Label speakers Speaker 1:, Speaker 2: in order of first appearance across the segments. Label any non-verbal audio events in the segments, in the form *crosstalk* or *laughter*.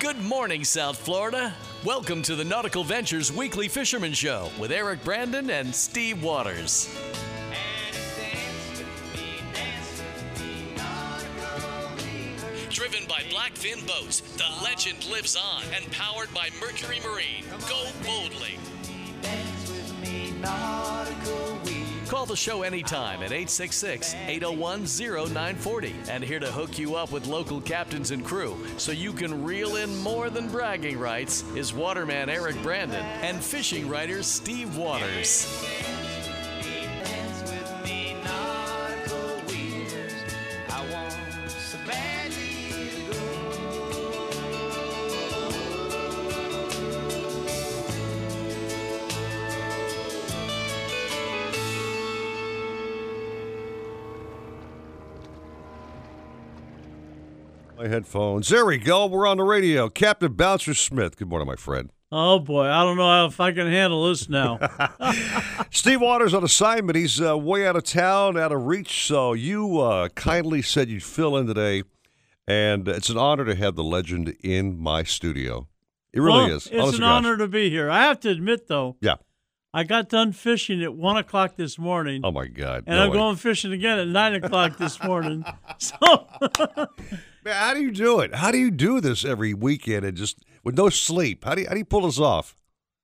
Speaker 1: Good morning, South Florida. Welcome to the Nautical Ventures Weekly Fisherman Show with Eric Brandon and Steve Waters. Driven by Blackfin Boats, the legend lives on and powered by Mercury Marine. Go boldly. Call the show anytime at 866 801 0940 and here to hook you up with local captains and crew so you can reel in more than bragging rights is waterman Eric Brandon and fishing writer Steve Waters.
Speaker 2: Headphones. There we go. We're on the radio. Captain Bouncer Smith. Good morning, my friend.
Speaker 3: Oh boy, I don't know if I can handle this now. *laughs*
Speaker 2: Steve Waters on assignment. He's uh, way out of town, out of reach. So you uh, kindly said you'd fill in today, and it's an honor to have the legend in my studio. It really
Speaker 3: Well,
Speaker 2: is.
Speaker 3: It's
Speaker 2: Honest
Speaker 3: an
Speaker 2: gosh.
Speaker 3: honor to be here. I have to admit though,
Speaker 2: Yeah.
Speaker 3: I got done fishing at one o'clock this morning,
Speaker 2: Oh my God.
Speaker 3: and
Speaker 2: No
Speaker 3: I'm
Speaker 2: way.
Speaker 3: going fishing again at nine o'clock this morning. *laughs* So *laughs*
Speaker 2: Man, how do you do it? How do you do this every weekend and just with no sleep? How do you, how do you pull this off?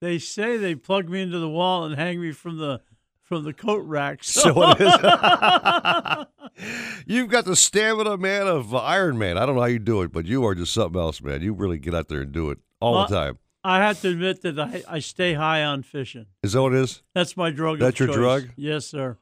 Speaker 3: they say they plug me into the wall and hang me from the from the coat rack. So,
Speaker 2: So it is. *laughs* You've got the stamina, man, of Iron Man. I don't know how you do it, but you are just something else, man. You really get out there and do it all
Speaker 3: Well,
Speaker 2: the time.
Speaker 3: I have to admit that I, I stay high on fishing.
Speaker 2: Is that what it is?
Speaker 3: That's my drug.
Speaker 2: That's your
Speaker 3: choice.
Speaker 2: drug?
Speaker 3: Yes, sir.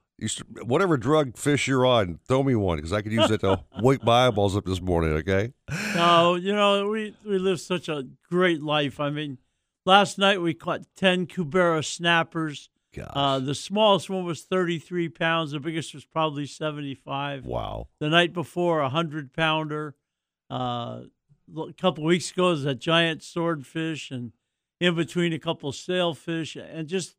Speaker 2: Whatever drug fish you're on, throw me one because I could use it to *laughs* wake my eyeballs up this morning. Okay.
Speaker 3: No, you know, we, we live such a great life. I mean, last night we caught 10 Cubera snappers. Uh, the smallest one was 33 pounds. The biggest was probably 75.
Speaker 2: wow.
Speaker 3: The night before, a 100 pounder. Uh, a couple weeks ago, was a giant swordfish, and in between, a couple sailfish. And just,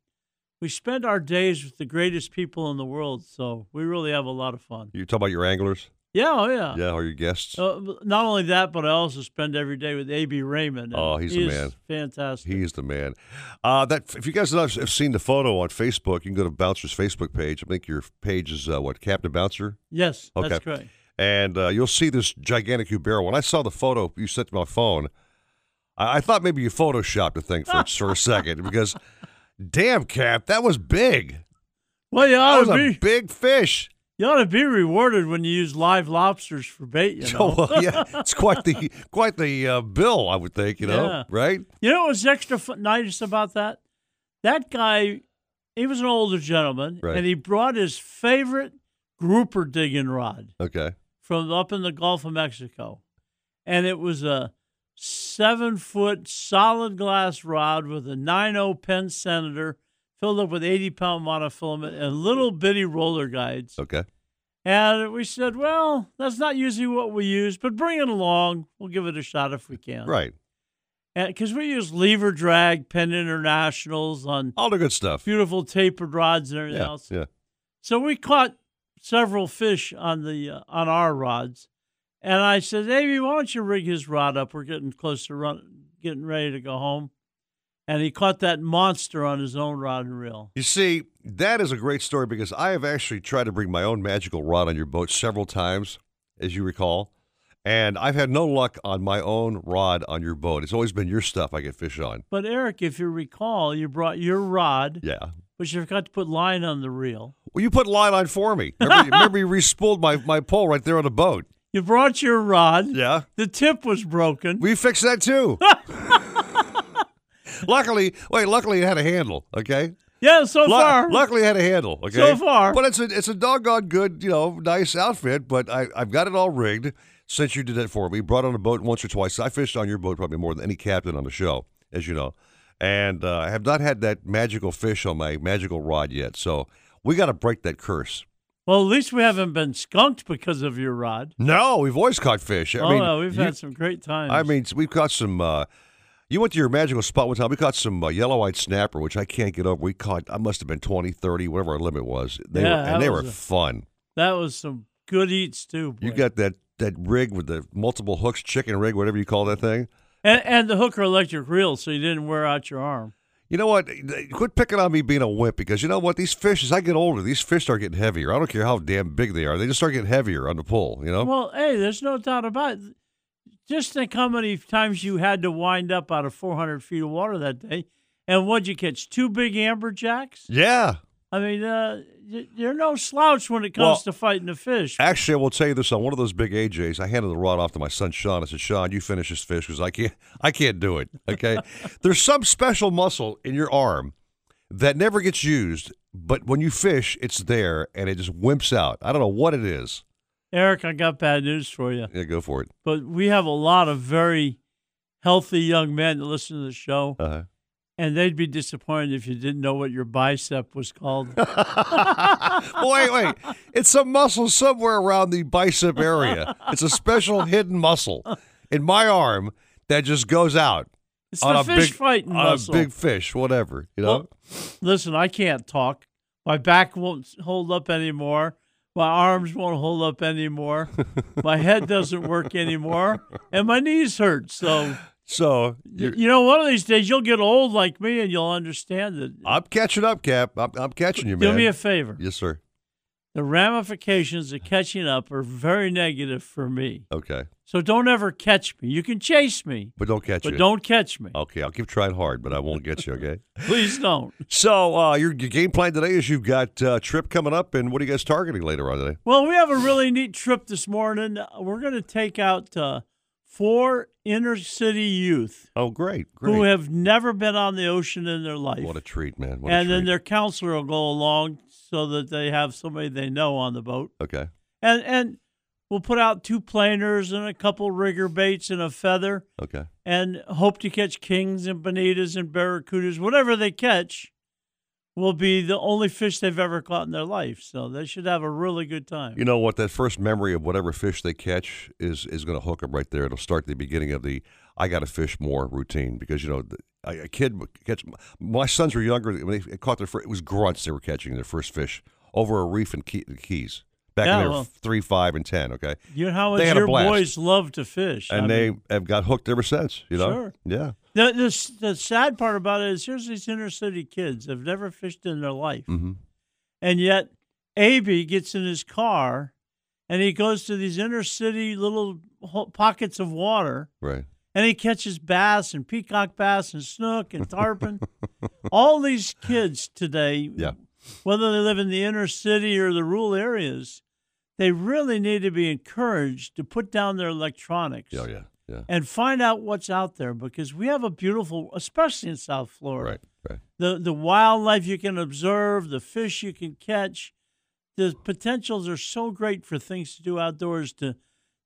Speaker 3: we spend our days with the greatest people in the world. So we really have a lot of fun.
Speaker 2: You talk about your anglers?
Speaker 3: Yeah, oh, yeah.
Speaker 2: Yeah, or your guests?
Speaker 3: Uh, not only that, but I also spend every day with A.B. Raymond.
Speaker 2: Oh, he's
Speaker 3: he
Speaker 2: the man.
Speaker 3: Fantastic.
Speaker 2: He's the man. Uh, that if you guys have have seen the photo on Facebook, you can go to Bouncer's Facebook page. I think your page is uh, what Captain Bouncer.
Speaker 3: yes,
Speaker 2: Okay.
Speaker 3: that's correct.
Speaker 2: and uh, you'll see this gigantic Cubera. When I saw the photo you sent to my phone, I, I thought maybe you photoshopped the thing for *laughs* for a second because, damn, Cap, that was big.
Speaker 3: Well, you
Speaker 2: That
Speaker 3: ought
Speaker 2: was
Speaker 3: to
Speaker 2: a
Speaker 3: be
Speaker 2: big fish.
Speaker 3: you ought to be rewarded when you use live lobsters for bait. You *laughs* know.
Speaker 2: Well, yeah, *laughs* it's quite the quite the uh, bill, I would think. You know,
Speaker 3: Yeah.
Speaker 2: right?
Speaker 3: You know what was extra nice about that? That guy, he was an older gentleman,
Speaker 2: Right.
Speaker 3: and he brought his favorite grouper digging rod
Speaker 2: Okay.
Speaker 3: from up in the Gulf of Mexico, and it was a seven foot solid glass rod with a 9.0 Penn Senator filled up with 80 pound monofilament and little bitty roller guides.
Speaker 2: Okay.
Speaker 3: And we said, well, that's not usually what we use, but bring it along. We'll give it a shot if we can.
Speaker 2: Right.
Speaker 3: Because we use lever drag, Penn Internationals on
Speaker 2: All the good stuff.
Speaker 3: beautiful tapered rods and everything
Speaker 2: Yeah.
Speaker 3: else.
Speaker 2: Yeah.
Speaker 3: So we caught several fish on the uh, on our rods, and I said, Davey, why don't you rig his rod up? We're getting close to run, getting ready to go home." And he caught that monster on his own rod and reel.
Speaker 2: You see, that is a great story because I have actually tried to bring my own magical rod on your boat several times, as you recall. And I've had no luck on my own rod on your boat. It's always been your stuff I get fish on.
Speaker 3: But Eric, if you recall, you brought your rod,
Speaker 2: Yeah.
Speaker 3: but you forgot to put line on the reel.
Speaker 2: Well, you put line on for me. Remember, *laughs* remember you re-spooled my, my pole right there on the boat.
Speaker 3: You brought your rod.
Speaker 2: Yeah.
Speaker 3: The tip was broken.
Speaker 2: We fixed that too. *laughs* luckily, wait, luckily it had a handle, okay?
Speaker 3: yeah, so
Speaker 2: Lu-
Speaker 3: far.
Speaker 2: luckily it had a handle, okay?
Speaker 3: So far.
Speaker 2: But it's a it's a doggone good, you know, nice outfit, but I, I've got it all rigged since you did it for me. Brought on a boat once or twice. I fished on your boat probably more than any captain on the show, as you know. And uh, I have not had that magical fish on my magical rod yet. So we got to break that curse.
Speaker 3: Well, at least we haven't been skunked because of your rod.
Speaker 2: No, we've always caught fish. I
Speaker 3: oh,
Speaker 2: mean,
Speaker 3: no, we've
Speaker 2: you-
Speaker 3: had some great times.
Speaker 2: I mean, we've caught some. Uh, you went to your magical spot one time. We caught some uh, yellow-eyed snapper, which I can't get over. We caught. I must have been 20, 30, whatever our limit was. They
Speaker 3: Yeah,
Speaker 2: were, and they were
Speaker 3: a-
Speaker 2: fun.
Speaker 3: that was some good eats too.
Speaker 2: You got that that rig with the multiple hooks, chicken rig, whatever you call that thing.
Speaker 3: and, and the hooker electric reel, so you didn't wear out your arm.
Speaker 2: You know what? Quit picking on me being a wimp because you know what? These fish, as I get older, these fish start getting heavier. I don't care how damn big they are; they just start getting heavier on the pull. You know?
Speaker 3: Well, hey, there's no doubt about it. Just think how many times you had to wind up out of 400 feet of water that day, and what'd you catch? Two big amberjacks.
Speaker 2: yeah.
Speaker 3: I mean, uh, you're no slouch when it comes
Speaker 2: Well,
Speaker 3: to fighting the fish.
Speaker 2: Actually, I will tell you this: on one of those big AJs, I handed the rod off to my son Sean. I said, "Sean, you finish this fish because I can't, I can't do it." Okay, *laughs* there's some special muscle in your arm that never gets used, but when you fish, it's there and it just wimps out. I don't know what it is.
Speaker 3: Eric, I got bad news for you.
Speaker 2: Yeah, go for it.
Speaker 3: But we have a lot of very healthy young men that listen to the show,
Speaker 2: Uh-huh.
Speaker 3: And they'd be disappointed if you didn't know what your bicep was called. *laughs*
Speaker 2: wait, wait. It's a muscle somewhere around the bicep area. It's a special hidden muscle in my arm that just goes out
Speaker 3: It's
Speaker 2: on
Speaker 3: the
Speaker 2: a
Speaker 3: fish
Speaker 2: big
Speaker 3: fighting
Speaker 2: on
Speaker 3: muscle.
Speaker 2: a big fish, whatever. You know.
Speaker 3: Well, listen, I can't talk. My back won't hold up anymore. My arms won't hold up anymore. my head doesn't work anymore, and my knees hurt. So,
Speaker 2: so you're,
Speaker 3: know, one of these days you'll get old like me, and you'll understand that.
Speaker 2: I'm catching up, Cap. I'm, I'm catching you,
Speaker 3: Do me a favor.
Speaker 2: yes, sir.
Speaker 3: The ramifications of catching up are very negative for me.
Speaker 2: Okay,
Speaker 3: So don't ever catch me. You can chase me,
Speaker 2: but don't catch
Speaker 3: but
Speaker 2: you.
Speaker 3: don't catch me.
Speaker 2: Okay, I'll keep trying hard, but I won't get you. Okay. *laughs*
Speaker 3: Please don't.
Speaker 2: so uh, your, your game plan today is you've got uh, trip coming up, and what are you guys targeting later on today?
Speaker 3: Well, we have a really neat trip this morning. We're going to take out uh, four inner city youth
Speaker 2: Oh, great, great.
Speaker 3: who have never been on the ocean in their life.
Speaker 2: what a treat, man. What a
Speaker 3: and then their counselor will go along so that they have somebody they know on the boat.
Speaker 2: okay.
Speaker 3: And and we'll put out two planers and a couple rigger baits and a feather
Speaker 2: Okay.
Speaker 3: and hope to catch kings and bonitas and barracudas, whatever they catch will be the only fish they've ever caught in their life. So they should have a really good time.
Speaker 2: You know what? That first memory of whatever fish they catch is is going to hook them right there. It'll start the beginning of the I got to fish more routine because you know the, a kid would catch. My sons were younger when they caught their first. It was grunts they were catching their first fish over a reef in Key, the Keys back
Speaker 3: Yeah,
Speaker 2: when they were
Speaker 3: well-
Speaker 2: three, five, and ten. Okay,
Speaker 3: You know how
Speaker 2: They had
Speaker 3: your boys love to fish.
Speaker 2: and
Speaker 3: I
Speaker 2: they
Speaker 3: mean,
Speaker 2: have got hooked ever since. You know,
Speaker 3: Sure.
Speaker 2: yeah.
Speaker 3: The, the the sad part about it is here's these inner city kids have never fished in their life,
Speaker 2: hmm
Speaker 3: and yet Aby gets in his car, and he goes to these inner city little pockets of water,
Speaker 2: Right.
Speaker 3: and he catches bass and peacock bass and snook and tarpon. *laughs* All these kids today,
Speaker 2: Yeah.
Speaker 3: whether they live in the inner city or the rural areas, they really need to be encouraged to put down their electronics
Speaker 2: Oh, Yeah. Yeah.
Speaker 3: and find out what's out there because we have a beautiful, especially in South Florida,
Speaker 2: Right. Right.
Speaker 3: the the wildlife you can observe, the fish you can catch, the potentials are so great for things to do outdoors. To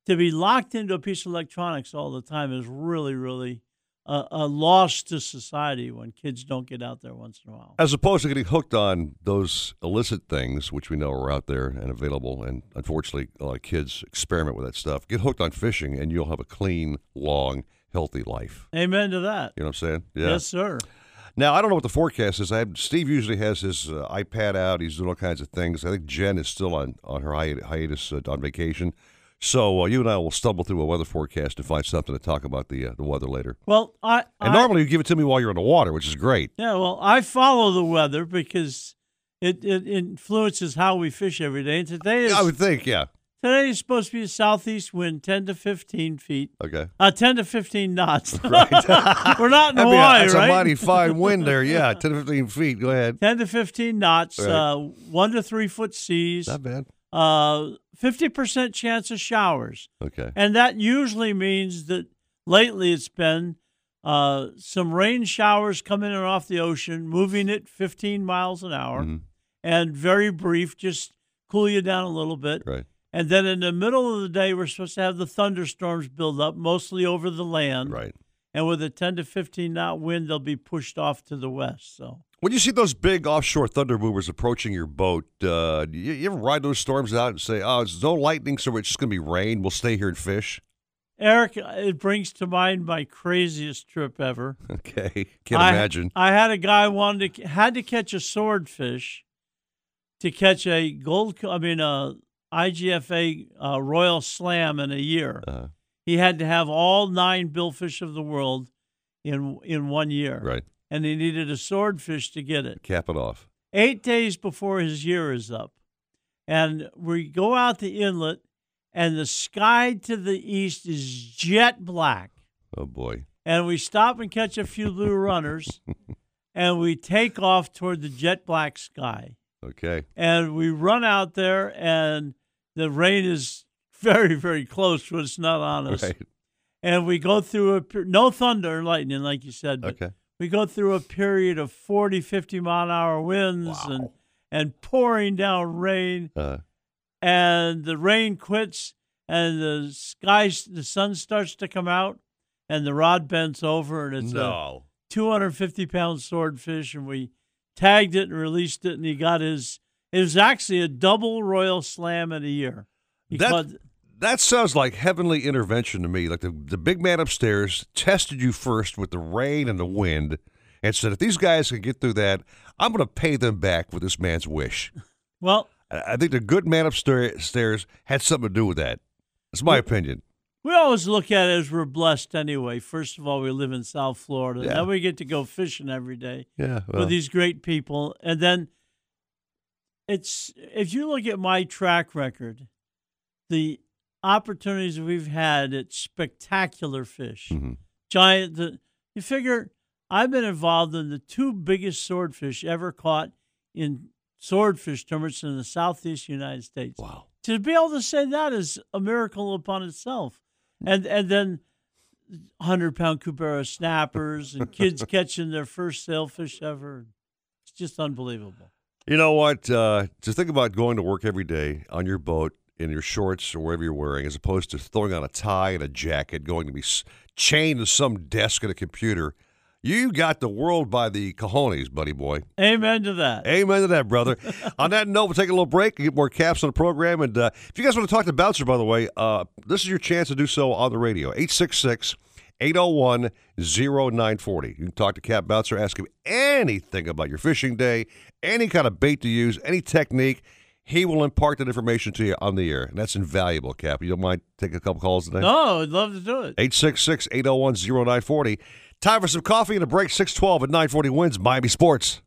Speaker 3: to be locked into a piece of electronics all the time is really, really a, a loss to society when kids don't get out there once in a while.
Speaker 2: As opposed to getting hooked on those illicit things, which we know are out there and available, and unfortunately, a lot of kids experiment with that stuff. Get hooked on fishing, and you'll have a clean, long, healthy life.
Speaker 3: Amen to that.
Speaker 2: You know what I'm saying? Yeah.
Speaker 3: Yes, sir.
Speaker 2: Now I don't know what the forecast is. I have, Steve usually has his uh, iPad out. He's doing all kinds of things. I think Jen is still on on her hiatus, hiatus uh, on vacation. So uh, you and I will stumble through a weather forecast to find something to talk about the uh, the weather later.
Speaker 3: Well, I,
Speaker 2: And
Speaker 3: I
Speaker 2: normally you give it to me while you're in the water, which is great.
Speaker 3: Yeah, well, I follow the weather because it, it influences how we fish every day. And today is
Speaker 2: I would think, yeah.
Speaker 3: today is supposed to be a southeast wind, ten to fifteen feet,
Speaker 2: Okay.
Speaker 3: uh, ten to fifteen knots. *laughs*
Speaker 2: Right. *laughs*
Speaker 3: We're not in *laughs*
Speaker 2: mean,
Speaker 3: Hawaii,
Speaker 2: that's
Speaker 3: right?
Speaker 2: a mighty fine wind there. Yeah, 10 to 15 feet. Go ahead.
Speaker 3: ten to fifteen knots,
Speaker 2: Right.
Speaker 3: uh, one to three foot seas,
Speaker 2: Not bad.
Speaker 3: Uh, fifty percent chance of showers,
Speaker 2: Okay.
Speaker 3: and that usually means that lately it's been. Uh, some rain showers coming in off the ocean, moving at 15 miles an hour.
Speaker 2: Mhm.
Speaker 3: and very brief, just cool you down a little bit.
Speaker 2: Right.
Speaker 3: And then in the middle of the day, we're supposed to have the thunderstorms build up, mostly over the land.
Speaker 2: Right.
Speaker 3: And with a 10 to 15 knot wind, they'll be pushed off to the west. So,
Speaker 2: When you see those big offshore thunder movers approaching your boat, uh, you, you ever ride those storms out and say, "Oh, it's no lightning, so it's just going to be rain. We'll stay here and fish."
Speaker 3: Eric, it brings to mind my craziest trip ever. *laughs*
Speaker 2: Okay, can't
Speaker 3: I,
Speaker 2: imagine.
Speaker 3: I had a guy wanted to had to catch a swordfish to catch a gold. I mean, a IGFA uh, Royal Slam in a year.
Speaker 2: Uh,
Speaker 3: he had to have all nine billfish of the world in in one year.
Speaker 2: Right.
Speaker 3: And he needed a swordfish to get it.
Speaker 2: Cap it off.
Speaker 3: Eight days before his year is up. And we go out the inlet, and the sky to the east is jet black.
Speaker 2: Oh boy.
Speaker 3: And we stop and catch a few blue *laughs* runners, and we take off toward the jet black sky.
Speaker 2: Okay.
Speaker 3: And we run out there, and the rain is very, very close, but it's not on us.
Speaker 2: Right.
Speaker 3: And we go through a no thunder and lightning, like you said,
Speaker 2: Okay.
Speaker 3: We go through a period of 40, 50 mile an hour winds and,
Speaker 2: Wow.
Speaker 3: and pouring down rain.
Speaker 2: Uh,
Speaker 3: And the rain quits, and the sky, the sun starts to come out, and the rod bends over, and it's a 250 pound swordfish, and we tagged it and released it, and he got his. It was actually a double royal slam in a year. He
Speaker 2: That-
Speaker 3: caught-
Speaker 2: That sounds like heavenly intervention to me. Like the, the big man upstairs tested you first with the rain and the wind and said, if these guys can get through that, I'm going to pay them back with this man's wish. *laughs*
Speaker 3: well,
Speaker 2: I think the good man upstairs had something to do with that. That's my opinion.
Speaker 3: we always look at it as we're blessed anyway. First of all, we live in South Florida.
Speaker 2: Yeah.
Speaker 3: Then we get to go fishing every day
Speaker 2: Yeah. well,
Speaker 3: with these great people. And then it's if you look at my track record, the opportunities we've had at spectacular fish.
Speaker 2: mhm.
Speaker 3: giant. The, you figure I've been involved in the two biggest swordfish ever caught in swordfish tournaments in the southeast United States.
Speaker 2: Wow.
Speaker 3: To be able to say that is a miracle upon itself, and and then hundred pound cubera snappers and kids *laughs* catching their first sailfish ever. It's just unbelievable.
Speaker 2: You know what? Uh, just think about going to work every day on your boat in your shorts or whatever you're wearing, as opposed to throwing on a tie and a jacket, going to be chained to some desk at a computer. You got the world by the cojones, buddy boy.
Speaker 3: Amen to that.
Speaker 2: Amen to that, brother. *laughs* on that note, we'll take a little break and get more caps on the program. And uh, if you guys want to talk to Bouncer, by the way, uh, this is your chance to do so on the radio. 866 801 0940. You can talk to Cap Bouncer, ask him anything about your fishing day, any kind of bait to use, any technique. He will impart that information to you on the air. And that's invaluable, Cap. You don't mind taking a couple calls today?
Speaker 3: No, I'd love to do it.
Speaker 2: 866 801 0940. Time for some coffee and a break. 612 at 940 wins Miami Sports.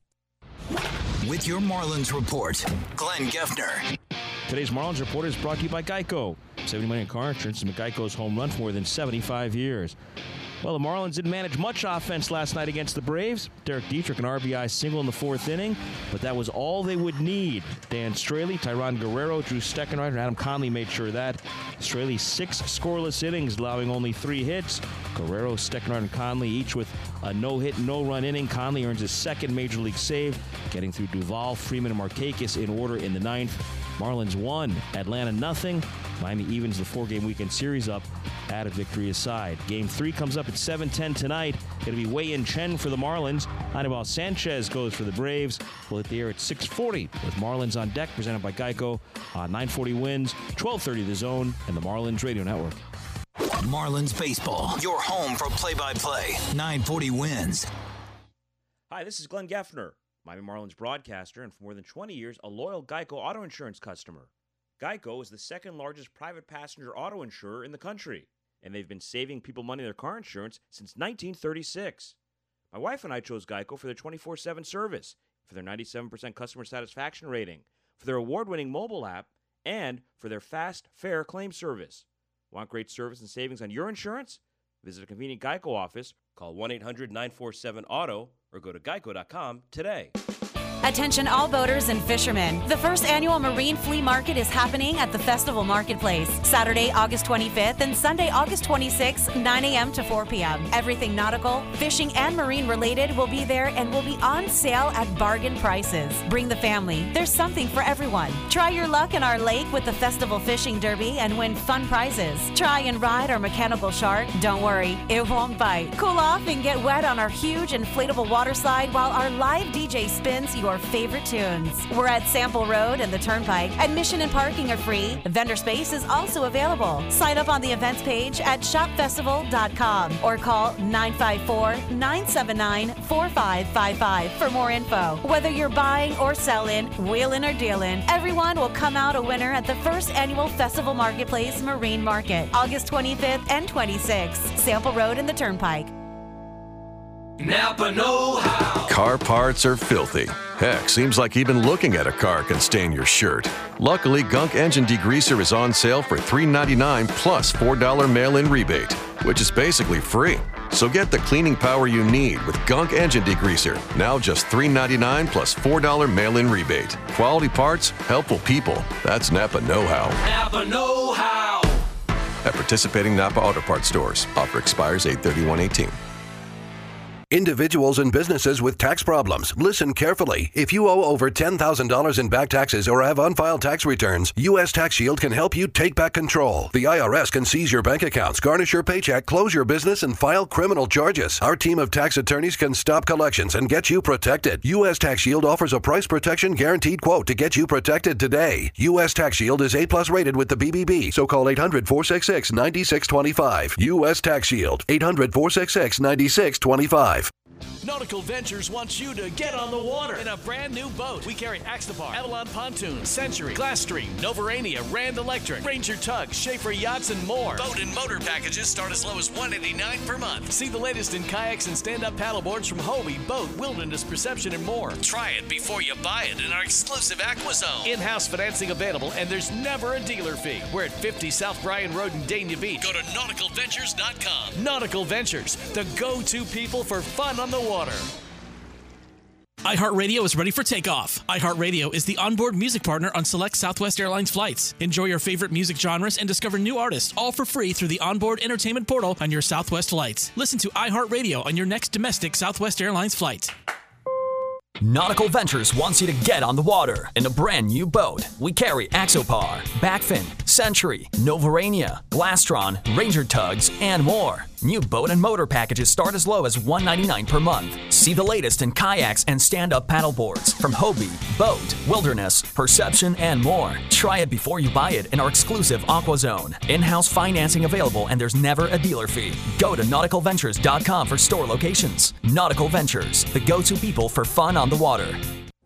Speaker 4: With your Marlins report, Glenn Geffner.
Speaker 5: Today's Marlins Report is brought to you by Geico. 70 million car insurance has been Geico's home run for more than 75 years. Well, the Marlins didn't manage much offense last night against the Braves. Derek Dietrich, an RBI single in the fourth inning, but that was all they would need. Dan Straily, Tayron Guerrero, Drew Steckenrider, and Adam Conley made sure of that. Straily, six scoreless innings, allowing only three hits. Guerrero, Steckenrider, and Conley each with a no-hit, no-run inning. Conley earns his second major league save, getting through Duvall, Freeman, and Markakis in order in the ninth. Marlins won, Atlanta nothing. Miami evens the four-game weekend series up at a victory aside. Game three comes up at 7:10 tonight. It'll be Wei-Yin Chen for the Marlins. Anibal Sanchez goes for the Braves. We'll hit the air at 6:40 with Marlins on deck, presented by Geico. On 9:40 wins, 12:30 the Zone, and the Marlins Radio Network.
Speaker 4: Marlins Baseball, your home for play by play. 940 wins.
Speaker 5: Hi, this is Glenn Geffner, Miami Marlins broadcaster, and for more than 20 years, a loyal Geico auto insurance customer. Geico is the second largest private passenger auto insurer in the country, and they've been saving people money on their car insurance since 1936. My wife and I chose Geico for their 24 7 service, for their 97% customer satisfaction rating, for their award winning mobile app, and for their fast, fair claim service. Want great service and savings on your insurance? Visit a convenient Geico office, call 1 800 947 AUTO, or go to geico.com today.
Speaker 6: Attention all boaters and fishermen. The first annual Marine Flea Market is happening at the Festival Marketplace, Saturday, August 25th and Sunday, August 26th, 9 a.m. to 4 p.m. Everything nautical, fishing, and marine related will be there and will be on sale at bargain prices. Bring the family. There's something for everyone. Try your luck in our lake with the Festival Fishing Derby and win fun prizes. Try and ride our mechanical shark. Don't worry, it won't bite. Cool off and get wet on our huge inflatable water slide while our live DJ spins your your favorite tunes. We're at Sample Road and the Turnpike. Admission and parking are free. Vendor space is also available. Sign up on the events page at shopfestival.com or call 954 979 4555 for more info. Whether you're buying or selling, wheeling or dealing, everyone will come out a winner at the first annual Festival Marketplace Marine Market, August 25th and 26th, Sample Road and the Turnpike.
Speaker 7: Napa Know How.
Speaker 8: Car parts are filthy. Heck, seems like even looking at a car can stain your shirt. Luckily, Gunk Engine Degreaser is on sale for $3.99 plus $4 mail in rebate, which is basically free. So get the cleaning power you need with Gunk Engine Degreaser. Now just $3.99 plus $4 mail in rebate. Quality parts, helpful people. That's Napa Know How.
Speaker 7: Napa Know How.
Speaker 8: At participating Napa Auto Parts stores. Offer expires 831
Speaker 9: Individuals and businesses with tax problems, listen carefully. If you owe over $10,000 in back taxes or have unfiled tax returns, U.S. Tax Shield can help you take back control. The IRS can seize your bank accounts, garnish your paycheck, close your business, and file criminal charges. Our team of tax attorneys can stop collections and get you protected. U.S. Tax Shield offers a price protection guaranteed quote to get you protected today. U.S. Tax Shield is A plus rated with the BBB, so call 800 466 9625. U.S. Tax Shield, 800 466 9625.
Speaker 1: Nautical Ventures wants you to get on the water in a brand new boat. We carry Axopar, Avalon Pontoon, Century, Glasstream, Novurania, Rand Electric, Ranger Tug, Schaefer Yachts, and more. Boat and motor packages start as low as 189 per month. See the latest in kayaks and stand-up paddleboards from Hobie, Boat, Wilderness Perception, and more. Try it before you buy it in our exclusive AquaZone. In-house financing available, and there's never a dealer fee. We're at 50 South Bryan Road in Dania Beach. Go to nauticalventures.com. Nautical Ventures, the go-to people for fun on the water.
Speaker 10: iHeartRadio is ready for takeoff. iHeartRadio is the onboard music partner on select Southwest Airlines flights. Enjoy your favorite music genres and discover new artists all for free through the onboard entertainment portal on your Southwest flights. Listen to iHeartRadio on your next domestic Southwest Airlines flight.
Speaker 11: Nautical Ventures wants you to get on the water in a brand new boat. We carry Axopar, Blackfin, Century, Novurania, Glastron, Ranger Tugs, and more. New boat and motor packages start as low as 199 per month. See the latest in kayaks and stand-up paddleboards from Hobie, Boat, Wilderness, Perception, and more. Try it before you buy it in our exclusive AquaZone. In-house financing available and there's never a dealer fee. Go to nauticalventures.com for store locations. Nautical Ventures, the go-to people for fun on the water.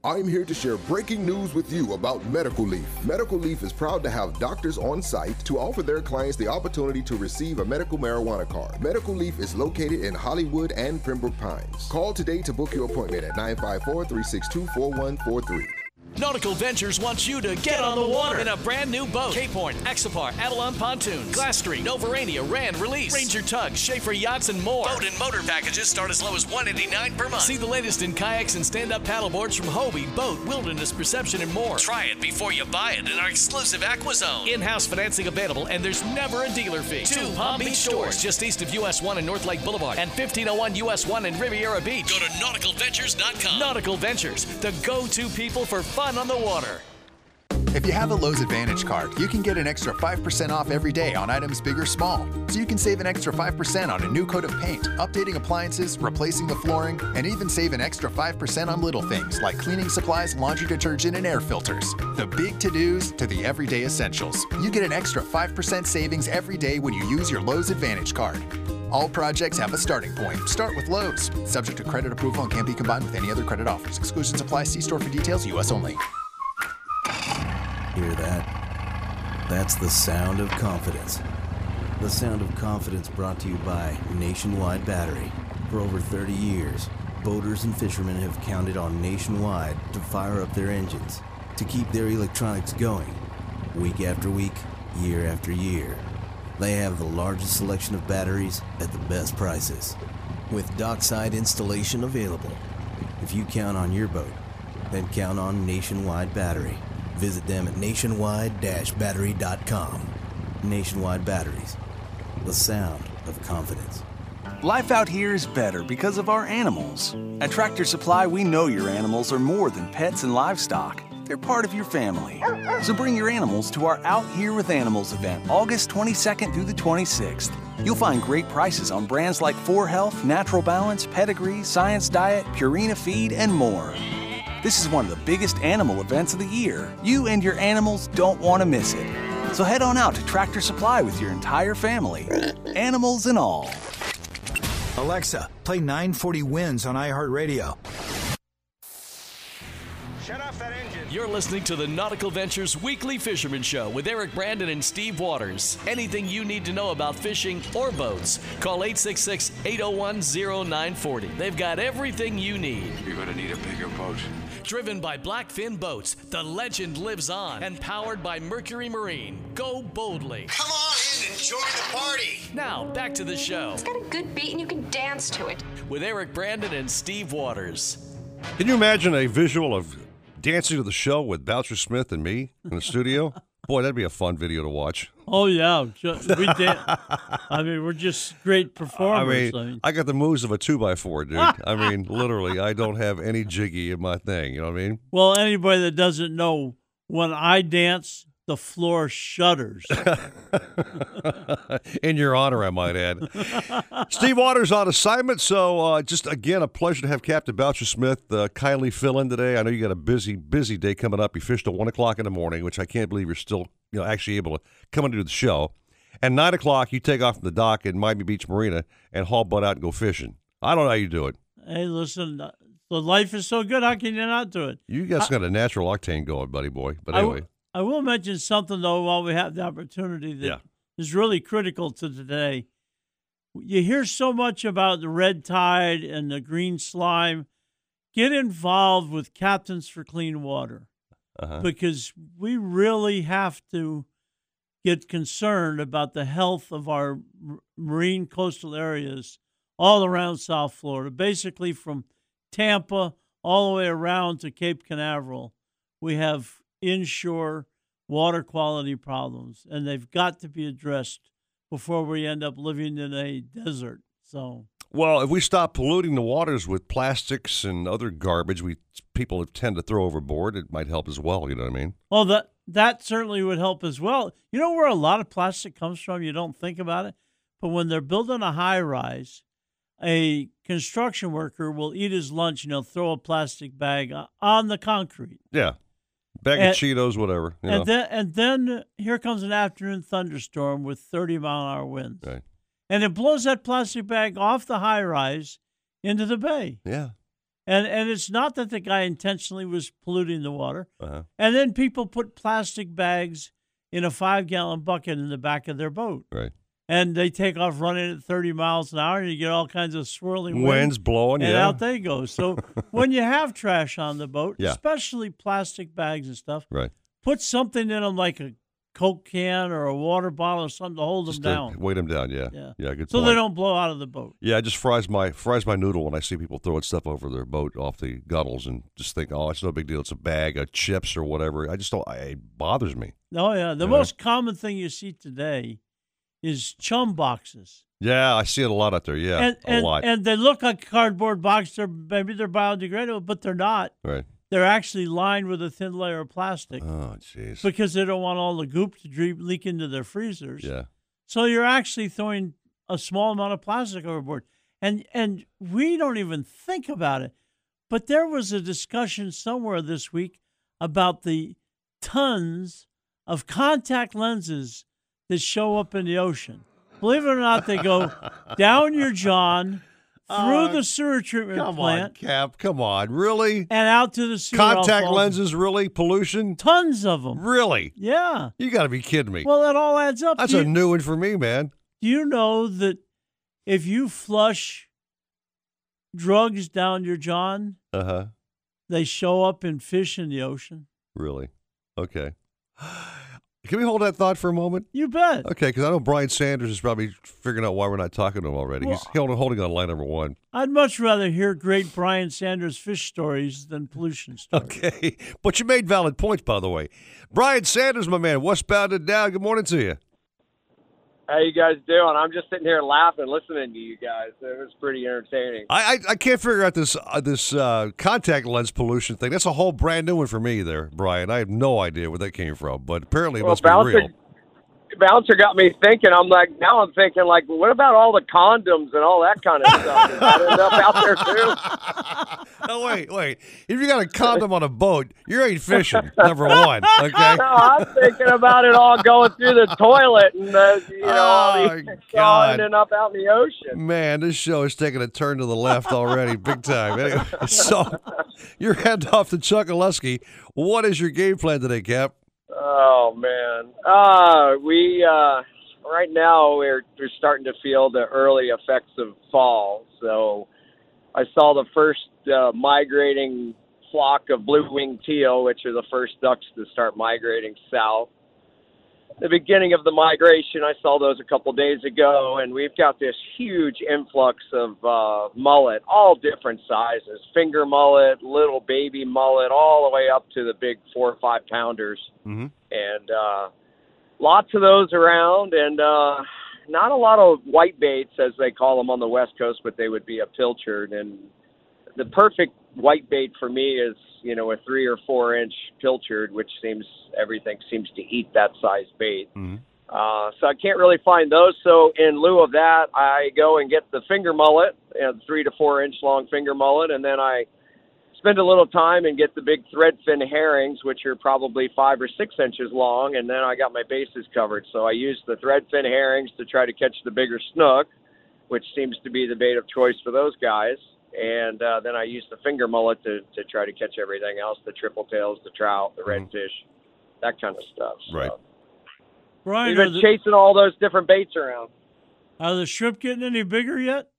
Speaker 12: I'm here to share breaking news with you about Medical Leaf. Medical Leaf is proud to have doctors on site to offer their clients the opportunity to receive a medical marijuana card. Medical Leaf is located in Hollywood and Pembroke Pines. Call today to book your appointment at 954 362 4143.
Speaker 1: Nautical Ventures wants you to get on the water in a brand new boat. Cape Horn, Axopar, Avalon Pontoons, Glasstream, Novurania, Rand, Release, Ranger Tug, Schaefer Yachts, and more. Boat and motor packages start as low as 189 per month. See the latest in kayaks and stand-up paddleboards from Hobie, Boat, Wilderness Perception, and more. Try it before you buy it in our exclusive AquaZone. In-house financing available, and there's never a dealer fee. Two Palm Beach stores just east of US 1 and North Lake Boulevard, and 1501 US 1 in Riviera Beach. Go to nauticalventures.com. Nautical Ventures, the go-to people for fun on the water.
Speaker 13: If you have a Lowe's Advantage card, you can get an extra 5% off every day on items big or small. So you can save an extra 5% on a new coat of paint, updating appliances, replacing the flooring, and even save an extra 5% on little things like cleaning supplies, laundry detergent, and air filters. The big to dos to the everyday essentials. You get an extra 5% savings every day when you use your Lowe's Advantage card. All projects have a starting point. Start with Lowe's. Subject to credit approval and can't be combined with any other credit offers. Exclusions apply. See store for details. U.S. only.
Speaker 14: Hear that? That's the sound of confidence. The sound of confidence brought to you by Nationwide Battery. For over 30 years, boaters and fishermen have counted on Nationwide to fire up their engines, to keep their electronics going, week after week, year after year. They have the largest selection of batteries at the best prices, with dockside installation available. If you count on your boat, then count on Nationwide Battery. Visit them at nationwide-battery.com. Nationwide Batteries, the sound of confidence.
Speaker 15: Life out here is better because of our animals. At Tractor Supply, we know your animals are more than pets and livestock. They're part of your family. So bring your animals to our Out Here with Animals event, August 22nd through the 26th. You'll find great prices on brands like 4Health, Natural Balance, Pedigree, Science Diet, Purina Feed, and more.
Speaker 16: This is one of the biggest animal events of the year. You and your animals don't want to miss it. So head on out to Tractor Supply with your entire family, animals and all.
Speaker 4: Alexa, play 940 Wins on iHeartRadio.
Speaker 1: You're listening to the Nautical Ventures Weekly Fisherman Show with Eric Brandon and Steve Waters. Anything you need to know about fishing or boats, call 866 801 0940. They've got everything you need.
Speaker 17: You're going to need a bigger boat.
Speaker 1: Driven by Blackfin Boats, the legend lives on. And powered by Mercury Marine. Go boldly.
Speaker 18: Come on in and join the party.
Speaker 1: Now, back to the show
Speaker 19: It's got a good beat and you can dance to it.
Speaker 1: with Eric Brandon and Steve Waters.
Speaker 2: Can you imagine a visual of dancing to the show with Bouncer Smith and me in the studio? *laughs* Boy, that'd be a fun video to watch.
Speaker 3: Oh yeah, ju- we did. I mean, we're just great *laughs* performers.
Speaker 2: I
Speaker 3: performers.
Speaker 2: mean, I got the moves of a two by four, dude. I *laughs* mean, literally, I don't have any jiggy in my thing. You know what I mean?
Speaker 3: well, anybody that doesn't know, when I dance, the floor shudders. *laughs*
Speaker 2: in your honor, I might add. *laughs* Steve Waters on assignment, so uh, just again a pleasure to have Captain Bouncer Smith uh, kindly fill in today. I know you got a busy, busy day coming up. You fished till one o'clock in the morning, which I can't believe you're still, you know, actually able to come into the show. And nine o'clock, you take off from the dock in Miami Beach Marina and haul butt out and go fishing. I don't know how you do it.
Speaker 3: hey, listen, uh, the life is so good. How can you not do it?
Speaker 2: You guys got a natural octane going, buddy boy. But anyway,
Speaker 3: I will mention something though while we have the opportunity that is
Speaker 2: Yeah.
Speaker 3: really critical to today. You hear so much about the red tide and the green slime. Get involved with Captains for Clean Water
Speaker 2: uh-huh.
Speaker 3: because we really have to get concerned about the health of our marine coastal areas all around South Florida, basically from Tampa all the way around to Cape Canaveral. We have inshore water quality problems, and they've got to be addressed before we end up living in a desert. So,
Speaker 2: Well, if we stop polluting the waters with plastics and other garbage we people tend to throw overboard, it might help as well. You know what I mean?
Speaker 3: well, that that certainly would help as well. You know where a lot of plastic comes from? You don't think about it, but when they're building a high rise, a construction worker will eat his lunch and he'll throw a plastic bag on the concrete.
Speaker 2: Yeah, bag
Speaker 3: And-
Speaker 2: of Cheetos, whatever. You know?
Speaker 3: And then and then here comes an afternoon thunderstorm with 30 mile an hour winds.
Speaker 2: Right.
Speaker 3: And it blows that plastic bag off the high rise into the bay.
Speaker 2: Yeah.
Speaker 3: And and it's not that the guy intentionally was polluting the water.
Speaker 2: Uh-huh.
Speaker 3: And then people put plastic bags in a 5-gallon bucket in the back of their boat.
Speaker 2: Right.
Speaker 3: And they take off running at 30 miles an hour and you get all kinds of swirling
Speaker 2: Winds
Speaker 3: winds
Speaker 2: blowing,
Speaker 3: and
Speaker 2: yeah.
Speaker 3: out they go. So *laughs* when you have trash on the boat,
Speaker 2: Yeah.
Speaker 3: especially plastic bags and stuff,
Speaker 2: Right.
Speaker 3: put something in them like a Coke can or a water bottle or something to hold
Speaker 2: Just
Speaker 3: them down.
Speaker 2: weight them down. Yeah.
Speaker 3: Yeah.
Speaker 2: Yeah. Good.
Speaker 3: so
Speaker 2: point.
Speaker 3: they don't blow out of the boat.
Speaker 2: Yeah, I just fries my fries my noodle when I see people throwing stuff over their boat off the gunnels and just think, oh, it's no big deal. It's a bag of chips or whatever. I just don't. It bothers me.
Speaker 3: Oh yeah, the
Speaker 2: You know?
Speaker 3: most common thing you see today is chum boxes.
Speaker 2: Yeah, I see it a lot out there. Yeah,
Speaker 3: and,
Speaker 2: a
Speaker 3: and,
Speaker 2: lot.
Speaker 3: and they look like cardboard boxes. They're maybe they're biodegradable, but they're not.
Speaker 2: right.
Speaker 3: They're actually lined with a thin layer of plastic
Speaker 2: Oh, jeez.
Speaker 3: because they don't want all the goop to leak into their freezers.
Speaker 2: Yeah.
Speaker 3: So you're actually throwing a small amount of plastic overboard. And and we don't even think about it. But there was a discussion somewhere this week about the tons of contact lenses that show up in the ocean. Believe it or not, they go *laughs* down your john, through
Speaker 2: Uh,
Speaker 3: the sewer treatment
Speaker 2: Come
Speaker 3: plant,
Speaker 2: on, Cap. Come on. Really?
Speaker 3: and out to the sewer.
Speaker 2: Contact lenses, really? Pollution?
Speaker 3: Tons of them.
Speaker 2: Really?
Speaker 3: Yeah.
Speaker 2: You got to be kidding me.
Speaker 3: Well, it all adds up.
Speaker 2: That's
Speaker 3: Do
Speaker 2: a
Speaker 3: you-
Speaker 2: new one for me, man.
Speaker 3: Do you know that if you flush drugs down your john,
Speaker 2: Uh huh.
Speaker 3: they show up in fish in the ocean?
Speaker 2: Really? Okay. Can we hold that thought for a moment?
Speaker 3: You bet.
Speaker 2: Okay, because I know Brian Sanders is probably figuring out why we're not talking to him already.
Speaker 3: Well-
Speaker 2: He's holding, holding on line number one.
Speaker 3: I'd much rather hear great Brian Sanders fish stories than pollution *laughs* stories.
Speaker 2: Okay, but you made valid points, by the way. Brian Sanders, my man, westbound and down. Good morning to you.
Speaker 20: How you guys doing? I'm just sitting here laughing, listening to you guys. It was pretty entertaining.
Speaker 2: I I, I can't figure out this uh, this uh, contact lens pollution thing. That's a whole brand new one for me, there, Brian. I have no idea where that came from, but apparently it
Speaker 20: Well,
Speaker 2: must be real.
Speaker 20: Bouncer got me thinking. I'm like, now I'm thinking, like, what about all the condoms and all that kind of stuff? Does that end up out there too? *laughs*
Speaker 2: no, wait, wait. If you got a condom on a boat, you ain't fishing. Number one, okay.
Speaker 20: No, I'm thinking about it all going through the toilet and uh, you know all
Speaker 2: Oh,
Speaker 20: these all
Speaker 2: God.
Speaker 20: ending up out in the ocean.
Speaker 2: Man, this show is taking a turn to the left already, big time. Anyway, *laughs* so you're heading off to Chokoloskee. What is your game plan today, Cap?
Speaker 20: Oh man. Uh we uh right now we're we're starting to feel the early effects of fall. So I saw the first uh, migrating flock of blue-winged teal, which are the first ducks to start migrating south. The beginning of the migration, I saw those a couple days ago, and we've got this huge influx of uh, mullet, all different sizes finger mullet, little baby mullet, all the way up to the big four or five pounders
Speaker 2: Mm-hmm.
Speaker 20: and uh, lots of those around, and uh, not a lot of white baits as they call them on the West Coast, but they would be a pilchard. And the perfect white bait for me is you know a three or four inch pilchard, which seems everything seems to eat that size bait. Uh, so I can't really find those. So in lieu of that, I go and get the finger mullet, you know, three to four inch long finger mullet, and then I spend a little time and get the big threadfin herrings, which are probably five or six inches long, and then I got my bases covered. So I use the threadfin herrings to try to catch the bigger snook, which seems to be the bait of choice for those guys. And uh, then I use the finger mullet to, to try to catch everything else the triple tails, the trout, the redfish, that kind of stuff. So
Speaker 2: Right.
Speaker 3: Brian,
Speaker 20: We've
Speaker 3: are
Speaker 20: been
Speaker 3: the,
Speaker 20: chasing all those different baits around.
Speaker 3: are the shrimp getting any bigger yet?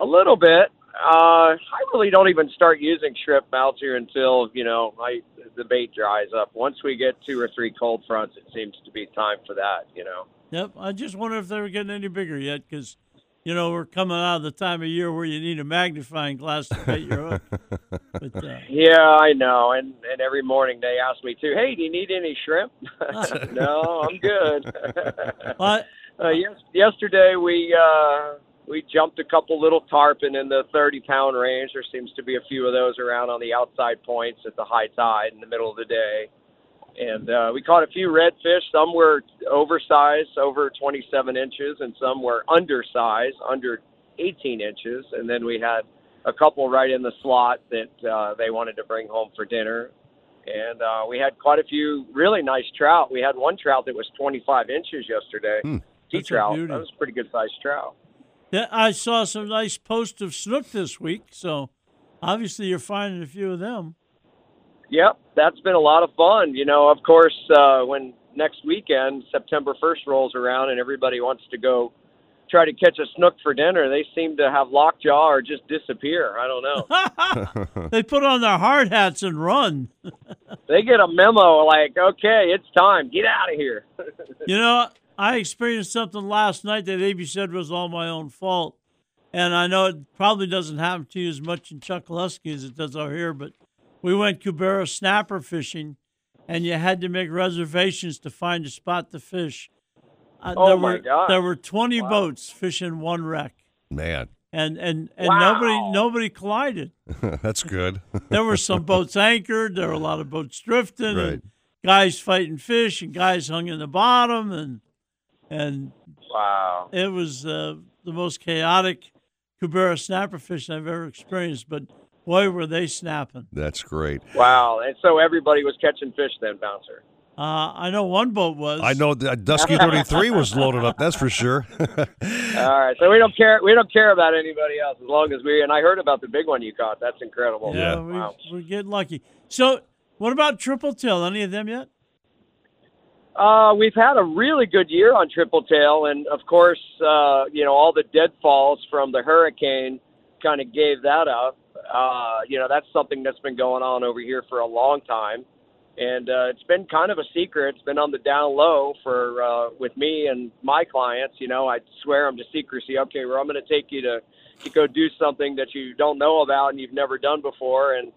Speaker 20: A little bit. Uh, I really don't even start using shrimp Mouser until you know I the bait dries up. Once we get two or three cold fronts, it seems to be time for that. You know.
Speaker 3: Yep. I just wonder if they were getting any bigger yet because, you know, we're coming out of the time of year where you need a magnifying glass to bait your hook. *laughs* But uh,
Speaker 20: Yeah, I know. And and every morning they ask me too. Hey, do you need any shrimp? *laughs* no, I'm good. *laughs*
Speaker 3: What?
Speaker 20: uh, yes, yesterday we uh, we jumped a couple little tarpon in the 30 pound range. There seems to be a few of those around on the outside points at the high tide in the middle of the day. And uh, we caught a few redfish. Some were oversized, over 27 inches, and some were undersized, under 18 inches. And then we had a couple right in the slot that uh, they wanted to bring home for dinner. And uh, we had quite a few really nice trout. We had one trout that was 25 inches yesterday. Sea
Speaker 3: That's
Speaker 20: trout. That was a pretty good sized trout.
Speaker 3: yeah, I saw some nice posts of snook this week. So obviously you're finding a few of them.
Speaker 20: Yep, that's been a lot of fun. You know, of course, uh, when next weekend, September 1st rolls around and everybody wants to go try to catch a snook for dinner, they seem to have lockjaw or just disappear. I don't know. *laughs*
Speaker 3: They put on their hard hats and run. *laughs*
Speaker 20: they get a memo like, okay, it's time. Get out of here. *laughs*
Speaker 3: You know, I experienced something last night that AB said was all my own fault. And I know it probably doesn't happen to you as much in Chokoloskee as it does out here, but we went Cubera snapper fishing, and you had to make reservations to find a spot to fish. Uh,
Speaker 20: Oh,
Speaker 3: there
Speaker 20: my
Speaker 3: were,
Speaker 20: God.
Speaker 3: There were 20 boats fishing one wreck,
Speaker 2: Man,
Speaker 3: and, and, and
Speaker 20: Wow.
Speaker 3: nobody nobody collided. *laughs*
Speaker 2: that's good.
Speaker 3: There were some boats anchored. There were a lot of boats drifting,
Speaker 2: Right.
Speaker 3: and guys fighting fish, and guys hung in the bottom, and and
Speaker 20: wow,
Speaker 3: it was uh, the most chaotic Cubera snapper fishing I've ever experienced. But boy, were they snapping!
Speaker 2: That's great.
Speaker 20: Wow. And so everybody was catching fish then, Bouncer.
Speaker 3: Uh, I know one boat was.
Speaker 2: I know the Dusky 33 was loaded up, that's for sure. *laughs*
Speaker 20: All right. So we don't care. We don't care about anybody else as long as we. And I heard about the big one you caught. That's incredible.
Speaker 3: Yeah, we, we're getting lucky. So, what about triple tail? Any of them yet?
Speaker 20: Uh, we've had a really good year on triple tail, and of course, uh, you know, all the deadfalls from the hurricane kind of gave that up. Uh, you know, that's something that's been going on over here for a long time, and uh, it's been kind of a secret. It's been on the down low for uh, with me and my clients. You know, I swear them to secrecy. Okay, well, I'm going to take you to to go do something that you don't know about and you've never done before, and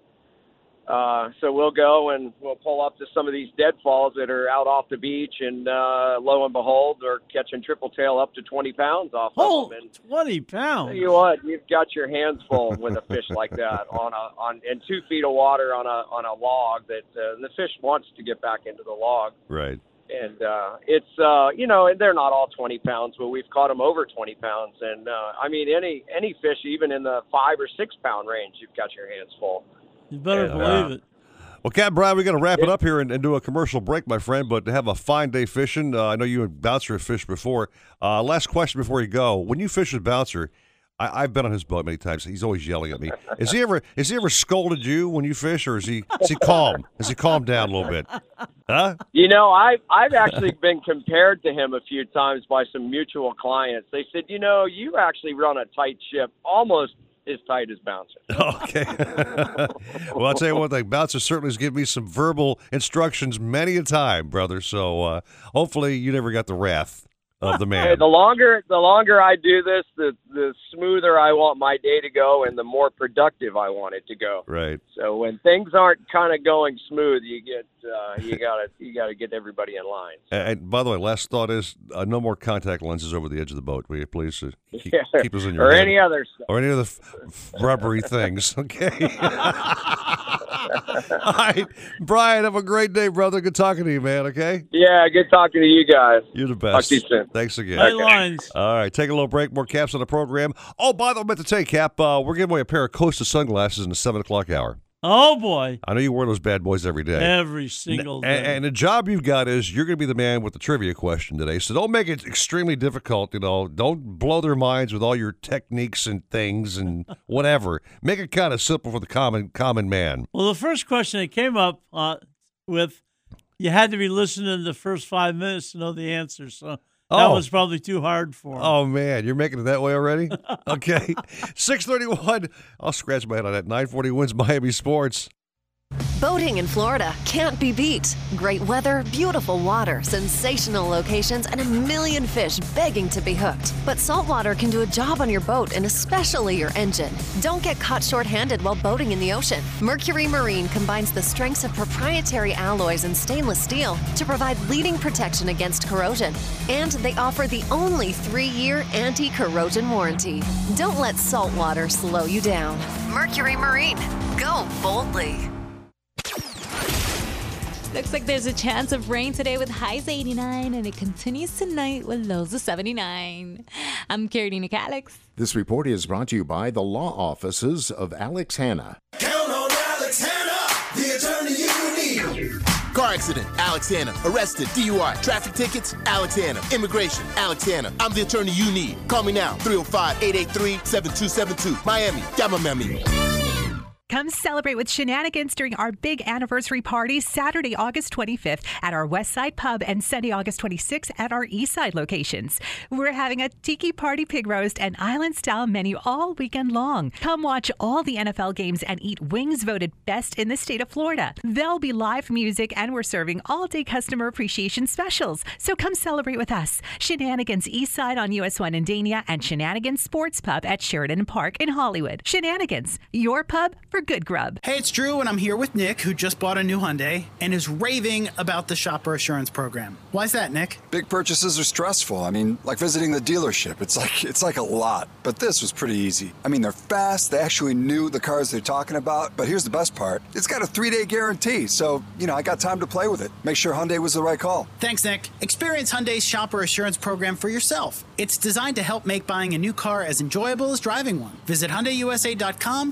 Speaker 20: uh, so we'll go and we'll pull up to some of these deadfalls that are out off the beach, and uh, lo and behold, they're catching triple tail up to 20 pounds off
Speaker 3: Oh,
Speaker 20: of them. And
Speaker 3: 20 pounds.
Speaker 20: tell you what, you've got your hands full with a fish like that *laughs* on a on in two feet of water on a on a log that uh, the fish wants to get back into the log.
Speaker 2: right.
Speaker 20: and uh, it's uh, you know, and they're not all 20 pounds, but we've caught them over 20 pounds, and uh, I mean, any any fish, even in the five or six pound range, you've got your hands full.
Speaker 3: You better
Speaker 2: Yeah.
Speaker 3: believe it.
Speaker 2: Well, Captain Brian, we're going to wrap it up here and, and do a commercial break, my friend. But have a fine day fishing, uh, I know you and Bouncer have fished before. Uh, last question before you go: When you fish with Bouncer, I, I've been on his boat many times. He's always yelling at me. Is he ever? Is he ever scolded you when you fish, or is he? Is he calm? Has he calmed down a little bit? Huh?
Speaker 20: You know, I've I've actually *laughs* been compared to him a few times by some mutual clients. They said, you know, you actually run a tight ship, almost as tight as Bouncer.
Speaker 2: Okay. *laughs* well, I'll tell you one thing. Bouncer certainly has given me some verbal instructions many a time, brother. So uh, hopefully you never got the wrath of the *laughs*
Speaker 20: Hey,
Speaker 2: man.
Speaker 20: the longer the longer I do this, the the smoother I want my day to go, and the more productive I want it to go.
Speaker 2: Right.
Speaker 20: So when things aren't kind of going smooth, you get uh, you gotta you gotta get everybody in line.
Speaker 2: And, and by the way, last thought is uh, no more contact lenses over the edge of the boat. Will you please uh, *laughs* keep,
Speaker 20: Yeah.
Speaker 2: keep those in your
Speaker 20: Or
Speaker 2: head.
Speaker 20: any other stuff.
Speaker 2: or any other f- f- rubbery things. *laughs* Okay. All right, Brian. Have a great day, brother. Good talking to you, man. Okay.
Speaker 20: Yeah, good talking to you guys.
Speaker 2: You're the best.
Speaker 20: Talk to you soon.
Speaker 2: Thanks again.
Speaker 3: Hey, lines.
Speaker 2: All right, take a little break. More caps on the program. Oh, by the way, I meant to tell you, Cap, uh, we're giving away a pair of Costa sunglasses in the seven o'clock hour.
Speaker 3: Oh boy,
Speaker 2: I know you wear those bad boys every day.
Speaker 3: every single
Speaker 2: And,
Speaker 3: day.
Speaker 2: and the job you've got is you're going to be the man with the trivia question today. So don't make it extremely difficult. You know, don't blow their minds with all your techniques and things and *laughs* whatever. Make it kind of simple for the common common man.
Speaker 3: Well, the first question that came up uh, with, you had to be listening the first five minutes to know the answer. So that
Speaker 2: Oh.
Speaker 3: was probably too hard for him.
Speaker 2: Oh man, you're making it that way already? *laughs* Okay. *laughs* 631. I'll scratch my head on that. 940 wins Miami Sports.
Speaker 21: Boating in Florida can't be beat. Great weather, beautiful water, sensational locations, and a million fish begging to be hooked. But saltwater can do a job on your boat and especially your engine. Don't get caught short-handed while boating in the ocean. Mercury Marine combines the strengths of proprietary alloys and stainless steel to provide leading protection against corrosion. And they offer the only three-year anti-corrosion warranty. Don't let saltwater slow you down. Mercury Marine. Go boldly.
Speaker 22: Looks like there's a chance of rain today with highs 89 and it continues tonight with lows of 79. I'm Carolina Calix.
Speaker 23: This report is brought to you by the law offices of Alex Hanna.
Speaker 24: Count on Alex Hanna, the attorney you need.
Speaker 25: Car accident, Alex Hanna. Arrested, DUI. Traffic tickets, Alex Hanna. Immigration, Alex Hanna. I'm the attorney you need. Call me now, 305 883 7272. Miami, Miami.
Speaker 26: Come celebrate with shenanigans during our big anniversary party Saturday, August 25th at our West Side Pub and Sunday, August 26th at our East Side locations. We're having a tiki party pig roast and island style menu all weekend long. Come watch all the NFL games and eat wings voted best in the state of Florida. There'll be live music and we're serving all day customer appreciation specials. So come celebrate with us. Shenanigans East Side on US 1 in Dania and Shenanigans Sports Pub at Sheridan Park in Hollywood. Shenanigans, your pub for good grub.
Speaker 27: Hey, it's Drew, and I'm here with Nick, who just bought a new Hyundai and is raving about the Shopper Assurance Program. Why's that, Nick?
Speaker 28: Big purchases are stressful. I mean, like visiting the dealership. It's like it's like a lot. But this was pretty easy. I mean, they're fast. They actually knew the cars they're talking about. But here's the best part: it's got a three-day guarantee. So you know, I got time to play with it. Make sure Hyundai was the right call.
Speaker 27: Thanks, Nick. Experience Hyundai's Shopper Assurance Program for yourself. It's designed to help make buying a new car as enjoyable as driving one. Visit HyundaiUSA.com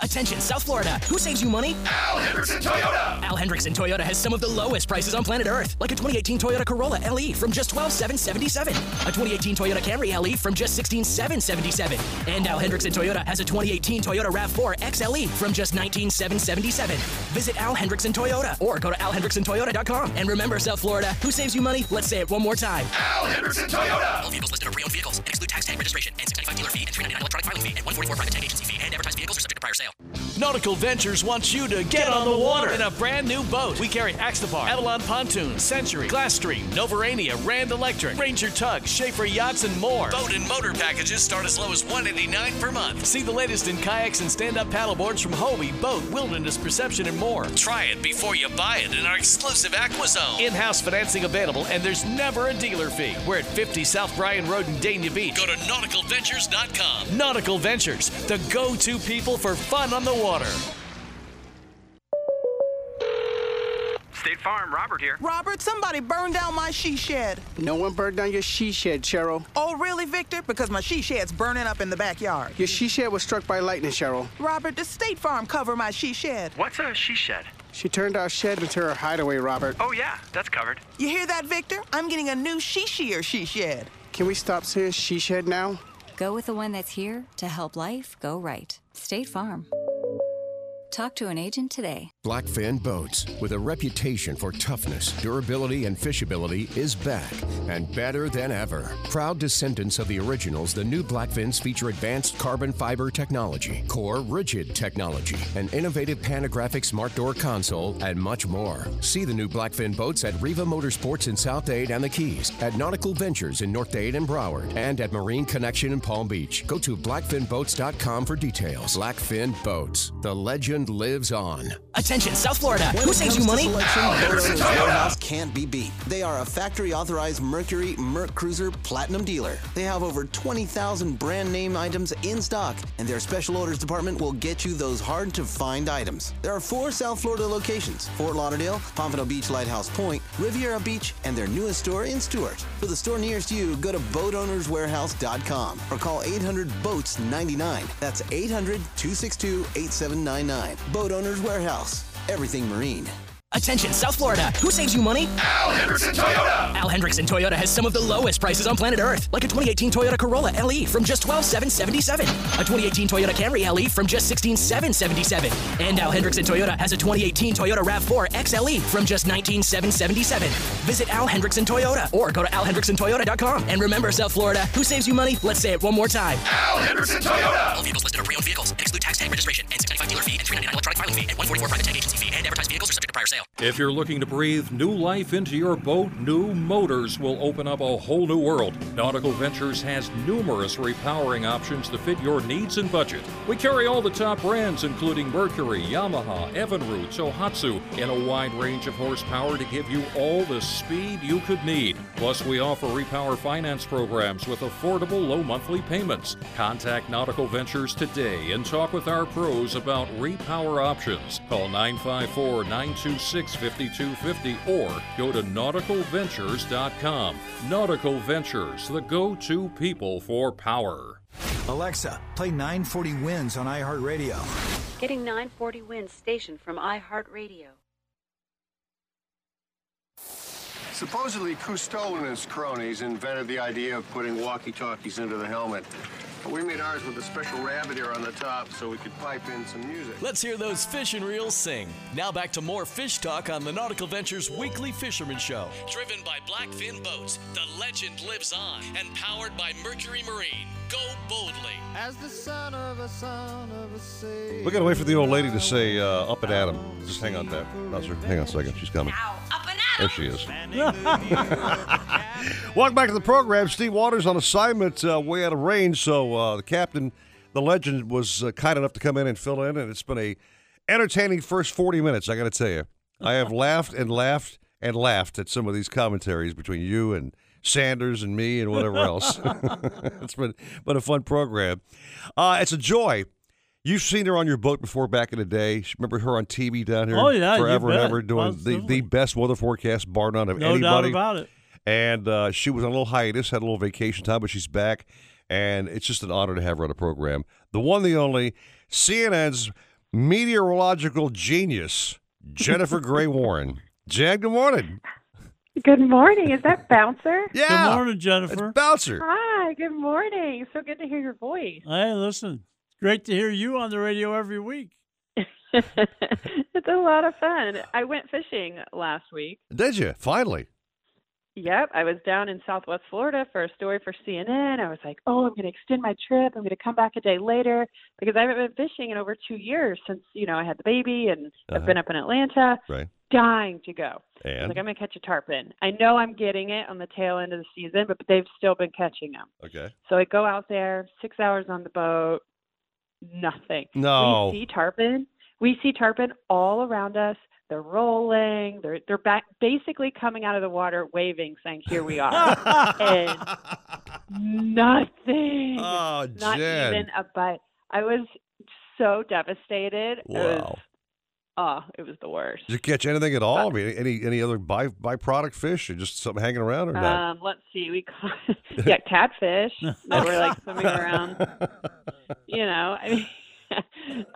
Speaker 10: Attention, South Florida. Who saves you money?
Speaker 24: Al Hendrickson Toyota.
Speaker 10: Al Hendrickson Toyota has some of the lowest prices on planet Earth, like a 2018 Toyota Corolla LE from just 12,777, a 2018 Toyota Camry LE from just 16,777, and Al Hendrickson Toyota has a 2018 Toyota RAV4 XLE from just 19,777. Visit Al Hendrickson Toyota or go to alhendricksontoyota.com. And remember, South Florida, who saves you money? Let's say it one more time.
Speaker 24: Al Hendrickson Toyota.
Speaker 10: All vehicles listed are pre-owned vehicles and exclude tax tag registration and 695 dealer fee and 399 electronic filing fee and 144 private tag agency fee and advertised vehicles are subject to prior sale.
Speaker 1: Nautical Ventures wants you to get, on the water in a brand new boat. We carry Axopar, Avalon Pontoon, Century, Glasstream, Novurania, Rand Electric, Ranger Tug, Schaefer Yachts, and more. Boat and motor packages start as low as 189 per month. See the latest in kayaks and stand-up paddleboards from Hobie, Boat, Wilderness Perception, and more. Try it before you buy it in our exclusive AquaZone. In-house financing available, and there's never a dealer fee. We're at 50 South Bryan Road in Dania Beach. Go to nauticalventures.com. Nautical Ventures, the go-to people for fun on the water.
Speaker 29: State Farm, Robert here.
Speaker 30: Robert, somebody burned down my she shed.
Speaker 29: No one burned down your she shed, Cheryl.
Speaker 30: Oh, really, Victor? Because my she shed's burning up in the backyard.
Speaker 29: Your she shed was struck by lightning, Cheryl.
Speaker 30: Robert, does State Farm cover my she shed?
Speaker 29: What's a she shed? She turned our shed into her hideaway, Robert. Oh, yeah, that's covered.
Speaker 30: You hear that, Victor? I'm getting a new she shear she shed.
Speaker 29: Can we stop saying she shed now?
Speaker 31: Go with the one that's here to help life go right. State Farm. Talk to an agent today.
Speaker 32: Blackfin Boats, with a reputation for toughness, durability, and fishability, is back and better than ever. Proud descendants of the originals, the new Blackfins feature advanced carbon fiber technology, core rigid technology, an innovative panographic smart door console, and much more. See the new Blackfin boats at Riva Motorsports in South Dade and the Keys, at Nautical Ventures in North Dade and Broward, and at Marine Connection in Palm Beach. Go to blackfinboats.com for details. Blackfin Boats, the legend lives on.
Speaker 10: Attention, South Florida.
Speaker 14: When
Speaker 10: Who saves you money?
Speaker 14: Selection,
Speaker 10: Al
Speaker 14: Boat
Speaker 10: Hendrickson
Speaker 14: Owners
Speaker 10: Toyota.
Speaker 14: Warehouse can't be beat. They are a factory authorized Mercury MerCruiser Platinum dealer. They have over 20,000 brand name items in stock, and their special orders department will get you those hard to find items. There are four South Florida locations Fort Lauderdale, Pompano Beach Lighthouse Point, Riviera Beach, and their newest store in Stuart. For the store nearest you, go to boatownerswarehouse.com or call 800 Boats 99. That's 800 262 8799. Boat Owners Warehouse. Everything Marine.
Speaker 10: Attention, South Florida. Who saves you money?
Speaker 29: Al Hendrickson Toyota.
Speaker 10: Al Hendrickson Toyota has some of the lowest prices on planet Earth, like a 2018 Toyota Corolla LE from just 12,777, a 2018 Toyota Camry LE from just 16,777, and Al Hendrickson Toyota has a 2018 Toyota RAV4 XLE from just 19,777. Visit Al Hendrickson Toyota or go to alhendricksontoyota.com. And remember, South Florida, who saves you money? Let's say it one more time.
Speaker 29: Al Hendrickson Toyota.
Speaker 10: All vehicles listed are pre-owned vehicles and exclude tax tag registration and 695 dealer fee and 399 electronic filing fee and 144 private agency fee and advertised vehicles are subject to prior sale.
Speaker 33: If you're looking to breathe new life into your boat, new motors will open up a whole new world. Nautical Ventures has numerous repowering options to fit your needs and budget. We carry all the top brands, including Mercury, Yamaha, Evinrude, Tohatsu, in a wide range of horsepower to give you all the speed you could need. Plus, we offer repower finance programs with affordable low monthly payments. Contact Nautical Ventures today and talk with our pros about repower options. Call 954 926 5250 or go to nauticalventures.com. Nautical Ventures, the go to people for power.
Speaker 34: Alexa, play 940 Wins on iHeartRadio.
Speaker 35: Getting 940 wins station from iHeartRadio.
Speaker 28: Supposedly, Cousteau and his cronies invented the idea of putting walkie-talkies into the helmet. But we made ours with a special rabbit ear on the top so we could pipe in some music.
Speaker 1: Let's hear those fish and reels sing. Now back to more fish talk on the Nautical Ventures Weekly Fisherman Show. Driven by Blackfin Boats, the legend lives on, and powered by Mercury Marine. Go boldly.
Speaker 36: As the son of a son of a sea.
Speaker 2: We gotta wait for the old lady to say uh, up and at 'em. Just hang on, Pat. No, sir. Hang on a second. She's coming. There she is. *laughs* Welcome back to the program. Steve Waters on assignment uh, way out of range. So uh, the captain, the legend, was uh, kind enough to come in and fill in, and it's been a entertaining first 40 minutes. I got to tell you, I have *laughs* laughed and laughed and laughed at some of these commentaries between you and Sanders and me and whatever else. *laughs* it's been been a fun program. Uh, it's a joy. You've seen her on your boat before back in the day. Remember her on TV down here?
Speaker 3: Oh, yeah,
Speaker 2: forever and ever doing the, the best weather forecast, bar none of
Speaker 3: No
Speaker 2: anybody.
Speaker 3: doubt about it.
Speaker 2: And uh, she was on a little hiatus, had a little vacation time, but she's back, and it's just an honor to have her on the program. The one, the only, CNN's meteorological genius, Jennifer Gray *laughs* Warren. Jen, good morning.
Speaker 37: Good morning. Is that Bouncer? *laughs*
Speaker 2: Yeah.
Speaker 3: Good morning, Jennifer.
Speaker 2: It's Bouncer.
Speaker 37: Hi, good morning. So good to hear your voice.
Speaker 3: Hey, listen, it's great to hear you on the radio every week. *laughs*
Speaker 37: it's a lot of fun. I went fishing last week.
Speaker 2: Did you? Finally.
Speaker 37: Yep, I was down in Southwest Florida for a story for CNN. I was like, "Oh, I'm going to extend my trip. I'm going to come back a day later because I haven't been fishing in over two years since you know I had the baby, and I've
Speaker 2: Uh-huh.
Speaker 37: been up in Atlanta,
Speaker 2: Right.
Speaker 37: dying to go. I was like, I'm going to catch a tarpon. I know I'm getting it on the tail end of the season, but they've still been catching them.
Speaker 2: Okay.
Speaker 37: So I go out there, six hours on the boat, nothing.
Speaker 2: No.
Speaker 37: We see tarpon. We see tarpon all around us. They're rolling. They're they're back basically coming out of the water, waving, saying, "Here we are," and nothing.
Speaker 2: Oh,
Speaker 37: Not even a bite. I was so devastated. It was,
Speaker 2: Wow.
Speaker 37: Oh, it was the worst.
Speaker 2: Did you catch anything at all? I mean, any any other by byproduct fish, or just something hanging around, or not?
Speaker 37: Um, let's see. We caught yeah catfish that *laughs* were like swimming around. *laughs* You know, I mean, *laughs*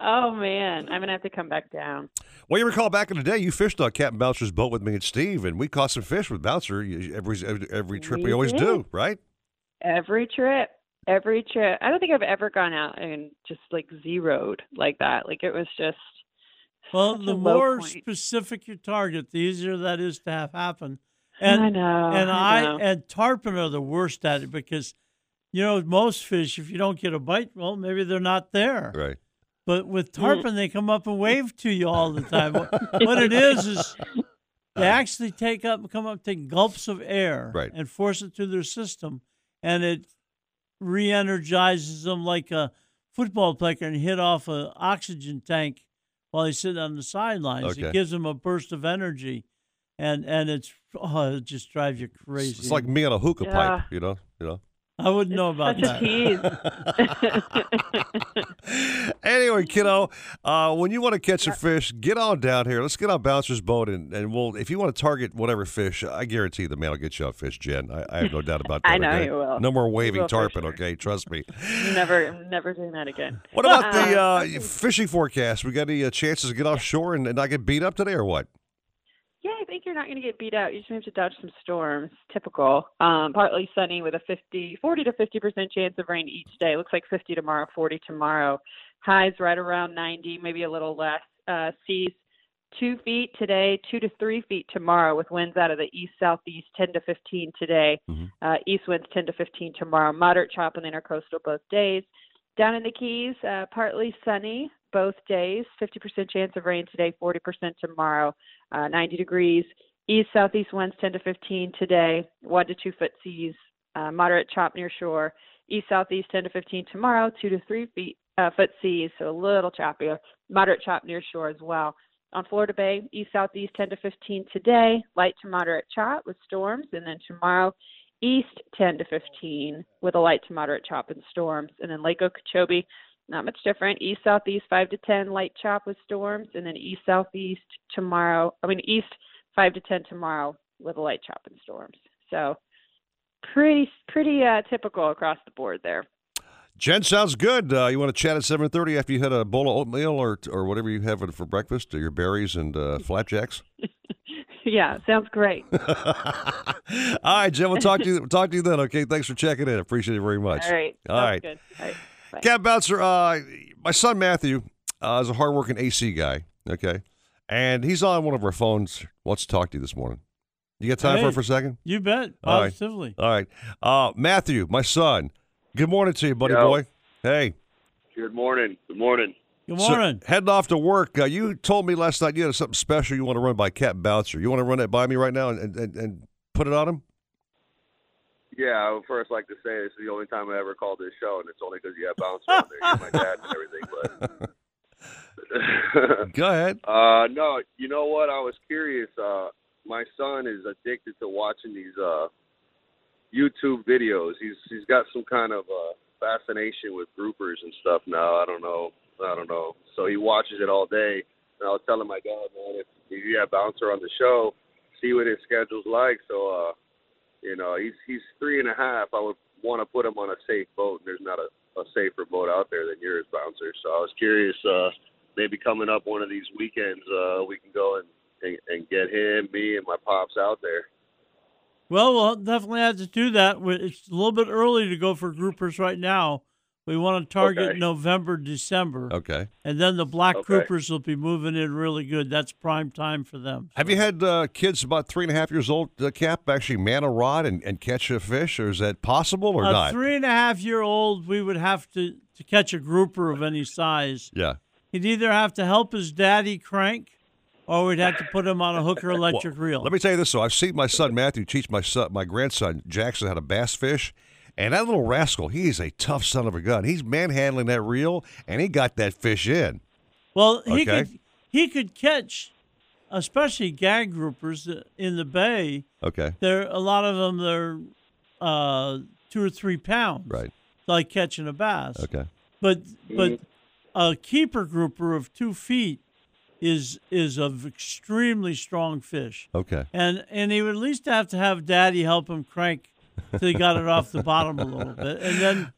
Speaker 37: oh man, I'm gonna have to come back down.
Speaker 2: Well, you recall back in the day, you fished on Captain Bouncer's boat with me and Steve, and we caught some fish with Bouncer every every, every trip. We,
Speaker 37: We
Speaker 2: always
Speaker 37: did.
Speaker 2: do, right?
Speaker 37: Every trip, every trip. I don't think I've ever gone out and just like zeroed like that. Like it was just
Speaker 3: Well, the more
Speaker 37: point.
Speaker 3: specific your target, the easier that is to have happen.
Speaker 37: I
Speaker 3: And
Speaker 37: know,
Speaker 3: and
Speaker 37: I
Speaker 3: I,
Speaker 37: know.
Speaker 3: and tarpon are the worst at it because, you know, most fish, if you don't get a bite, well, maybe they're not there.
Speaker 2: Right.
Speaker 3: But with hmm. tarpon, they come up and wave to you all the time. what *laughs* what it is is *laughs* they actually take up, come up, take gulps of air,
Speaker 2: Right.
Speaker 3: and force it through their system, and it re-energizes them like a football player and hit off an oxygen tank while he's sitting on the sidelines.
Speaker 2: Okay.
Speaker 3: It gives him a burst of energy, and and it's oh, it just drives you crazy.
Speaker 2: It's like me on a hookah
Speaker 37: Yeah.
Speaker 2: pipe, you know. You know.
Speaker 3: I wouldn't know about
Speaker 37: such
Speaker 3: that.
Speaker 37: a tease. *laughs*
Speaker 2: anyway, kiddo, uh, when you want to catch a fish, get on down here. Let's get on Bouncer's boat, and, and we'll. If you want to target whatever fish, I guarantee the man will get you a fish, Jen. I, I have no doubt about *laughs* that.
Speaker 37: I know
Speaker 2: okay?
Speaker 37: he will.
Speaker 2: No more waving
Speaker 37: will
Speaker 2: tarpon,
Speaker 37: sure.
Speaker 2: okay? Trust me.
Speaker 37: never, never doing that again.
Speaker 2: What about the uh, fishing forecast? We got any uh, chances to get offshore and, and not get beat up today, or what?
Speaker 37: Yeah, I think you're not going to get beat out. You just have to dodge some storms. Typical. Um, partly sunny with a 50, 40 to 50 percent chance of rain each day. Looks like 50 tomorrow, 40 tomorrow. Highs right around 90, maybe a little less. Uh, seas two feet today, two to three feet tomorrow, with winds out of the east southeast 10 to 15 today. Uh, east winds 10 to 15 tomorrow. Moderate chop on the intercoastal both days. Down in the Keys, uh, partly sunny both days. 50% chance of rain today, 40% tomorrow. Uh, 90 degrees. East southeast winds 10 to 15 today. One to two foot seas. Uh, moderate chop near shore. East southeast 10 to 15 tomorrow. Two to three feet uh, foot seas, so a little choppier. Moderate chop near shore as well. On Florida Bay, east southeast 10 to 15 today. Light to moderate chop with storms, and then tomorrow east 10 to 15 with a light to moderate chop and storms. And then Lake Okeechobee, not much different. East southeast 5 to 10 light chop with storms, and then east southeast tomorrow. I mean east 5 to 10 tomorrow with a light chop and storms. So pretty pretty uh, typical across the board there.
Speaker 2: Jen, sounds good. Uh, you want to chat at seven thirty after you had a bowl of oatmeal or or whatever you have for breakfast, or your berries and uh, *laughs* flapjacks.
Speaker 37: yeah, sounds great. *laughs*
Speaker 2: All right, Jen. We'll talk to you. We'll talk to you then. Okay. Thanks for checking in. Appreciate it very much.
Speaker 37: All right.
Speaker 2: All right.
Speaker 37: All right. Bye.
Speaker 2: Cat Bouncer, uh, my son Matthew uh, is a hardworking AC guy. Okay, and he's on one of our phones. Wants to talk to you this morning. You got time for
Speaker 3: Hey,
Speaker 2: it for a second?
Speaker 3: You bet,
Speaker 2: All right.
Speaker 3: positively.
Speaker 2: All right, uh, Matthew, my son. Good morning to you, buddy
Speaker 38: Yo.
Speaker 2: boy. Hey.
Speaker 38: Good morning. Good morning.
Speaker 3: Good
Speaker 2: So, heading off to work. Uh, you told me last night you had something special you want to run by Cat Bouncer. You want to run that by me right now and, and, and put it on him?
Speaker 38: Yeah, I would first like to say this is the only time I ever called this show, and it's only because you have Bouncer on there. My dad and everything. But *laughs* *laughs*
Speaker 2: Go ahead.
Speaker 38: uh, no, you know what? I was curious. Uh, my son is addicted to watching these uh, YouTube videos. He's he's got some kind of uh, fascination with groupers and stuff now. I don't know. I don't know. So he watches it all day. And I was telling my dad, man, if, if you have Bouncer on the show, see what his schedule's like. So, uh, you know, he's he's three and a half. I would want to put him on a safe boat, and there's not a, a safer boat out there than yours, Bouncer. So I was curious, uh, maybe coming up one of these weekends, uh, we can go and, and and get him, me, and my pops out there.
Speaker 3: Well, we'll definitely have to do that. It's a little bit early to go for groupers right now, We want to target
Speaker 2: Okay.
Speaker 3: November, December.
Speaker 2: Okay.
Speaker 3: And then the black
Speaker 2: Okay.
Speaker 3: groupers will be moving in really good. That's prime time for them.
Speaker 2: Have you had uh, kids about three and a half years old, uh, Cap, actually man a rod and, and catch a fish, or is that possible or
Speaker 3: a
Speaker 2: not?
Speaker 3: three and a half year old, we would have to, to catch a grouper of any size.
Speaker 2: yeah.
Speaker 3: He'd either have to help his daddy crank or we'd have to put him on a hooker *laughs* electric
Speaker 2: Well,
Speaker 3: reel.
Speaker 2: Let me tell you this: though, I've seen my son Matthew teach my son, my grandson Jackson how to bass fish, and that little rascal, he is a tough son of a gun. He's manhandling that reel, and he got that fish in.
Speaker 3: Well, he
Speaker 2: Okay.
Speaker 3: could he could catch, especially gag groupers in the bay.
Speaker 2: Okay.
Speaker 3: There, a lot of them they're uh, two or three pounds.
Speaker 2: Right.
Speaker 3: Like catching a bass.
Speaker 2: Okay.
Speaker 3: But but a keeper grouper of two feet is is of extremely strong fish.
Speaker 2: Okay.
Speaker 3: And and he would at least have to have daddy help him crank till he got it off the bottom a little bit, and then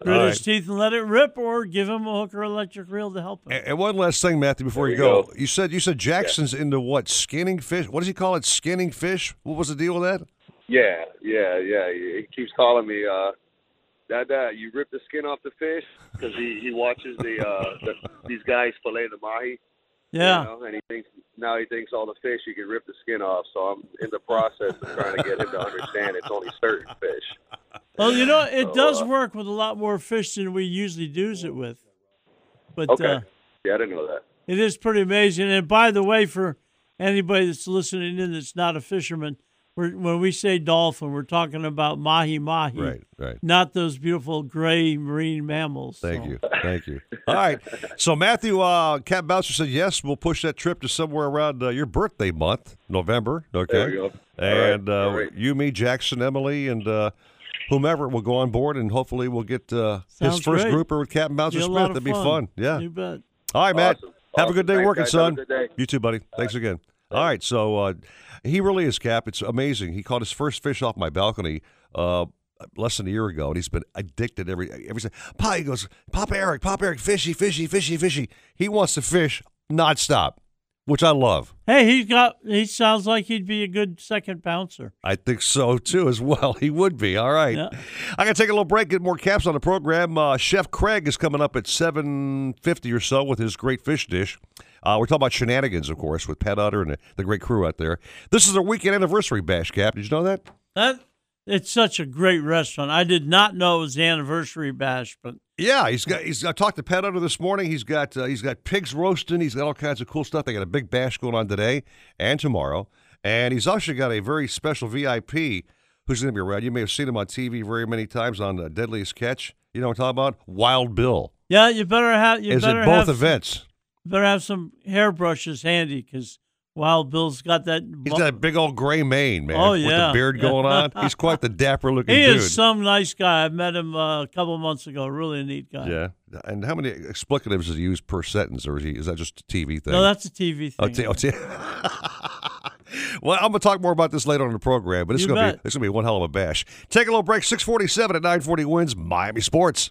Speaker 3: grit
Speaker 2: All
Speaker 3: his
Speaker 2: right.
Speaker 3: teeth and let it rip, or give him a hooker electric reel to help him.
Speaker 2: And, and one last thing, Matthew, before
Speaker 3: There
Speaker 2: you
Speaker 3: you
Speaker 2: go.
Speaker 3: go.
Speaker 2: you said you said Jackson's into what? Skinning fish? What does he call it? Skinning fish? What was the deal with that?
Speaker 38: Yeah, yeah, yeah. He he keeps calling me, uh, Dad, Dad, you rip the skin off the fish because he he watches the uh the, these guys fillet the mahi.
Speaker 3: Yeah.
Speaker 38: You know, and he thinks now he thinks all the fish you can rip the skin off. So I'm in the process of trying to get him to understand it's only certain fish.
Speaker 3: Well, you know, it
Speaker 38: So,
Speaker 3: does
Speaker 38: uh,
Speaker 3: work with a lot more fish than we usually do it with. But
Speaker 38: Okay.
Speaker 3: uh,
Speaker 38: yeah, I didn't know that.
Speaker 3: it is pretty amazing. And by the way, for anybody that's listening in that's not a fisherman, we're, when we say dolphin, we're talking about mahi mahi,
Speaker 2: Right, right.
Speaker 3: Not those beautiful gray marine mammals.
Speaker 2: Thank
Speaker 3: So-
Speaker 2: you. Thank you. All right. So Matthew, uh, Cat Bouncer said yes. We'll push that trip to somewhere around uh, your birthday month, November. Okay.
Speaker 38: There we go. All right,
Speaker 2: And uh,
Speaker 38: all right.
Speaker 2: you, me, Jackson, Emily, and uh, whomever will go on board, and hopefully we'll get uh, his first
Speaker 3: great.
Speaker 2: grouper with Captain Bouncer
Speaker 3: Be
Speaker 2: Smith. That'd be fun. Yeah.
Speaker 3: You bet.
Speaker 2: All right, Matt.
Speaker 38: Awesome.
Speaker 2: Have a good day
Speaker 38: Thanks,
Speaker 2: working,
Speaker 38: guys. Have a
Speaker 2: son.
Speaker 38: good day.
Speaker 2: You too, buddy. Thanks again. All right, so uh, he really is Cap. It's amazing. He caught his first fish off my balcony uh, less than a year ago, and he's been addicted every every. Pop, he goes, Pop Eric, Pop Eric, fishy, fishy, fishy, fishy. He wants to fish nonstop, which I love.
Speaker 3: Hey, he's got. He sounds like he'd be a good second bouncer.
Speaker 2: I think so too, as well. *laughs* He would be. All right.
Speaker 3: Yeah.
Speaker 2: I got to take a little break, get more caps on the program. Uh, Chef Craig is coming up at seven fifty or so with his great fish dish. Uh, we're talking about shenanigans, of course, with Pat Utter and the, the great crew out there. This is their weekend anniversary bash, Cap. Did you know that?
Speaker 3: That it's such a great restaurant. I did not know it was the anniversary bash, but
Speaker 2: Yeah, he's got. He's. I talked to Pat Utter this morning. He's got. Uh, he's got pigs roasting. He's got all kinds of cool stuff. They got a big bash going on today and tomorrow, and he's also got a very special VIP who's going to be around. You may have seen him on TV very many times on uh, Deadliest Catch. You know what I'm talking about? Wild Bill.
Speaker 3: yeah, you better have. You
Speaker 2: is
Speaker 3: better
Speaker 2: at both
Speaker 3: have,
Speaker 2: events.
Speaker 3: Better have some hairbrushes handy because Wild Bill's got that.
Speaker 2: He's got a big old gray mane, man.
Speaker 3: Oh,
Speaker 2: with
Speaker 3: yeah.
Speaker 2: the beard going on. *laughs* He's quite the dapper looking
Speaker 3: He
Speaker 2: dude.
Speaker 3: is some nice guy. I met him uh, a couple months ago. Really neat guy.
Speaker 2: yeah. And how many explicatives does he use per sentence, or is, he, is that just a TV thing?
Speaker 3: No, that's a TV thing.
Speaker 2: Oh, t- oh, t- *laughs* well, I'm gonna talk more about this later on in the program, but it's
Speaker 3: You
Speaker 2: gonna be it's gonna be one hell of a bash. Take a little break. 647 at 940 wins Miami Sports.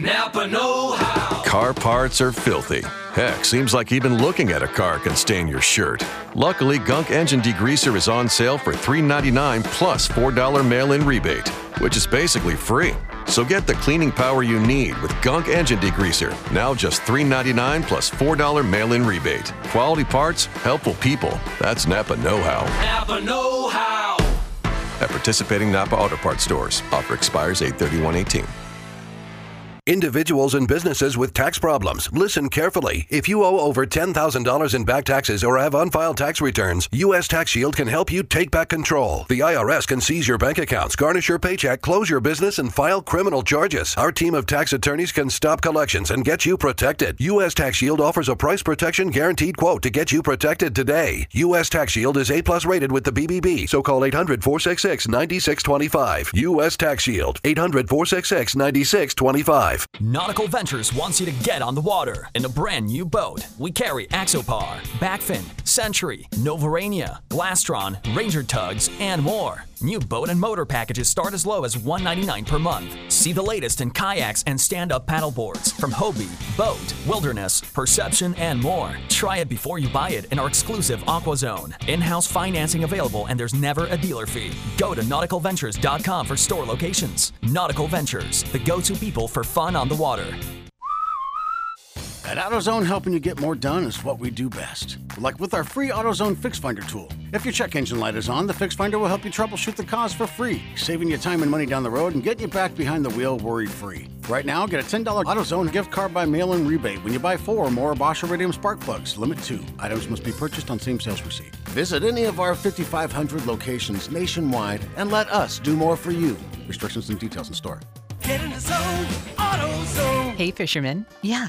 Speaker 39: Napa Know How.
Speaker 40: Car parts are filthy. Heck, seems like even looking at a car can stain your shirt. Luckily, Gunk Engine Degreaser is on sale for $3.99 plus $4 mail in rebate, which is basically free. So get the cleaning power you need with Gunk Engine Degreaser. Now just $3.99 plus $4 mail in rebate. Quality parts, helpful people. That's Napa Know How.
Speaker 39: Napa Know How.
Speaker 40: At participating Napa Auto Parts stores. Offer expires 831
Speaker 9: Individuals and businesses with tax problems, listen carefully. If you owe over $10,000 in back taxes or have unfiled tax returns, U.S. Tax Shield can help you take back control. The IRS can seize your bank accounts, garnish your paycheck, close your business, and file criminal charges. Our team of tax attorneys can stop collections and get you protected. U.S. Tax Shield offers a price protection guaranteed quote to get you protected today. U.S. Tax Shield is A plus rated with the BBB, so call 800 466 9625. U.S. Tax Shield, 800 466 9625. 855.
Speaker 11: Nautical Ventures wants you to get on the water in a brand new boat. We carry Axopar, Blackfin, Century, Novurania, Glastron, Ranger Tugs, and more. New boat and motor packages start as low as 199 per month. See the latest in kayaks and stand up paddleboards from Hobie, Boat, Wilderness, Perception, and more. Try it before you buy it in our exclusive Aqua Zone. In house financing available, and there's never a dealer fee. Go to nauticalventures.com for store locations. Nautical Ventures, the go to people for fun on the water.
Speaker 41: At AutoZone, helping you get more done is what we do best. Like with our free AutoZone Fix Finder tool. If your check engine light is on, the Fix Finder will help you troubleshoot the cause for free, saving you time and money down the road and getting you back behind the wheel worry free. Right now, get a $10 AutoZone gift card by mail in rebate when you buy four or more Bosch Iridium spark plugs. Limit two. Items must be purchased on same sales receipt. Visit any of our 5,500 locations nationwide and let us do more for you. Restrictions and details in store.
Speaker 42: Get in the zone, AutoZone.
Speaker 26: Hey, fisherman. Yeah,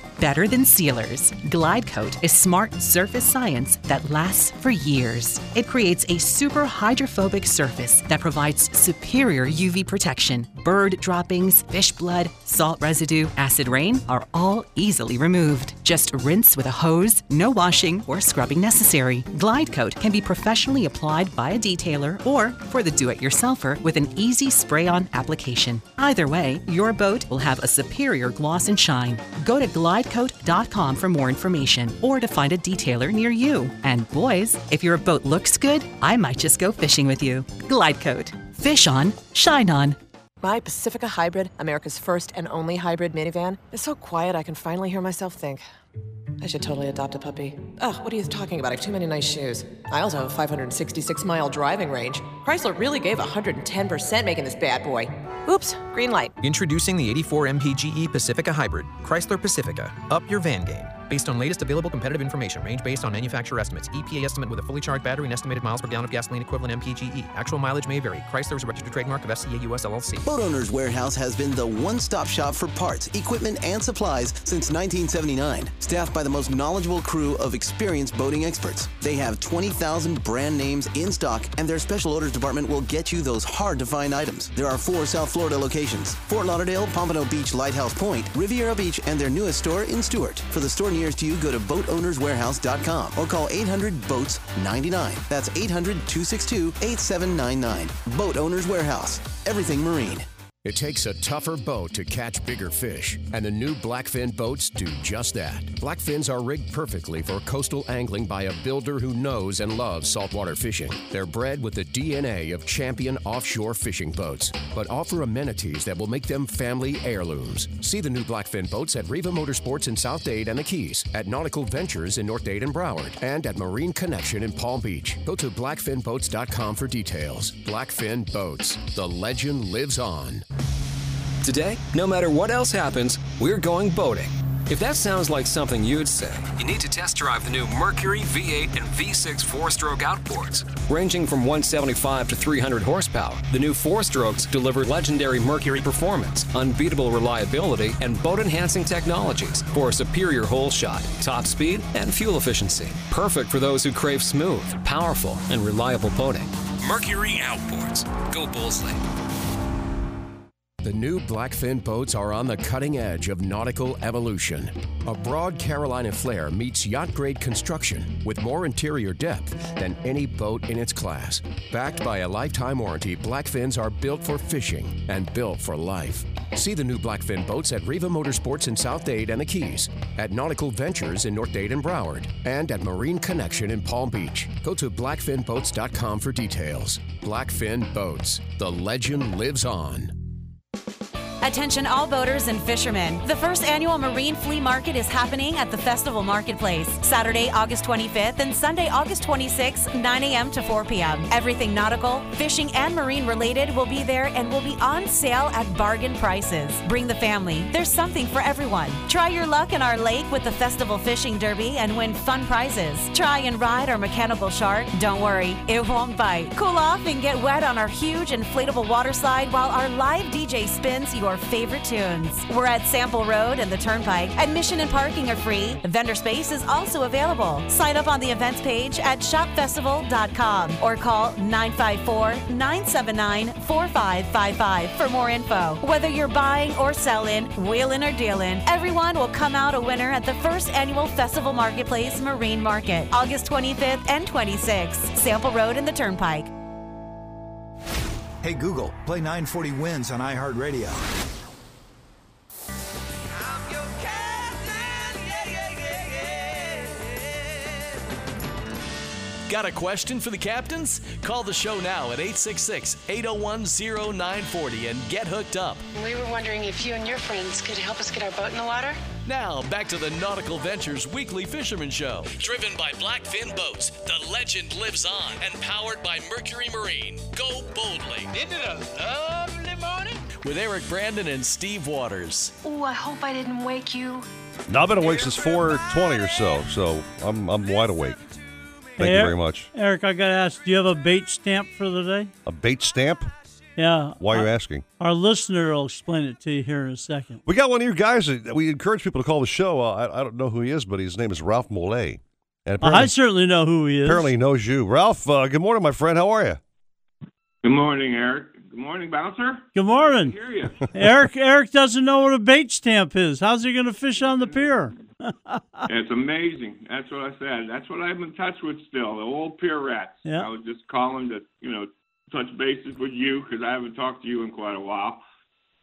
Speaker 26: better than sealers. Glide Coat is smart surface science that lasts for years. It creates a super hydrophobic surface that provides superior UV protection. Bird droppings, fish blood, salt residue, acid rain are all easily removed. Just rinse with a hose, no washing or scrubbing necessary. Glide Coat can be professionally applied by a detailer or for the do-it-yourselfer with an easy spray-on application. Either way, your boat will have a superior gloss and shine. Go to Glide glidecoat.com for more information or to find a detailer near you. And boys, if your boat looks good, I might just go fishing with you. Glide Coat. Fish on, shine on.
Speaker 43: My Pacifica Hybrid, America's first and only hybrid minivan, is so quiet I can finally hear myself think. I should totally adopt a puppy. Ugh, what are you talking about? I have too many nice shoes. I also have a 566 mile driving range. Chrysler really gave 110% making this bad boy. Oops, green light.
Speaker 13: Introducing the 84 MPGE Pacifica Hybrid, Chrysler Pacifica. Up your van game. Based on latest available competitive information, range based on manufacturer estimates, EPA estimate with a fully charged battery and estimated miles per gallon of gasoline equivalent MPGE. Actual mileage may vary. Chrysler is a registered trademark of FCA US LLC.
Speaker 14: Boat Owners Warehouse has been the one-stop shop for parts, equipment, and supplies since 1979. Staffed by the most knowledgeable crew of experienced boating experts. They have 20,000 brand names in stock, and their special orders department will get you those hard-to-find items. There are four South Florida locations: Fort Lauderdale, Pompano Beach, Lighthouse Point, Riviera Beach, and their newest store in Stuart. For the store nearest you, go to boatownerswarehouse.com or call 800 boats 99. That's 800 262 8799. Boat Owners Warehouse. Everything marine.
Speaker 32: It takes a tougher boat to catch bigger fish, and the new Blackfin boats do just that. Blackfins are rigged perfectly for coastal angling by a builder who knows and loves saltwater fishing. They're bred with the DNA of champion offshore fishing boats, but offer amenities that will make them family heirlooms. See the new Blackfin boats at Riva Motorsports in South Dade and the Keys, at Nautical Ventures in North Dade and Broward, and at Marine Connection in Palm Beach. Go to blackfinboats.com for details. Blackfin Boats. The legend lives on.
Speaker 44: Today, no matter what else happens, we're going boating. If that sounds like something you'd say, you need to test drive the new Mercury V8 and V6 four stroke outboards. Ranging from 175 to 300 horsepower, the new four strokes deliver legendary Mercury performance, unbeatable reliability, and boat enhancing technologies for a superior hole shot, top speed, and fuel efficiency. Perfect for those who crave smooth, powerful, and reliable boating. Mercury Outboards. Go Bullsley.
Speaker 32: The new Blackfin boats are on the cutting edge of nautical evolution. A broad Carolina flare meets yacht grade construction with more interior depth than any boat in its class. Backed by a lifetime warranty, Blackfins are built for fishing and built for life. See the new Blackfin boats at Riva Motorsports in South Dade and the Keys, at Nautical Ventures in North Dade and Broward, and at Marine Connection in Palm Beach. Go to blackfinboats.com for details. Blackfin Boats. The legend lives on.
Speaker 6: Attention all boaters and fishermen. The first annual Marine Flea Market is happening at the Festival Marketplace, Saturday, August 25th and Sunday, August 26th, 9 a.m. to 4 p.m. Everything nautical, fishing, and marine related will be there and will be on sale at bargain prices. Bring the family. There's something for everyone. Try your luck in our lake with the Festival Fishing Derby and win fun prizes. Try and ride our mechanical shark. Don't worry, it won't bite. Cool off and get wet on our huge inflatable water slide while our live DJ spins your favorite tunes. We're at Sample Road and the Turnpike. Admission and parking are free. Vendor space is also available. Sign up on the events page at shopfestival.com or call 954 979 4555 for more info. Whether you're buying or selling, wheeling or dealing, everyone will come out a winner at the first annual Festival Marketplace Marine Market, August 25th and 26th, Sample Road and the Turnpike.
Speaker 34: Hey Google, play 940 Wins on iHeartRadio.
Speaker 1: Got a question for the captains? Call the show now at 866 801 0940 and get hooked up.
Speaker 45: We were wondering if you and your friends could help us get our boat in the water.
Speaker 1: Now, back to the Nautical Ventures Weekly Fisherman Show. Driven by Blackfin Boats, the legend lives on and powered by Mercury Marine. Go boldly.
Speaker 45: Isn't it a lovely morning?
Speaker 1: With Eric Brandon and Steve Waters.
Speaker 45: Oh, I hope I didn't wake you.
Speaker 2: Now I've been awake since 4:20 or so, so I'm I'm wide awake. Thank
Speaker 3: Hey,
Speaker 2: you very much.
Speaker 3: Eric, I got to ask, do you have a bait stamp for the day?
Speaker 2: A bait stamp?
Speaker 3: Yeah.
Speaker 2: Why are you asking?
Speaker 3: Our listener will explain it to you here in a second.
Speaker 2: We got one of your guys. That we encourage people to call the show. Uh, I, I don't know who he is, but his name is Ralph Mollet. And
Speaker 3: I certainly know who he is.
Speaker 2: apparently he knows you. Ralph, uh, good morning, my friend. How are you?
Speaker 46: Good morning, Eric. Good morning, bouncer.
Speaker 3: Good morning.
Speaker 46: hear you. *laughs*
Speaker 3: Eric Eric doesn't know what a bait stamp is. How's he going to fish on the pier? *laughs*
Speaker 46: It's amazing. That's what I said. That's what I'm in touch with still. The old pier rats.
Speaker 3: Yeah.
Speaker 46: I was just calling to, you know, touch bases with you because I haven't talked to you in quite a while.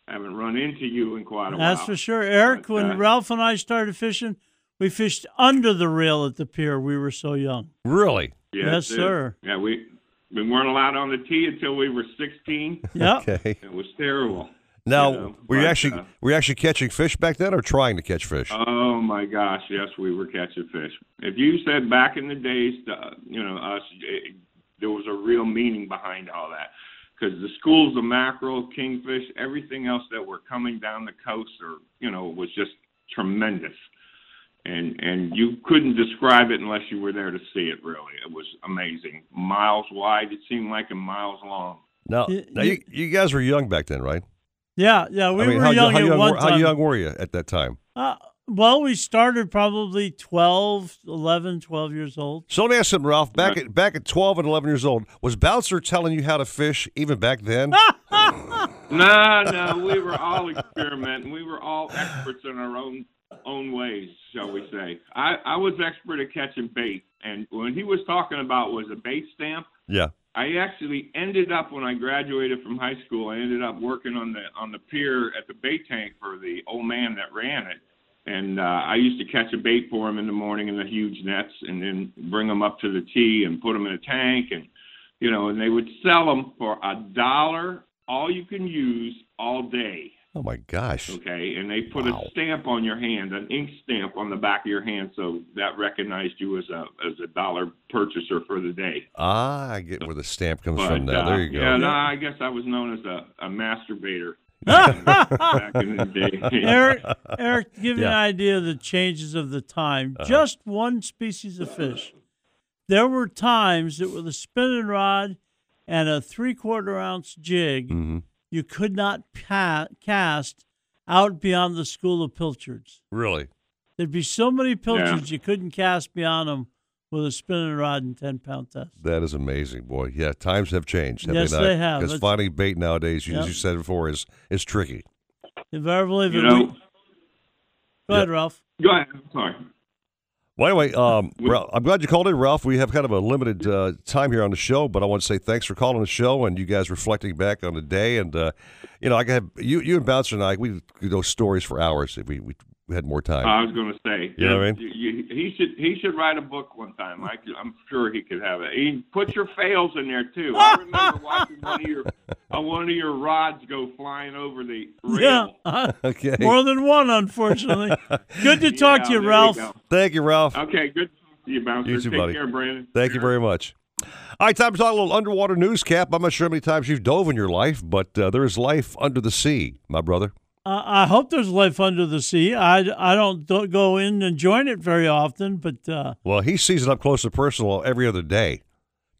Speaker 46: I haven't run into you in quite a
Speaker 3: That's
Speaker 46: while.
Speaker 3: That's for sure. Eric,
Speaker 46: But,
Speaker 3: when
Speaker 46: uh,
Speaker 3: Ralph and I started fishing, we fished under the rail at the pier. We were so young.
Speaker 2: Really?
Speaker 3: Yes,
Speaker 46: it-
Speaker 3: sir.
Speaker 46: Yeah, we we weren't allowed on the tee until we were 16. *laughs*
Speaker 3: Yeah.
Speaker 2: Okay.
Speaker 46: It was terrible.
Speaker 2: Now,
Speaker 46: You know,
Speaker 2: were you actually
Speaker 46: uh,
Speaker 2: were you actually catching fish back then, or trying to catch fish?
Speaker 46: Oh my gosh, yes, we were catching fish. If you said back in the days, uh, you know, us, it, there was a real meaning behind all that, because the schools of mackerel, kingfish, everything else that were coming down the coast, or you know, was just tremendous, and and you couldn't describe it unless you were there to see it. Really, it was amazing. Miles wide, it seemed like, and miles long.
Speaker 2: now, now you, you guys were young back then, right?
Speaker 3: Yeah, yeah. We
Speaker 2: I mean,
Speaker 3: were
Speaker 2: how,
Speaker 3: young
Speaker 2: how
Speaker 3: at
Speaker 2: young
Speaker 3: one
Speaker 2: were,
Speaker 3: time.
Speaker 2: how young were you at that time?
Speaker 3: Uh, well, we started probably 12, 11, 12 years old.
Speaker 2: So let me ask something, Ralph. Back at back at twelve and eleven years old, was Bouncer telling you how to fish even back then? *laughs*
Speaker 46: No, no, we were all experimenting. We were all experts in our own own ways, shall we say. I, I was expert at catching bait, and when he was talking about was a bait stamp,
Speaker 2: yeah.
Speaker 46: I actually ended up when I graduated from high school. I ended up working on the on the pier at the bait tank for the old man that ran it, and uh, I used to catch a bait for him in the morning in the huge nets, and then bring them up to the tee and put them in a tank, and you know, and they would sell them for a dollar, all you can use all day.
Speaker 2: Oh my gosh.
Speaker 46: Okay, and they put a stamp on your hand, an ink stamp on the back of your hand, so that recognized you as a as a dollar purchaser for the day.
Speaker 2: Ah, I get where the stamp comes
Speaker 46: But,
Speaker 2: from now.
Speaker 46: uh,
Speaker 2: there you go.
Speaker 46: Yeah, no, I guess I was known as a, a masturbator back in the day. *laughs*
Speaker 3: Eric, Eric, to give you an idea of the changes of the time,
Speaker 46: Uh-huh.
Speaker 3: just one species of fish. There were times that with a spinning rod and a three quarter ounce jig,
Speaker 2: Mm-hmm.
Speaker 3: you could not pa- cast out beyond the school of pilchards.
Speaker 2: Really?
Speaker 3: There'd be so many pilchards you couldn't cast beyond them with a spinning rod and 10 pound test.
Speaker 2: That is amazing, boy. Yeah, times have changed. Have
Speaker 3: Yes,
Speaker 2: they, not?
Speaker 3: they have.
Speaker 2: Because
Speaker 3: It's-
Speaker 2: finding bait nowadays,
Speaker 3: Yep.
Speaker 2: as you said before, is is tricky.
Speaker 3: If I ever believe
Speaker 46: You
Speaker 3: it,
Speaker 46: know-
Speaker 3: we- Go ahead, Ralph.
Speaker 46: Go ahead. I'm sorry.
Speaker 2: Well, anyway, um, *laughs* Ralph, I'm glad you called in, Ralph. We have kind of a limited uh, time here on the show, but I want to say thanks for calling the show and you guys reflecting back on the day. And uh, you know, I have you, you and Bouncer and I, we could go stories for hours if we, we, we had more time.
Speaker 46: I was going to say,
Speaker 2: You know what I mean?
Speaker 46: you- you- he should he should write a book one time. I, am sure he could have it. He put your fails in there too. I remember watching one of your *laughs* uh, one of your rods go flying over the rail.
Speaker 3: Yeah. *laughs*
Speaker 2: Okay.
Speaker 3: More than one, unfortunately. *laughs* Good to talk
Speaker 46: Yeah,
Speaker 3: to you,
Speaker 46: there you
Speaker 3: Ralph.
Speaker 2: Thank you, Ralph.
Speaker 46: Okay, good to see you, Bouncer.
Speaker 2: You too,
Speaker 46: Take
Speaker 2: buddy.
Speaker 46: care, Brandon.
Speaker 2: Thank you very much. All right, time to talk a little underwater news, Cap. I'm not sure how many times you've dove in your life, but uh, there is life under the sea, my brother.
Speaker 3: I hope there's life under the sea. I, I don't, don't go in and join it very often, but uh,
Speaker 2: Well, he sees it up close and personal every other day.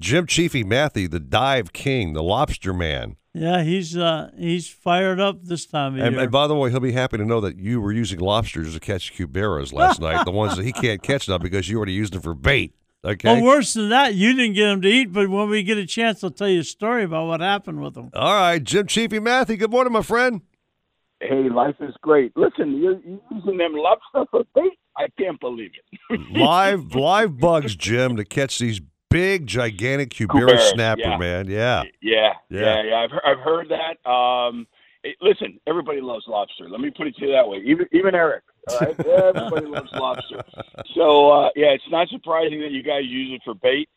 Speaker 2: Jim Chiefy Matthew, the dive king, the lobster man.
Speaker 3: yeah, he's uh, he's fired up this time of
Speaker 2: And,
Speaker 3: year.
Speaker 2: and by the way, he'll be happy to know that you were using lobsters to catch cuberas last night, the ones that he can't catch now because you already used them for bait. Okay.
Speaker 3: Well, worse than that, you didn't get them to eat, but when we get a chance, I'll tell you a story about what happened with them.
Speaker 2: All right, Jim Chiefy Matthew. Good morning, my friend.
Speaker 47: Hey, life is great. Listen, you're, using them lobster for bait. I can't believe it. *laughs*
Speaker 2: live live bugs, Jim, to catch these big, gigantic cubera snapper,
Speaker 47: yeah.
Speaker 2: man. Yeah.
Speaker 47: Yeah,
Speaker 2: Yeah.
Speaker 47: yeah, yeah. I've heard, I've heard that. Um, it- listen, everybody loves lobster. Let me put it to you that way. Even even Eric. All right, *laughs* everybody loves lobster. So uh, yeah, it's not surprising that you guys use it for bait.